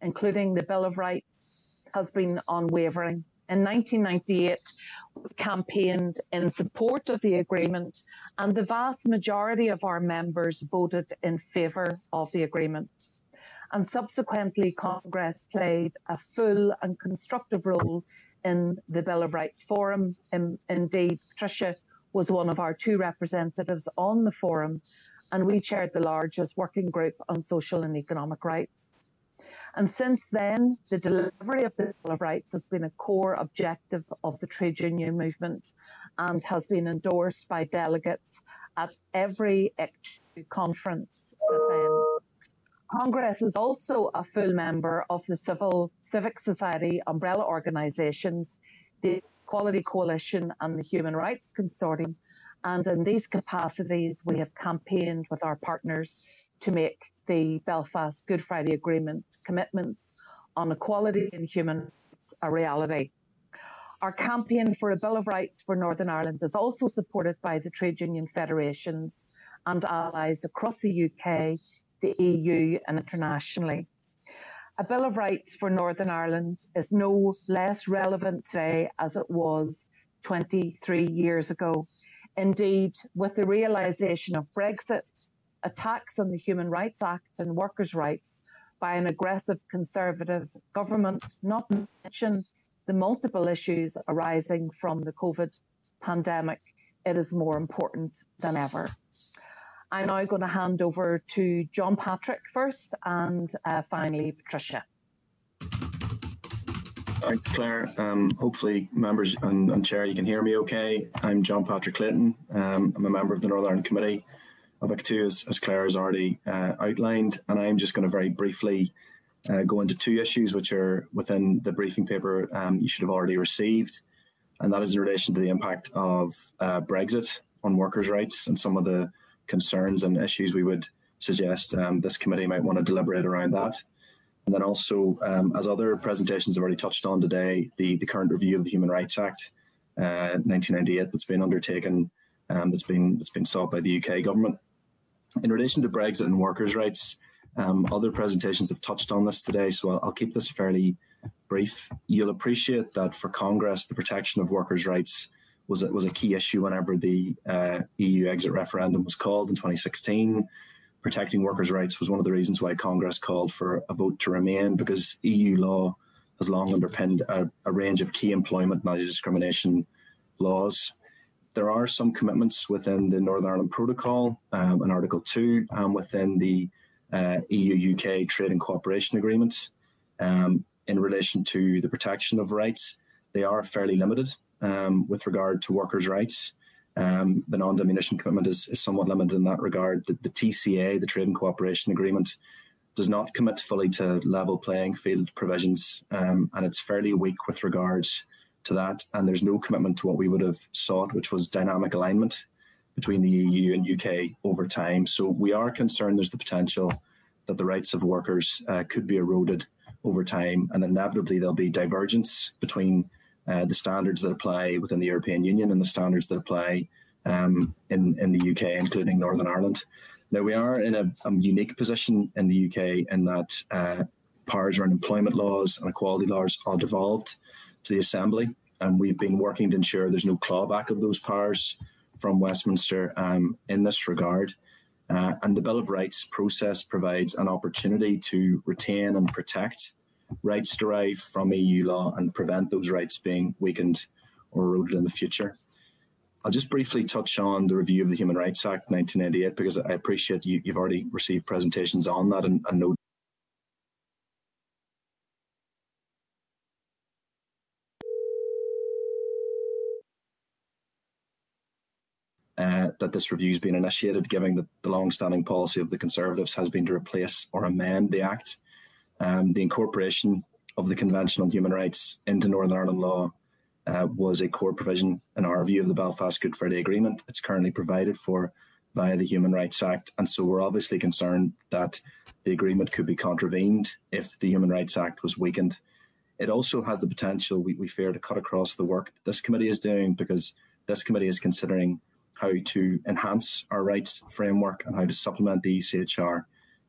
including the Bill of Rights, has been unwavering. In 1998, we campaigned in support of the agreement, and the vast majority of our members voted in favour of the agreement. And subsequently, Congress played a full and constructive role in the Bill of Rights Forum. indeed, Patricia was one of our two representatives on the forum, and we chaired the largest working group on social and economic rights. And since then, the delivery of the Bill of Rights has been a core objective of the trade union movement and has been endorsed by delegates at every conference since then. Congress is also a full member of the civil civic society umbrella organisations, the Equality Coalition and the Human Rights Consortium. And in these capacities, we have campaigned with our partners to make the Belfast Good Friday Agreement commitments on equality and human rights a reality. Our campaign for a Bill of Rights for Northern Ireland is also supported by the trade union federations and allies across the UK the EU and internationally. A Bill of Rights for Northern Ireland is no less relevant today as it was 23 years ago. Indeed, with the realisation of Brexit, attacks on the Human Rights Act and workers' rights by an aggressive Conservative government, not to mention the multiple issues arising from the COVID pandemic, it is more important than ever. I'm now going to hand over to John Patrick first and uh, finally Patricia. Thanks, Claire. Um, hopefully, members and, and, Chair, you can hear me okay. I'm John Patrick Clayton. Um, I'm a member of the Northern Ireland Committee of ICTU, as, as Claire has already uh, outlined, and I'm just going to very briefly uh, go into two issues which are within the briefing paper um, you should have already received, and that is in relation to the impact of uh, Brexit on workers' rights and some of the concerns and issues we would suggest um, this committee might want to deliberate around that. And then also, um, as other presentations have already touched on today, the, the current review of the Human Rights Act uh, 1998 that's been undertaken, um, that's been that's been sought by the UK government. In relation to Brexit and workers' rights, um, other presentations have touched on this today, so I'll, I'll keep this fairly brief. You'll appreciate that for Congress, the protection of workers' rights was a, was a key issue whenever the uh, EU exit referendum was called in 2016. Protecting workers' rights was one of the reasons why Congress called for a vote to remain because EU law has long underpinned a, a range of key employment and anti-discrimination laws. There are some commitments within the Northern Ireland Protocol um, in Article 2 and within the uh, EU UK Trade and Cooperation Agreement um, in relation to the protection of rights. They are fairly limited um, with regard to workers' rights. Um, the non-diminution commitment is, is, somewhat limited in that regard. The, the, TCA, the Trade and Cooperation Agreement, does not commit fully to level playing field provisions, um, and it's fairly weak with regards to that. And there's no commitment to what we would have sought, which was dynamic alignment between the EU and UK over time. So we are concerned there's the potential that the rights of workers uh, could be eroded over time, and inevitably there'll be divergence between uh, the standards that apply within the European Union and the standards that apply um, in, in the UK, including Northern Ireland. Now, we are in a, a unique position in the UK in that uh, powers around employment laws and equality laws are devolved to the Assembly, and we've been working to ensure there's no clawback of those powers from Westminster um, in this regard. Uh, and the Bill of Rights process provides an opportunity to retain and protect rights derived from EU law and prevent those rights being weakened or eroded in the future. I'll just briefly touch on the review of the Human Rights Act 1998 because I appreciate you, have already received presentations on that and, and know That this review has been initiated, given that the long-standing policy of the Conservatives has been to replace or amend the Act um, the incorporation of the Convention on Human Rights into Northern Ireland law uh, was a core provision in our view of the Belfast Good Friday Agreement. It's currently provided for via the Human Rights Act. And so we're obviously concerned that the agreement could be contravened if the Human Rights Act was weakened. It also has the potential, we, we fear, to cut across the work this committee is doing because this committee is considering how to enhance our rights framework and how to supplement the ECHR.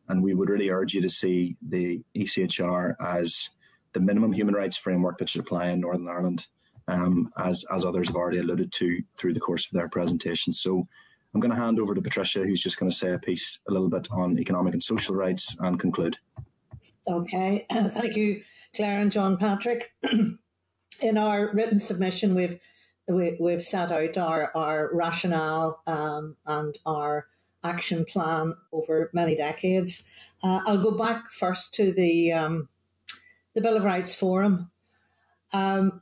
And we would really urge you to see the ECHR as the minimum human rights framework that should apply in Northern Ireland, um, as, as others have already alluded to through the course of their presentation. So I'm going to hand over to Patricia, who's just going to say a piece a little bit on economic and social rights and conclude. Okay, thank you, Claire and John Patrick. In our written submission, we've we, we've set out our, our rationale um, and our action plan over many decades. Uh, I'll go back first to the um, the Bill of Rights Forum. Um,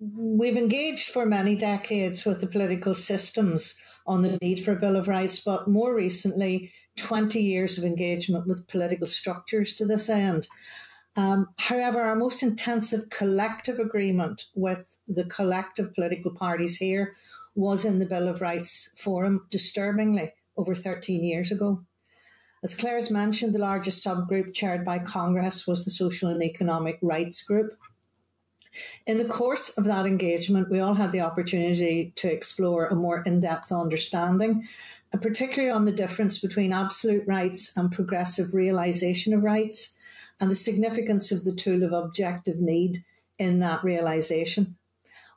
we've engaged for many decades with the political systems on the need for a Bill of Rights, but more recently, 20 years of engagement with political structures to this end. Um, however, our most intensive collective agreement with the collective political parties here was in the Bill of Rights Forum, disturbingly, over 13 years ago. As Claire has mentioned, the largest subgroup chaired by Congress was the Social and Economic Rights Group. In the course of that engagement, we all had the opportunity to explore a more in depth understanding, particularly on the difference between absolute rights and progressive realisation of rights and the significance of the tool of objective need in that realization.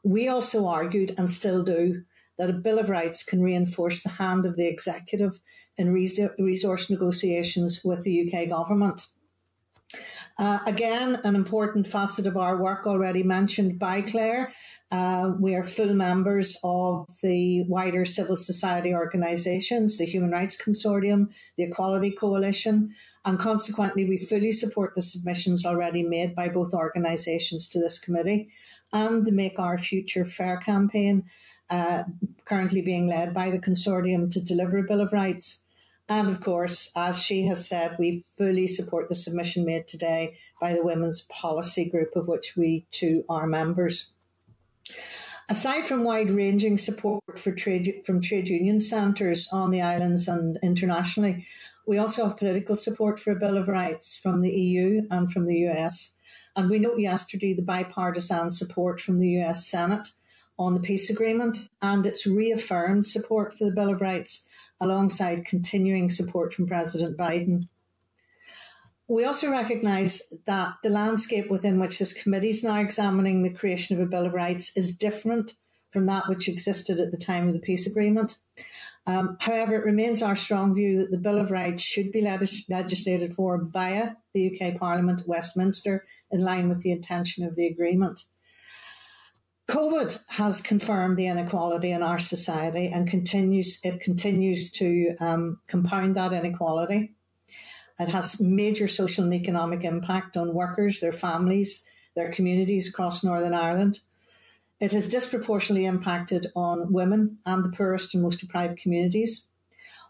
We also argued, and still do, that a Bill of Rights can reinforce the hand of the executive in resource negotiations with the UK government. Uh, again, an important facet of our work already mentioned by Claire. Uh, we are full members of the wider civil society organisations, the Human Rights Consortium, the Equality Coalition, and consequently, we fully support the submissions already made by both organisations to this committee and the Make Our Future Fair campaign, uh, currently being led by the consortium to deliver a Bill of Rights. And of course, as she has said, we fully support the submission made today by the Women's Policy Group, of which we too are members. Aside from wide ranging support for trade, from trade union centres on the islands and internationally, we also have political support for a Bill of Rights from the EU and from the US. And we note yesterday the bipartisan support from the US Senate on the peace agreement and its reaffirmed support for the Bill of Rights alongside continuing support from President Biden. We also recognise that the landscape within which this committee is now examining the creation of a Bill of Rights is different from that which existed at the time of the peace agreement. Um, however, it remains our strong view that the Bill of Rights should be legis- legislated for via the UK Parliament, at Westminster, in line with the intention of the agreement. COVID has confirmed the inequality in our society and continues it continues to um, compound that inequality. It has major social and economic impact on workers, their families, their communities across Northern Ireland. It has disproportionately impacted on women and the poorest and most deprived communities.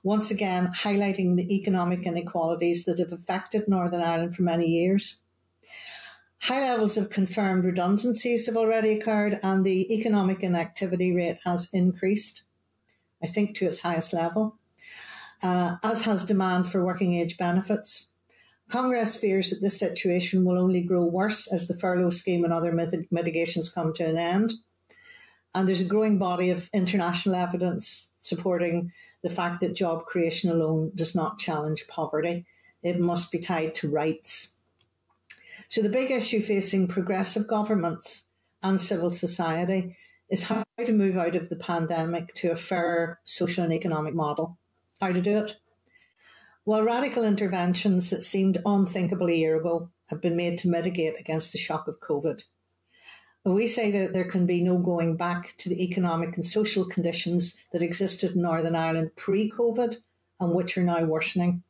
Once again, highlighting the economic inequalities that have affected Northern Ireland for many years. High levels of confirmed redundancies have already occurred, and the economic inactivity rate has increased, I think, to its highest level, uh, as has demand for working age benefits. Congress fears that this situation will only grow worse as the furlough scheme and other mit- mitigations come to an end. And there's a growing body of international evidence supporting the fact that job creation alone does not challenge poverty. It must be tied to rights. So the big issue facing progressive governments and civil society is how to move out of the pandemic to a fairer social and economic model. How to do it? While radical interventions that seemed unthinkable a year ago have been made to mitigate against the shock of COVID, we say that there can be no going back to the economic and social conditions that existed in Northern Ireland pre COVID and which are now worsening.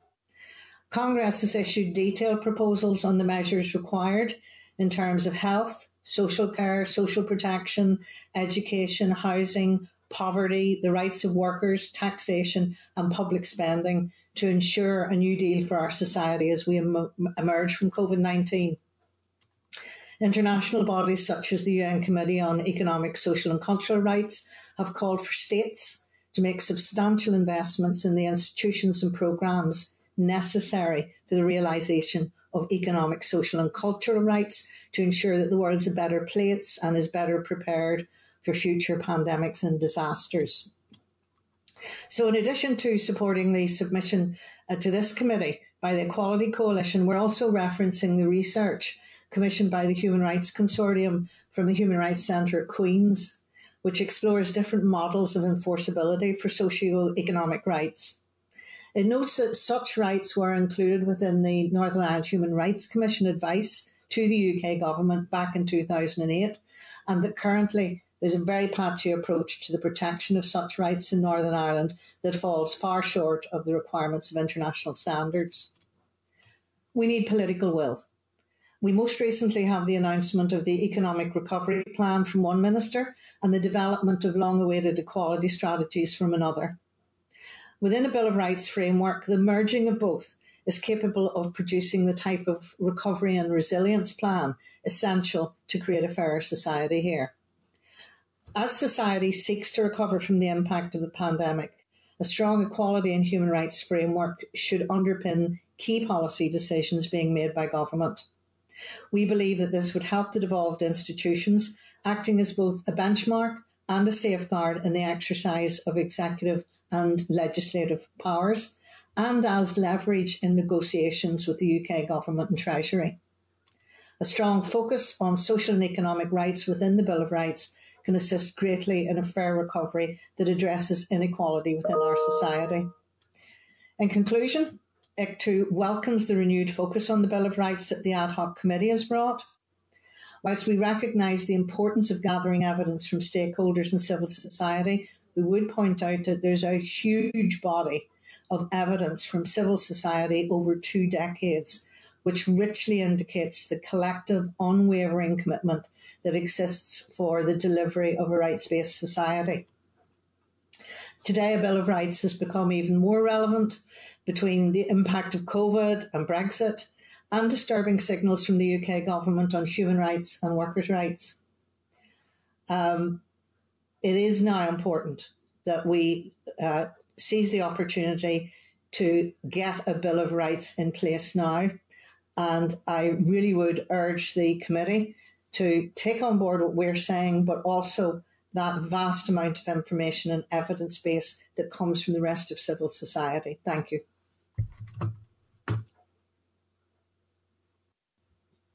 Congress has issued detailed proposals on the measures required in terms of health, social care, social protection, education, housing, poverty, the rights of workers, taxation, and public spending to ensure a new deal for our society as we em- emerge from COVID 19. International bodies such as the UN Committee on Economic, Social and Cultural Rights have called for states to make substantial investments in the institutions and programmes necessary for the realisation of economic, social, and cultural rights to ensure that the world's a better place and is better prepared for future pandemics and disasters. So, in addition to supporting the submission uh, to this committee by the Equality Coalition, we're also referencing the research commissioned by the Human Rights Consortium from the Human Rights Centre at Queen's, which explores different models of enforceability for socio-economic rights. It notes that such rights were included within the Northern Ireland Human Rights Commission advice to the UK government back in 2008, and that currently there's a very patchy approach to the protection of such rights in Northern Ireland that falls far short of the requirements of international standards. We need political will. We most recently have the announcement of the Economic Recovery Plan from one minister and the development of long awaited equality strategies from another. Within a Bill of Rights framework, the merging of both is capable of producing the type of recovery and resilience plan essential to create a fairer society here. As society seeks to recover from the impact of the pandemic, a strong equality and human rights framework should underpin key policy decisions being made by government. We believe that this would help the devolved institutions, acting as both a benchmark and a safeguard in the exercise of executive and legislative powers, and as leverage in negotiations with the UK Government and Treasury. A strong focus on social and economic rights within the Bill of Rights can assist greatly in a fair recovery that addresses inequality within our society. In conclusion, ICTU welcomes the renewed focus on the Bill of Rights that the ad hoc committee has brought. Whilst we recognise the importance of gathering evidence from stakeholders and civil society, we would point out that there's a huge body of evidence from civil society over two decades, which richly indicates the collective, unwavering commitment that exists for the delivery of a rights based society. Today, a Bill of Rights has become even more relevant between the impact of COVID and Brexit and disturbing signals from the UK government on human rights and workers' rights. Um, it is now important that we uh, seize the opportunity to get a Bill of Rights in place now. And I really would urge the committee to take on board what we're saying, but also that vast amount of information and evidence base that comes from the rest of civil society. Thank you.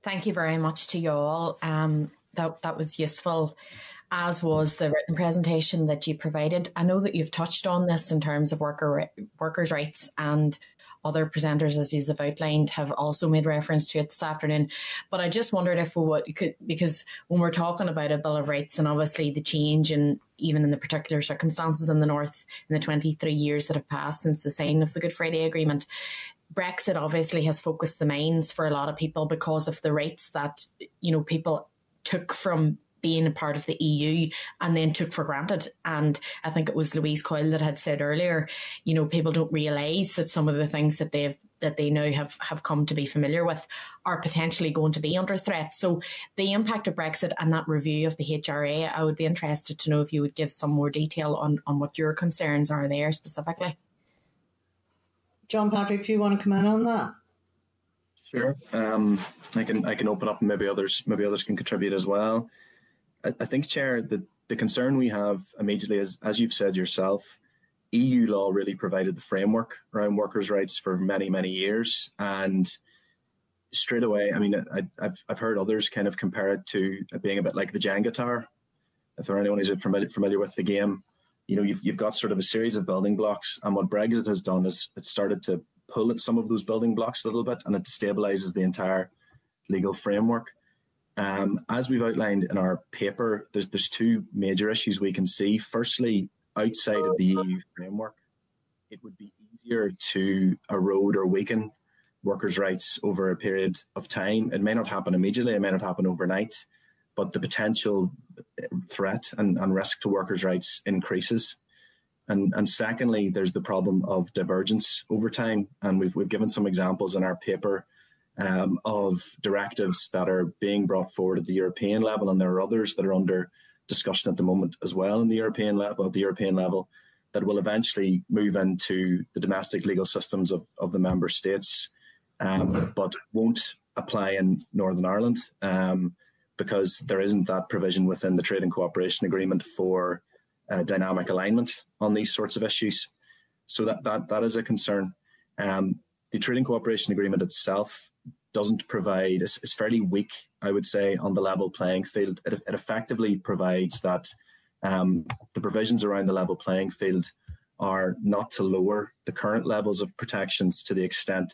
Thank you very much to you all. Um, that that was useful, as was the written presentation that you provided. I know that you've touched on this in terms of worker workers' rights and other presenters, as you have outlined, have also made reference to it this afternoon. But I just wondered if we would, could, because when we're talking about a Bill of Rights and obviously the change and even in the particular circumstances in the North in the 23 years that have passed since the signing of the Good Friday Agreement, Brexit obviously has focused the minds for a lot of people because of the rights that, you know, people took from being a part of the EU and then took for granted. And I think it was Louise Coyle that had said earlier, you know, people don't realise that some of the things that they've that they now have, have come to be familiar with are potentially going to be under threat. So the impact of Brexit and that review of the HRA, I would be interested to know if you would give some more detail on, on what your concerns are there specifically. John Patrick, do you want to comment on that? Sure. Um, I can I can open up and maybe others maybe others can contribute as well. I, think, Chair, the, the concern we have immediately is, as you've said yourself, EU law really provided the framework around workers' rights for many, many years. And straight away, I mean, I, have I've heard others kind of compare it to being a bit like the Jenga tower. If there anyone who's familiar, familiar with the game, you know, you've, you've got sort of a series of building blocks. And what Brexit has done is it started to pull at some of those building blocks a little bit and it destabilizes the entire legal framework. Um, as we've outlined in our paper, there's, there's two major issues we can see. Firstly, outside of the EU framework, it would be easier to erode or weaken workers' rights over a period of time. It may not happen immediately, it may not happen overnight, but the potential threat and, and risk to workers' rights increases. And, and secondly, there's the problem of divergence over time. And we've, we've given some examples in our paper um, of directives that are being brought forward at the European level, and there are others that are under discussion at the moment as well in the European level. At the European level, that will eventually move into the domestic legal systems of, of the member states, um, but won't apply in Northern Ireland um, because there isn't that provision within the Trade and Cooperation Agreement for uh, dynamic alignment on these sorts of issues. So that that, that is a concern. Um, the Trade and Cooperation Agreement itself doesn't provide, is, is fairly weak, I would say, on the level playing field. It, it effectively provides that um, the provisions around the level playing field are not to lower the current levels of protections to the extent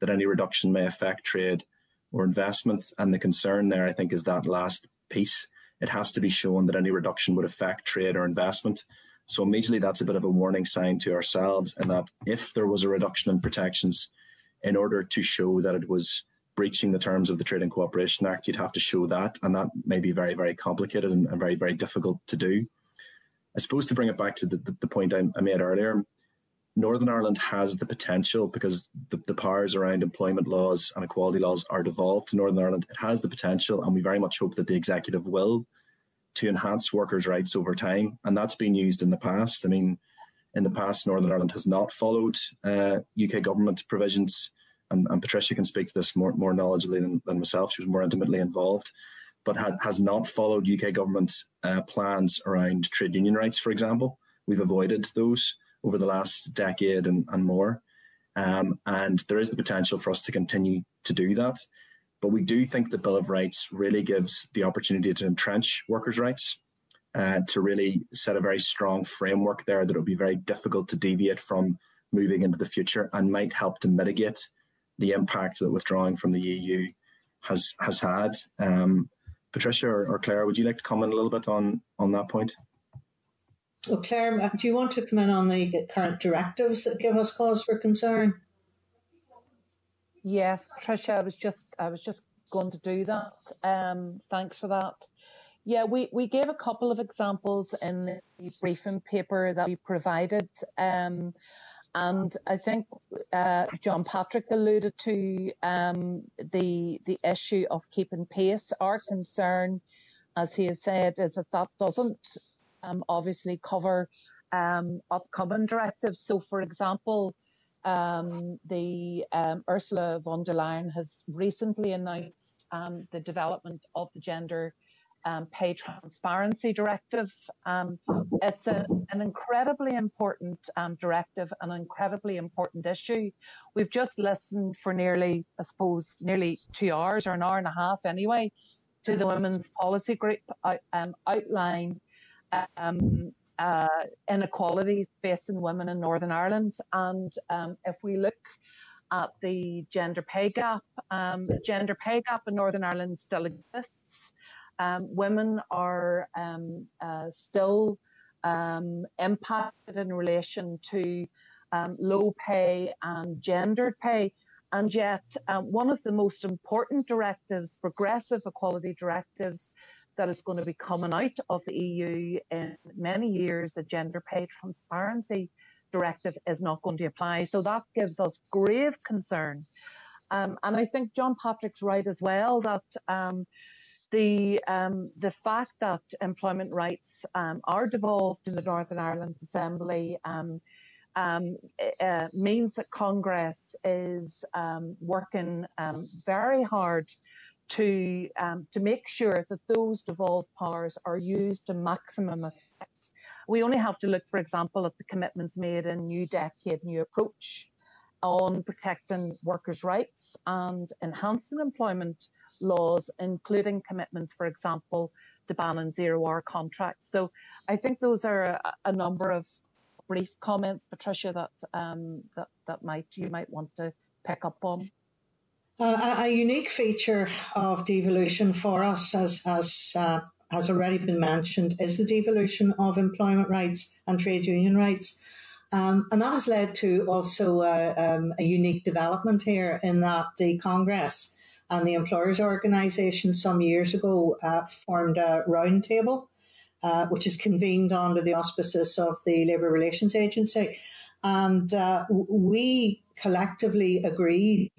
that any reduction may affect trade or investment. And the concern there, I think, is that last piece. It has to be shown that any reduction would affect trade or investment. So immediately that's a bit of a warning sign to ourselves and that if there was a reduction in protections in order to show that it was breaching the terms of the Trade and Cooperation Act, you'd have to show that, and that may be very, very complicated and, and very, very difficult to do. I suppose to bring it back to the, the, the point I, I, made earlier, Northern Ireland has the potential because the, the powers around employment laws and equality laws are devolved to Northern Ireland. It has the potential, and we very much hope that the executive will to enhance workers' rights over time, and that's been used in the past. I mean, in the past, Northern Ireland has not followed uh, UK government provisions and, and, Patricia can speak to this more, more knowledgeably than, than myself. She was more intimately involved, but had, has not followed UK government uh, plans around trade union rights, for example. We've avoided those over the last decade and, and more. Um, and there is the potential for us to continue to do that. But we do think the Bill of Rights really gives the opportunity to entrench workers' rights, uh, to really set a very strong framework there that will be very difficult to deviate from moving into the future and might help to mitigate the impact that withdrawing from the EU has has had. Um, Patricia or, or, Claire, would you like to comment a little bit on on that point? Well, Claire, uh, do you want to comment on the current directives that give us cause for concern? Yes, Patricia, I was just I was just going to do that. Um, thanks for that. Yeah, we, we gave a couple of examples in the briefing paper that we provided. Um, and I think uh, John Patrick alluded to um, the the issue of keeping pace. Our concern, as he has said, is that that doesn't um, obviously cover um, upcoming directives. So, for example, um, the um, Ursula von der Leyen has recently announced um, the development of the gender um, pay transparency directive. Um, it's a, an incredibly important um, directive, an incredibly important issue. We've just listened for nearly, I suppose, nearly two hours or an hour and a half anyway, to the Women's Policy Group out, um, outline um, uh, inequalities facing women in Northern Ireland. And um, if we look at the gender pay gap, the gender pay gap in Northern Ireland still exists um, women are um, uh, still um, impacted in relation to um, low pay and gendered pay. And yet, um, one of the most important directives, progressive equality directives, that is going to be coming out of the EU in many years, the gender pay transparency directive, is not going to apply. So that gives us grave concern. Um, and I think John Patrick's right as well that um, the um, the fact that employment rights um, are devolved in the Northern Ireland Assembly um, uh, means that Congress is um, working um, very hard to to make sure that those devolved powers are used to maximum effect. We only have to look, for example, at the commitments made in New Decade, New Approach on protecting workers' rights and enhancing employment laws, including commitments, for example, to banning zero hour contracts. So I think those are a, a number of brief comments, Patricia, that, um, that, that might you might want to pick up on. Uh, a, unique feature of devolution for us, as, as uh, has already been mentioned, is the devolution of employment rights and trade union rights. Um, and that has led to also uh, um, a unique development here in that the Congress and the employers organisation some years ago uh, formed a roundtable, uh, which is convened under the auspices of the Labour Relations Agency. And uh, we collectively agreed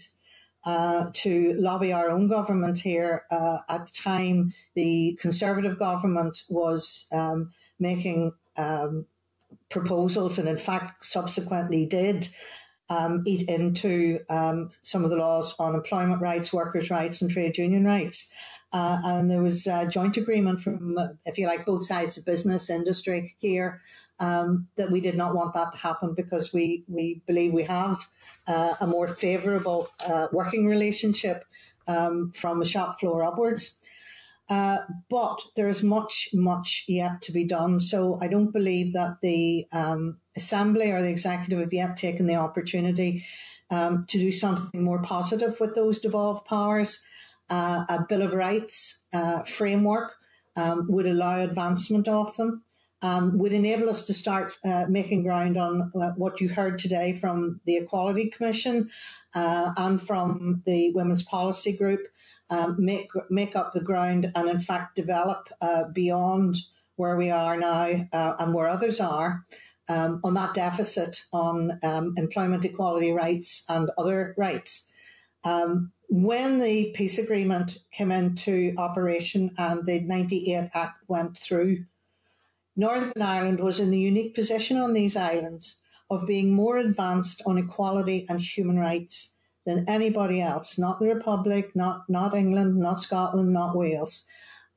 uh, to lobby our own government here. Uh, at the time, the Conservative government was um, making um, proposals, and in fact, subsequently did um, eat into um, some of the laws on employment rights, workers' rights, and trade union rights. Uh, and there was a joint agreement from, if you like, both sides of business industry here um, that we did not want that to happen because we, we believe we have uh, a more favourable uh, working relationship um, from the shop floor upwards. Uh, but there is much, much yet to be done. So I don't believe that the um, Assembly or the Executive have yet taken the opportunity um, to do something more positive with those devolved powers. Uh, a Bill of Rights uh, framework um, would allow advancement of them. Um, would enable us to start uh, making ground on uh, what you heard today from the Equality Commission uh, and from the Women's Policy Group um, make make up the ground and in fact develop uh, beyond where we are now uh, and where others are um, on that deficit on um, employment equality rights and other rights. Um, when the peace agreement came into operation and the 98 Act went through, Northern Ireland was in the unique position on these islands of being more advanced on equality and human rights than anybody else, not the Republic, not, not England, not Scotland, not Wales.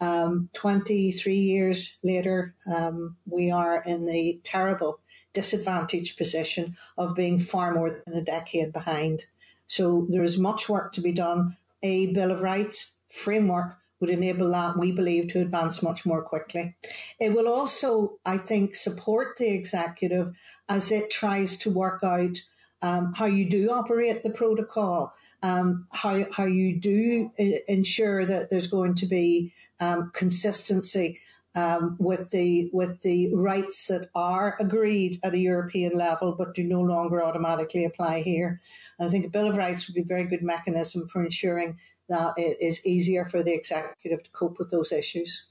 Um, 23 years later, um, we are in the terrible disadvantaged position of being far more than a decade behind. So there is much work to be done. A Bill of Rights framework would enable that, we believe, to advance much more quickly. It will also, I think, support the executive as it tries to work out um, how you do operate the protocol, um, how, how you do ensure that there's going to be um, consistency um, with the with the rights that are agreed at a European level but do no longer automatically apply here. And I think a Bill of Rights would be a very good mechanism for ensuring that it is easier for the executive to cope with those issues.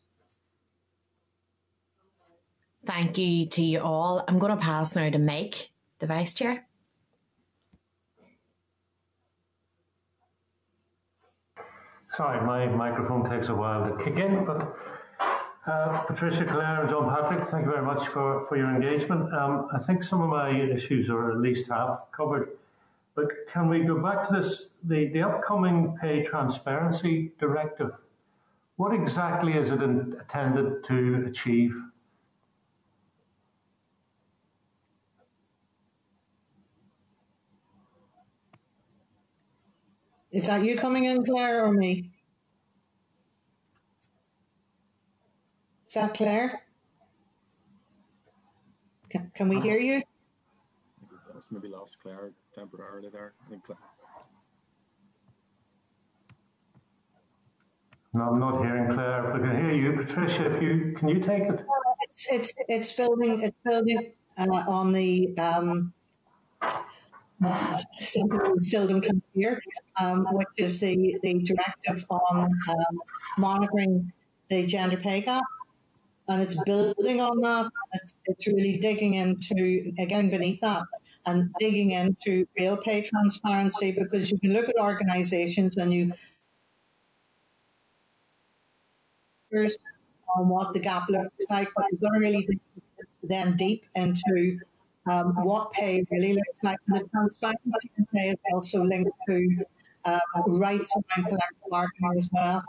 Thank you to you all. I'm going to pass now to Mike, the Vice Chair. Sorry, my microphone takes a while to kick in, but uh, Patricia, Claire, and John Patrick, thank you very much for, for your engagement. Um, I think some of my issues are at least half covered, but can we go back to this, the, the upcoming pay transparency directive? What exactly is it intended to achieve? Is that you coming in, Claire, or me? Is that Claire? Can, can we hear you? Maybe lost Claire temporarily there. I think No, I'm not hearing Claire, but I can hear you, Patricia. If you can, you take it. It's it's it's building it's building uh, on the um, still don't come here, um, which is the, the directive on um, monitoring the gender pay gap. And it's building on that. It's, it's really digging into, again, beneath that, and digging into real pay transparency because you can look at organizations and you on what the gap looks like, but you've got to really dig then deep into um, what pay really looks like. And the transparency of pay is also linked to uh, rights around collective bargaining as well.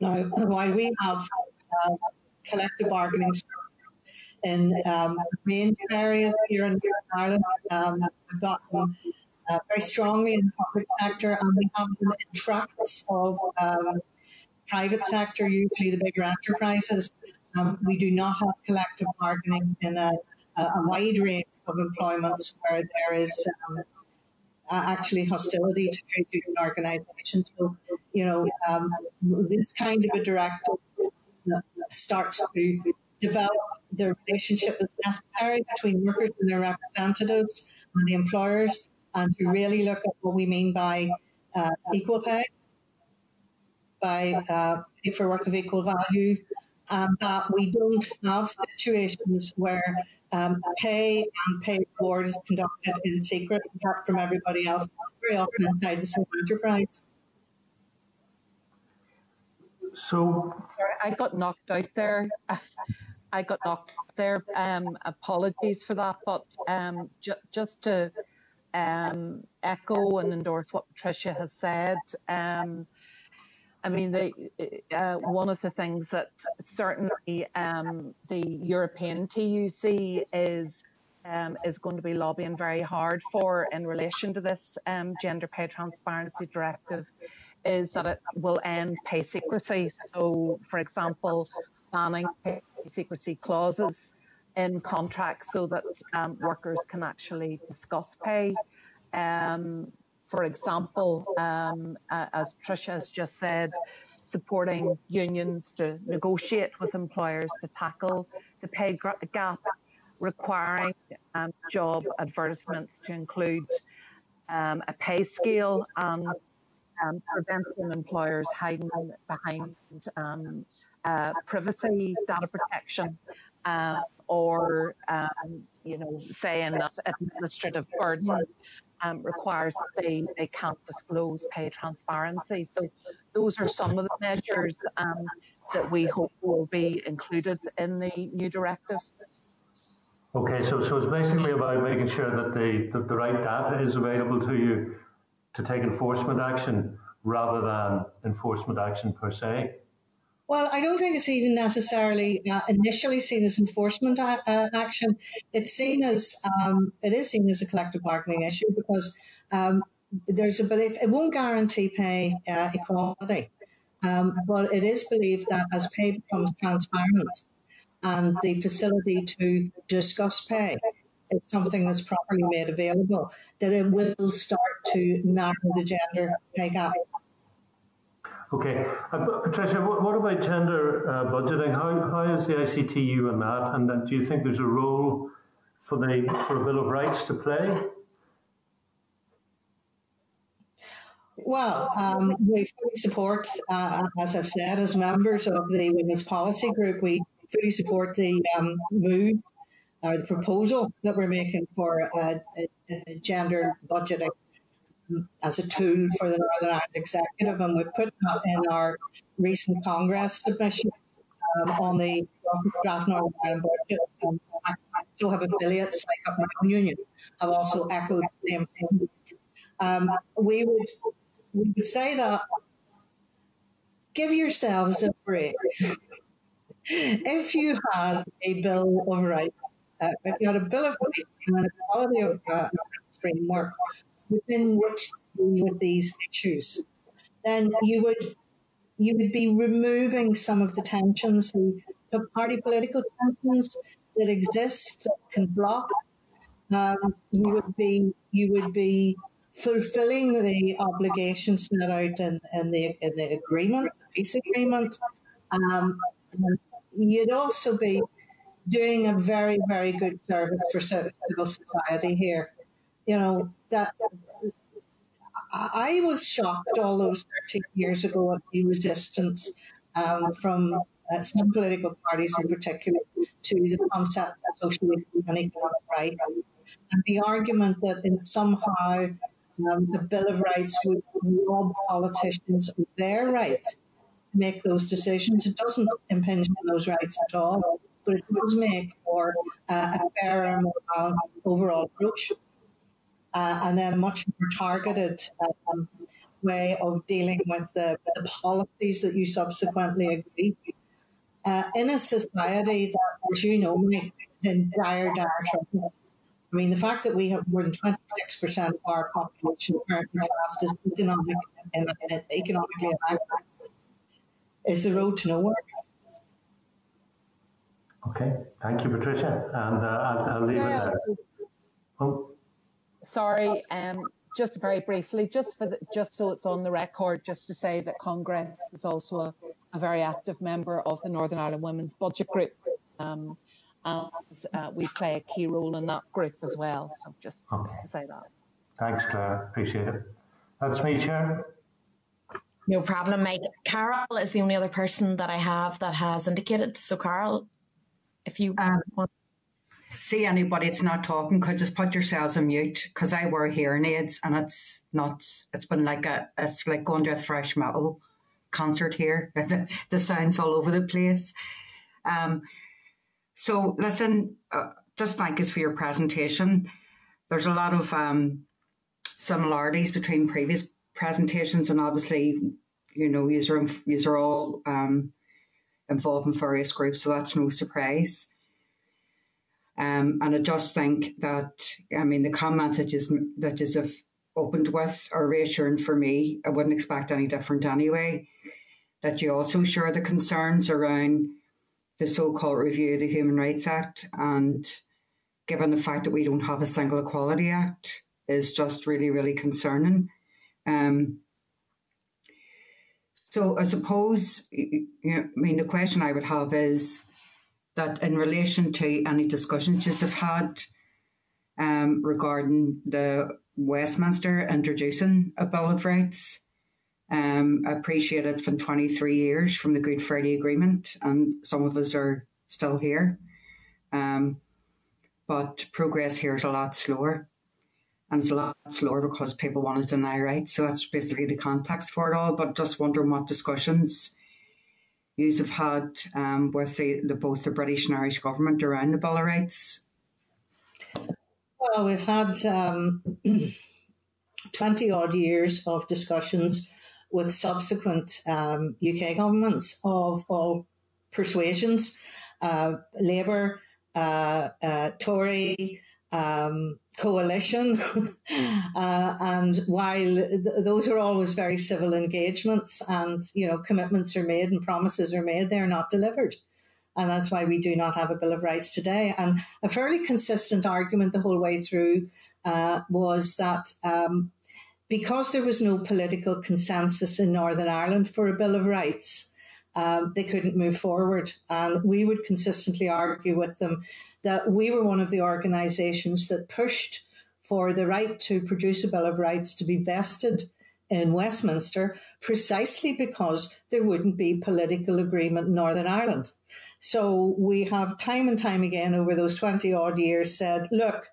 Now, while we have uh, collective bargaining structures in um, range areas here in Ireland, um, we've got them uh, very strongly in the public sector, and we have them in tracts of um, private sector, usually the bigger enterprises. Um, we do not have collective bargaining in a a wide range of employments where there is um, actually hostility to trade union organisations. So, you know, um, this kind of a directive starts to develop the relationship that's necessary between workers and their representatives and the employers, and to really look at what we mean by uh, equal pay, by uh, pay for work of equal value, and that we don't have situations where um, pay and pay award is conducted in secret, apart from everybody else, very often inside the same enterprise. So, sorry, I got knocked out there. I got knocked out there. Um, apologies for that, but um, ju- just to um, echo and endorse what Patricia has said. Um, I mean, the, uh, one of the things that certainly um, the European TUC is um, is going to be lobbying very hard for in relation to this um, gender pay transparency directive is that it will end pay secrecy. So, for example, banning pay secrecy clauses in contracts so that um, workers can actually discuss pay. Um, for example, um, as Patricia has just said, supporting unions to negotiate with employers to tackle the pay gap, requiring um, job advertisements to include um, a pay scale and um, preventing employers hiding behind uh, privacy data protection uh, or, um, you know, saying that administrative burden um, requires that they, they can't disclose pay transparency. So those are some of the measures um, that we hope will be included in the new directive. Okay, so, so it's basically about making sure that the, the, the right data is available to you to take enforcement action rather than enforcement action per se. Well, I don't think it's even necessarily uh, initially seen as enforcement a- uh, action. It's seen as um, it is seen as a collective bargaining issue because um, there's a belief it won't guarantee pay uh, equality, um, but it is believed that as pay becomes transparent and the facility to discuss pay is something that's properly made available, that it will start to narrow the gender pay gap. Okay, uh, Patricia, what, what, about gender uh, budgeting? How, how is the ICTU on that? And do you think there's a role for the for a Bill of Rights to play? Well, um, we fully support, uh, as I've said, as members of the Women's Policy Group, we fully support the um, move or the proposal that we're making for a gender budgeting as a tool for the Northern Ireland Executive, and we've put that in our recent Congress submission um, on the draft Northern Ireland budget. Um, I still have affiliates like my own union have also echoed the same thing. Um, we would we would say that give yourselves a break. if you had a bill of rights, uh, if you had a bill of rights and an equality of uh, framework within which with these issues, then you would you would be removing some of the tensions, the, the party political tensions that exist that can block. Um, you would be you would be fulfilling the obligations set out in, in the in the agreement, the peace agreement. Um, you'd also be doing a very very good service for civil society here. You know that I was shocked all those 13 years ago at the resistance um, from uh, some political parties in particular to the concept of social and economic rights. And the argument that in somehow um, the Bill of Rights would rob politicians of their right to make those decisions. It doesn't impinge on those rights at all, but it does make for uh, a fairer, more overall approach uh, and then a much more targeted um, way of dealing with the, the, policies that you subsequently agree. Uh, in a society that, as you know, is in dire, dire trouble. I mean, the fact that we have more than 26% of our population currently classed as economic and, and economically inadequate is the road to nowhere. Okay, thank you, Patricia. And uh, I'll, I'll leave yeah, it there. Oh sorry, um, just very briefly, just for the, just so it's on the record, just to say that Congress is also a, a very active member of the Northern Ireland Women's Budget Group, um, and uh, we play a key role in that group as well. So just, okay. just to say that. Thanks, Claire. Appreciate it. That's me, Chair. No problem, Mike. Carál is the only other person that I have that has indicated. So, Carál, if you um, want see anybody that's not talking could just put yourselves on mute because I wear hearing aids and it's not, it's been like a, it's like going to a thrash metal concert here. the, sounds all over the place. Um, So, listen, uh, just thank us for your presentation. There's a lot of um, similarities between previous presentations, and obviously, you know, these are, these are all um, involved in various groups, so that's no surprise. Um, and I just think that, I mean, the comments that you, that you have opened with are reassuring for me. I wouldn't expect any different anyway. That you also share the concerns around the so-called review of the Human Rights Act and given the fact that we don't have a single Equality Act is just really, really concerning. Um, so I suppose, you know, I mean, the question I would have is that in relation to any discussions you have had um, regarding the Westminster introducing a Bill of Rights, um, I appreciate it's been 23 years from the Good Friday Agreement, and some of us are still here. Um, but progress here is a lot slower. And it's a lot slower because people want to deny rights. So that's basically the context for it all. But just wondering what discussions you have had um, with the, the, both the British and Irish government around the Bill Rights. Well, we've had um, 20 odd years of discussions with subsequent um, UK governments of all persuasions, uh, Labour, uh, uh, Tory, um, coalition. uh, and while th- those are always very civil engagements and, you know, commitments are made and promises are made, they're not delivered. And that's why we do not have a Bill of Rights today. And a fairly consistent argument the whole way through uh, was that um, because there was no political consensus in Northern Ireland for a Bill of Rights, um, they couldn't move forward. And we would consistently argue with them that we were one of the organisations that pushed for the right to produce a Bill of Rights to be vested in Westminster precisely because there wouldn't be political agreement in Northern Ireland. So we have time and time again over those 20 odd years said, look,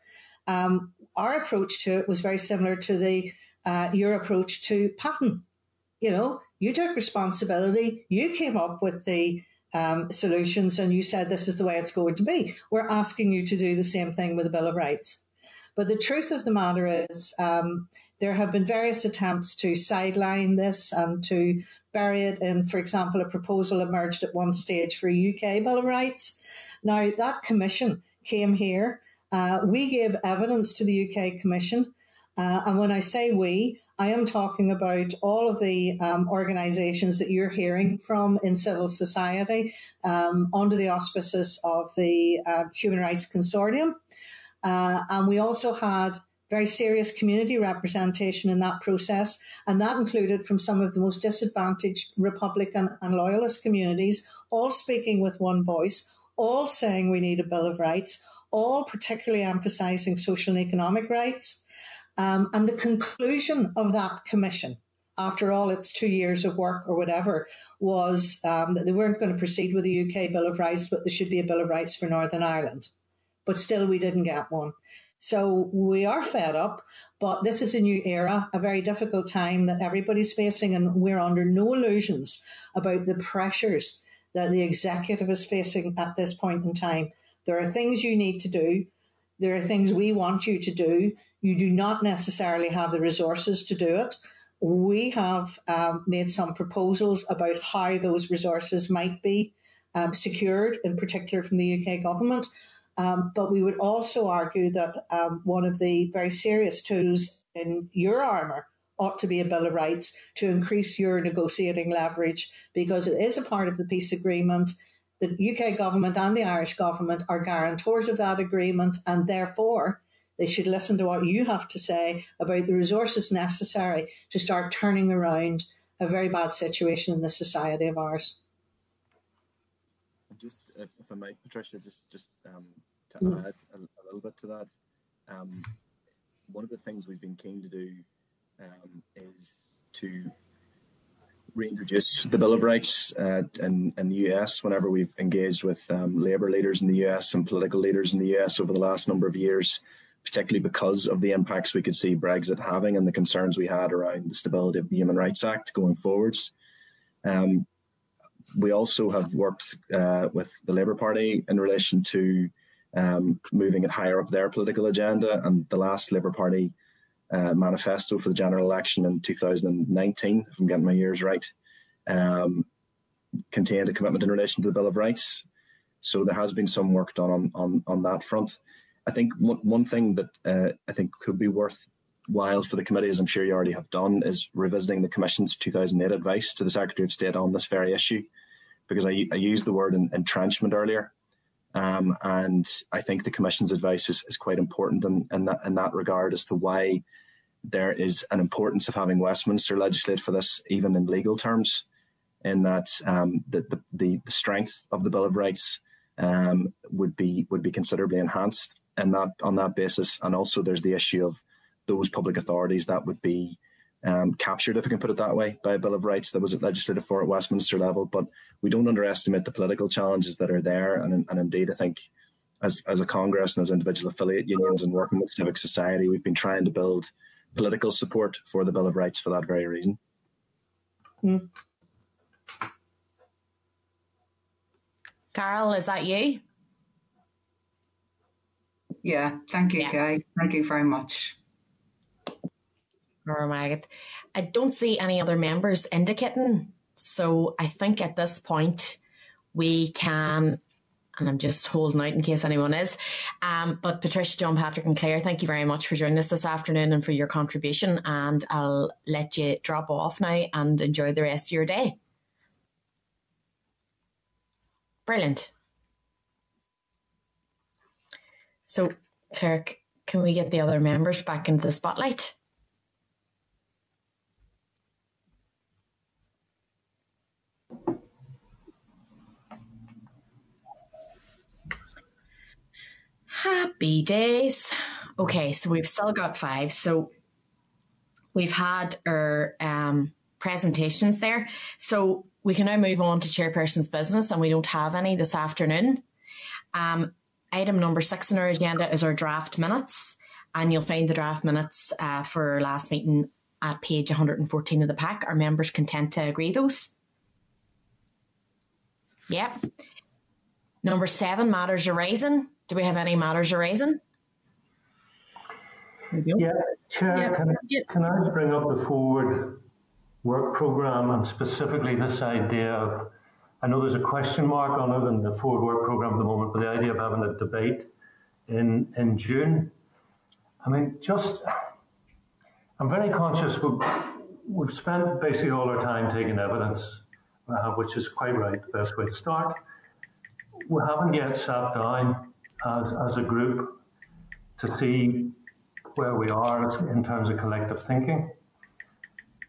um, our approach to it was very similar to the uh, your approach to Patten. You know, you took responsibility, you came up with the um, solutions, and you said this is the way it's going to be. We're asking you to do the same thing with the Bill of Rights. But the truth of the matter is, um, there have been various attempts to sideline this and to bury it in, for example, a proposal emerged at one stage for a UK Bill of Rights. Now, that commission came here. Uh, we gave evidence to the UK Commission uh, and when I say we, I am talking about all of the um, organisations that you're hearing from in civil society um, under the auspices of the uh, Human Rights Consortium. Uh, and we also had very serious community representation in that process, and that included from some of the most disadvantaged Republican and Loyalist communities, all speaking with one voice, all saying we need a Bill of Rights, all particularly emphasising social and economic rights. Um, and the conclusion of that commission, after all its two years of work or whatever, was um, that they weren't going to proceed with the UK Bill of Rights, but there should be a Bill of Rights for Northern Ireland. But still, we didn't get one. So we are fed up, but this is a new era, a very difficult time that everybody's facing, and we're under no illusions about the pressures that the executive is facing at this point in time. There are things you need to do. There are things we want you to do. You do not necessarily have the resources to do it. We have um, made some proposals about how those resources might be um, secured, in particular from the UK government. Um, but we would also argue that um, one of the very serious tools in your armour ought to be a Bill of Rights to increase your negotiating leverage because it is a part of the peace agreement. The UK government and the Irish government are guarantors of that agreement, and therefore they should listen to what you have to say about the resources necessary to start turning around a very bad situation in the society of ours. Just, if I might, Patricia, just just um, to mm. add a, a, little bit to that, um, one of the things we've been keen to do um, is to reintroduce the Bill of Rights uh, in, in the US whenever we've engaged with um, labour leaders in the US and political leaders in the US over the last number of years particularly because of the impacts we could see Brexit having and the concerns we had around the stability of the Human Rights Act going forwards. Um, we also have worked uh, with the Labour Party in relation to um, moving it higher up their political agenda. And the last Labour Party uh, manifesto for the general election in 2019, if I'm getting my years right, um, contained a commitment in relation to the Bill of Rights. So there has been some work done on on, on that front. I think one, one thing that uh, I think could be worthwhile for the committee, as I'm sure you already have done, is revisiting the Commission's 2008 advice to the Secretary of State on this very issue, because I, I used the word entrenchment earlier. Um, and I think the Commission's advice is, is quite important in, in, that, in that regard as to why there is an importance of having Westminster legislate for this, even in legal terms, in that um, the, the, the strength of the Bill of Rights um, would be would be considerably enhanced, and that on that basis, and also there's the issue of those public authorities that would be um, captured, if I can put it that way, by a Bill of Rights that was legislated for at Westminster level. But we don't underestimate the political challenges that are there. And, and indeed, I think as, as a Congress and as individual affiliate unions and working with civic society, we've been trying to build political support for the Bill of Rights for that very reason. Mm. Carál, is that you? Yeah, thank you, yeah. guys. Thank you very much. I don't see any other members indicating. So I think at this point we can, and I'm just holding out in case anyone is. Um, but Patricia, John Patrick, and Claire, thank you very much for joining us this afternoon and for your contribution. And I'll let you drop off now and enjoy the rest of your day. Brilliant. So, Clerk, can we get the other members back into the spotlight? Happy days. Okay, so we've still got five. So we've had our um, presentations there. So we can now move on to chairperson's business, and we don't have any this afternoon. Um, item number six on our agenda is our draft minutes, and you'll find the draft minutes uh, for our last meeting at page 114 of the pack. Are members content to agree those? Yep. Number seven, matters arising. Do we have any matters arising? Yeah, Chair, yeah. Can, can I bring up the forward work programme and specifically this idea of, I know there's a question mark on it in the forward work programme at the moment, but the idea of having a debate in, in June. I mean, just, I'm very conscious we've, we've spent basically all our time taking evidence, uh, which is quite right, the best way to start. We haven't yet sat down as, as a group to see where we are in terms of collective thinking.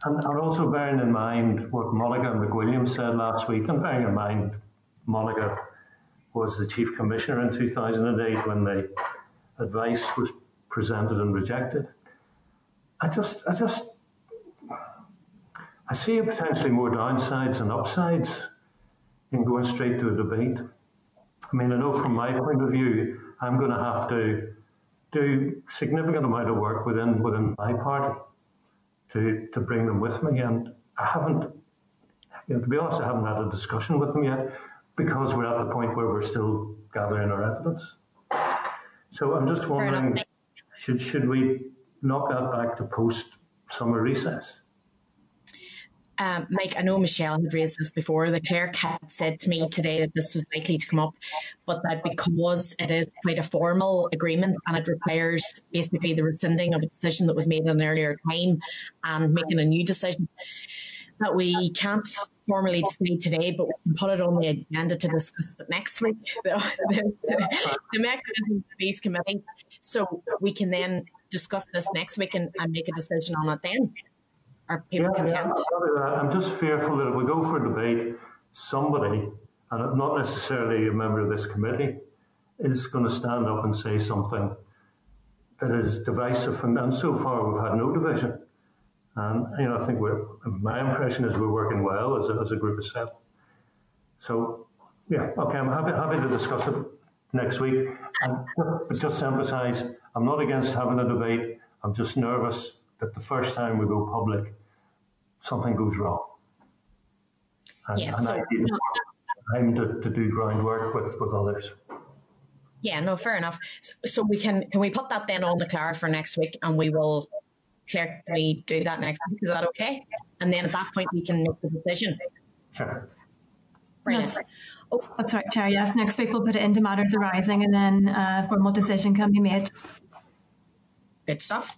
And, and also bearing in mind what Monica McWilliams said last week, and bearing in mind Monica was the chief commissioner in 2008 when the advice was presented and rejected. I just, I just, I see potentially more downsides and upsides in going straight to a debate. I mean, I know from my point of view, I'm going to have to do significant amount of work within within my party to to bring them with me, and I haven't. You know, to be honest, I haven't had a discussion with them yet because we're at the point where we're still gathering our evidence. So I'm just wondering, should should we knock that back to post summer recess? Um, Mike, I know Michelle had raised this before. The clerk had said to me today that this was likely to come up, but that because it is quite a formal agreement and it requires basically the rescinding of a decision that was made at an earlier time and making a new decision, that we can't formally decide today, but we can put it on the agenda to discuss it next week. The, the, the mechanism for these committees, so we can then discuss this next week and, and make a decision on it then. Are people yeah, content? Yeah, I'm just fearful that if we go for a debate, somebody, and not necessarily a member of this committee, is going to stand up and say something that is divisive. And, and so far, we've had no division. And you know, I think we're. My impression is we're working well as a, as a group of seven. So, yeah, okay, I'm happy happy to discuss it next week. Um, and just to emphasise, I'm not against having a debate. I'm just nervous that the first time we go public, something goes wrong. And, yes, and so, I feel time to, to do groundwork with, with others. Yeah, no, fair enough. So, so, we can can we put that then on the Clara for next week, and we will, Claire, can we do that next week? Is that okay? And then at that point we can make the decision. Sure. Brilliant. That's, oh, that's right, Chair. Yes, next week we'll put it into matters arising, and then a formal decision can be made. Good stuff.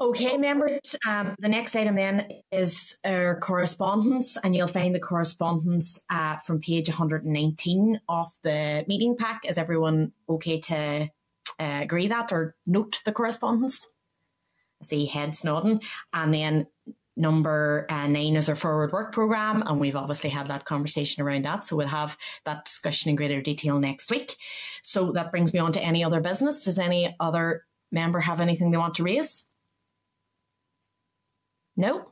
Okay, members, um, the next item then is our correspondence, and you'll find the correspondence uh, from page 119 of the meeting pack. Is everyone okay to uh, agree that or note the correspondence? I see heads nodding. And then number uh, nine is our forward work program, and we've obviously had that conversation around that. So we'll have that discussion in greater detail next week. So that brings me on to any other business. Does any other member have anything they want to raise? No?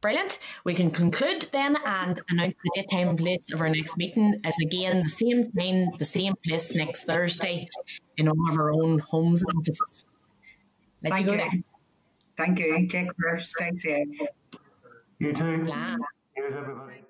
Brilliant. We can conclude then and announce the date, time, and place of our next meeting as again the same time, the same place next Thursday in all of our own homes and offices. Let Thank you go you. there. Thank you. Take care. Stay safe. You too. Yeah. Here's everybody.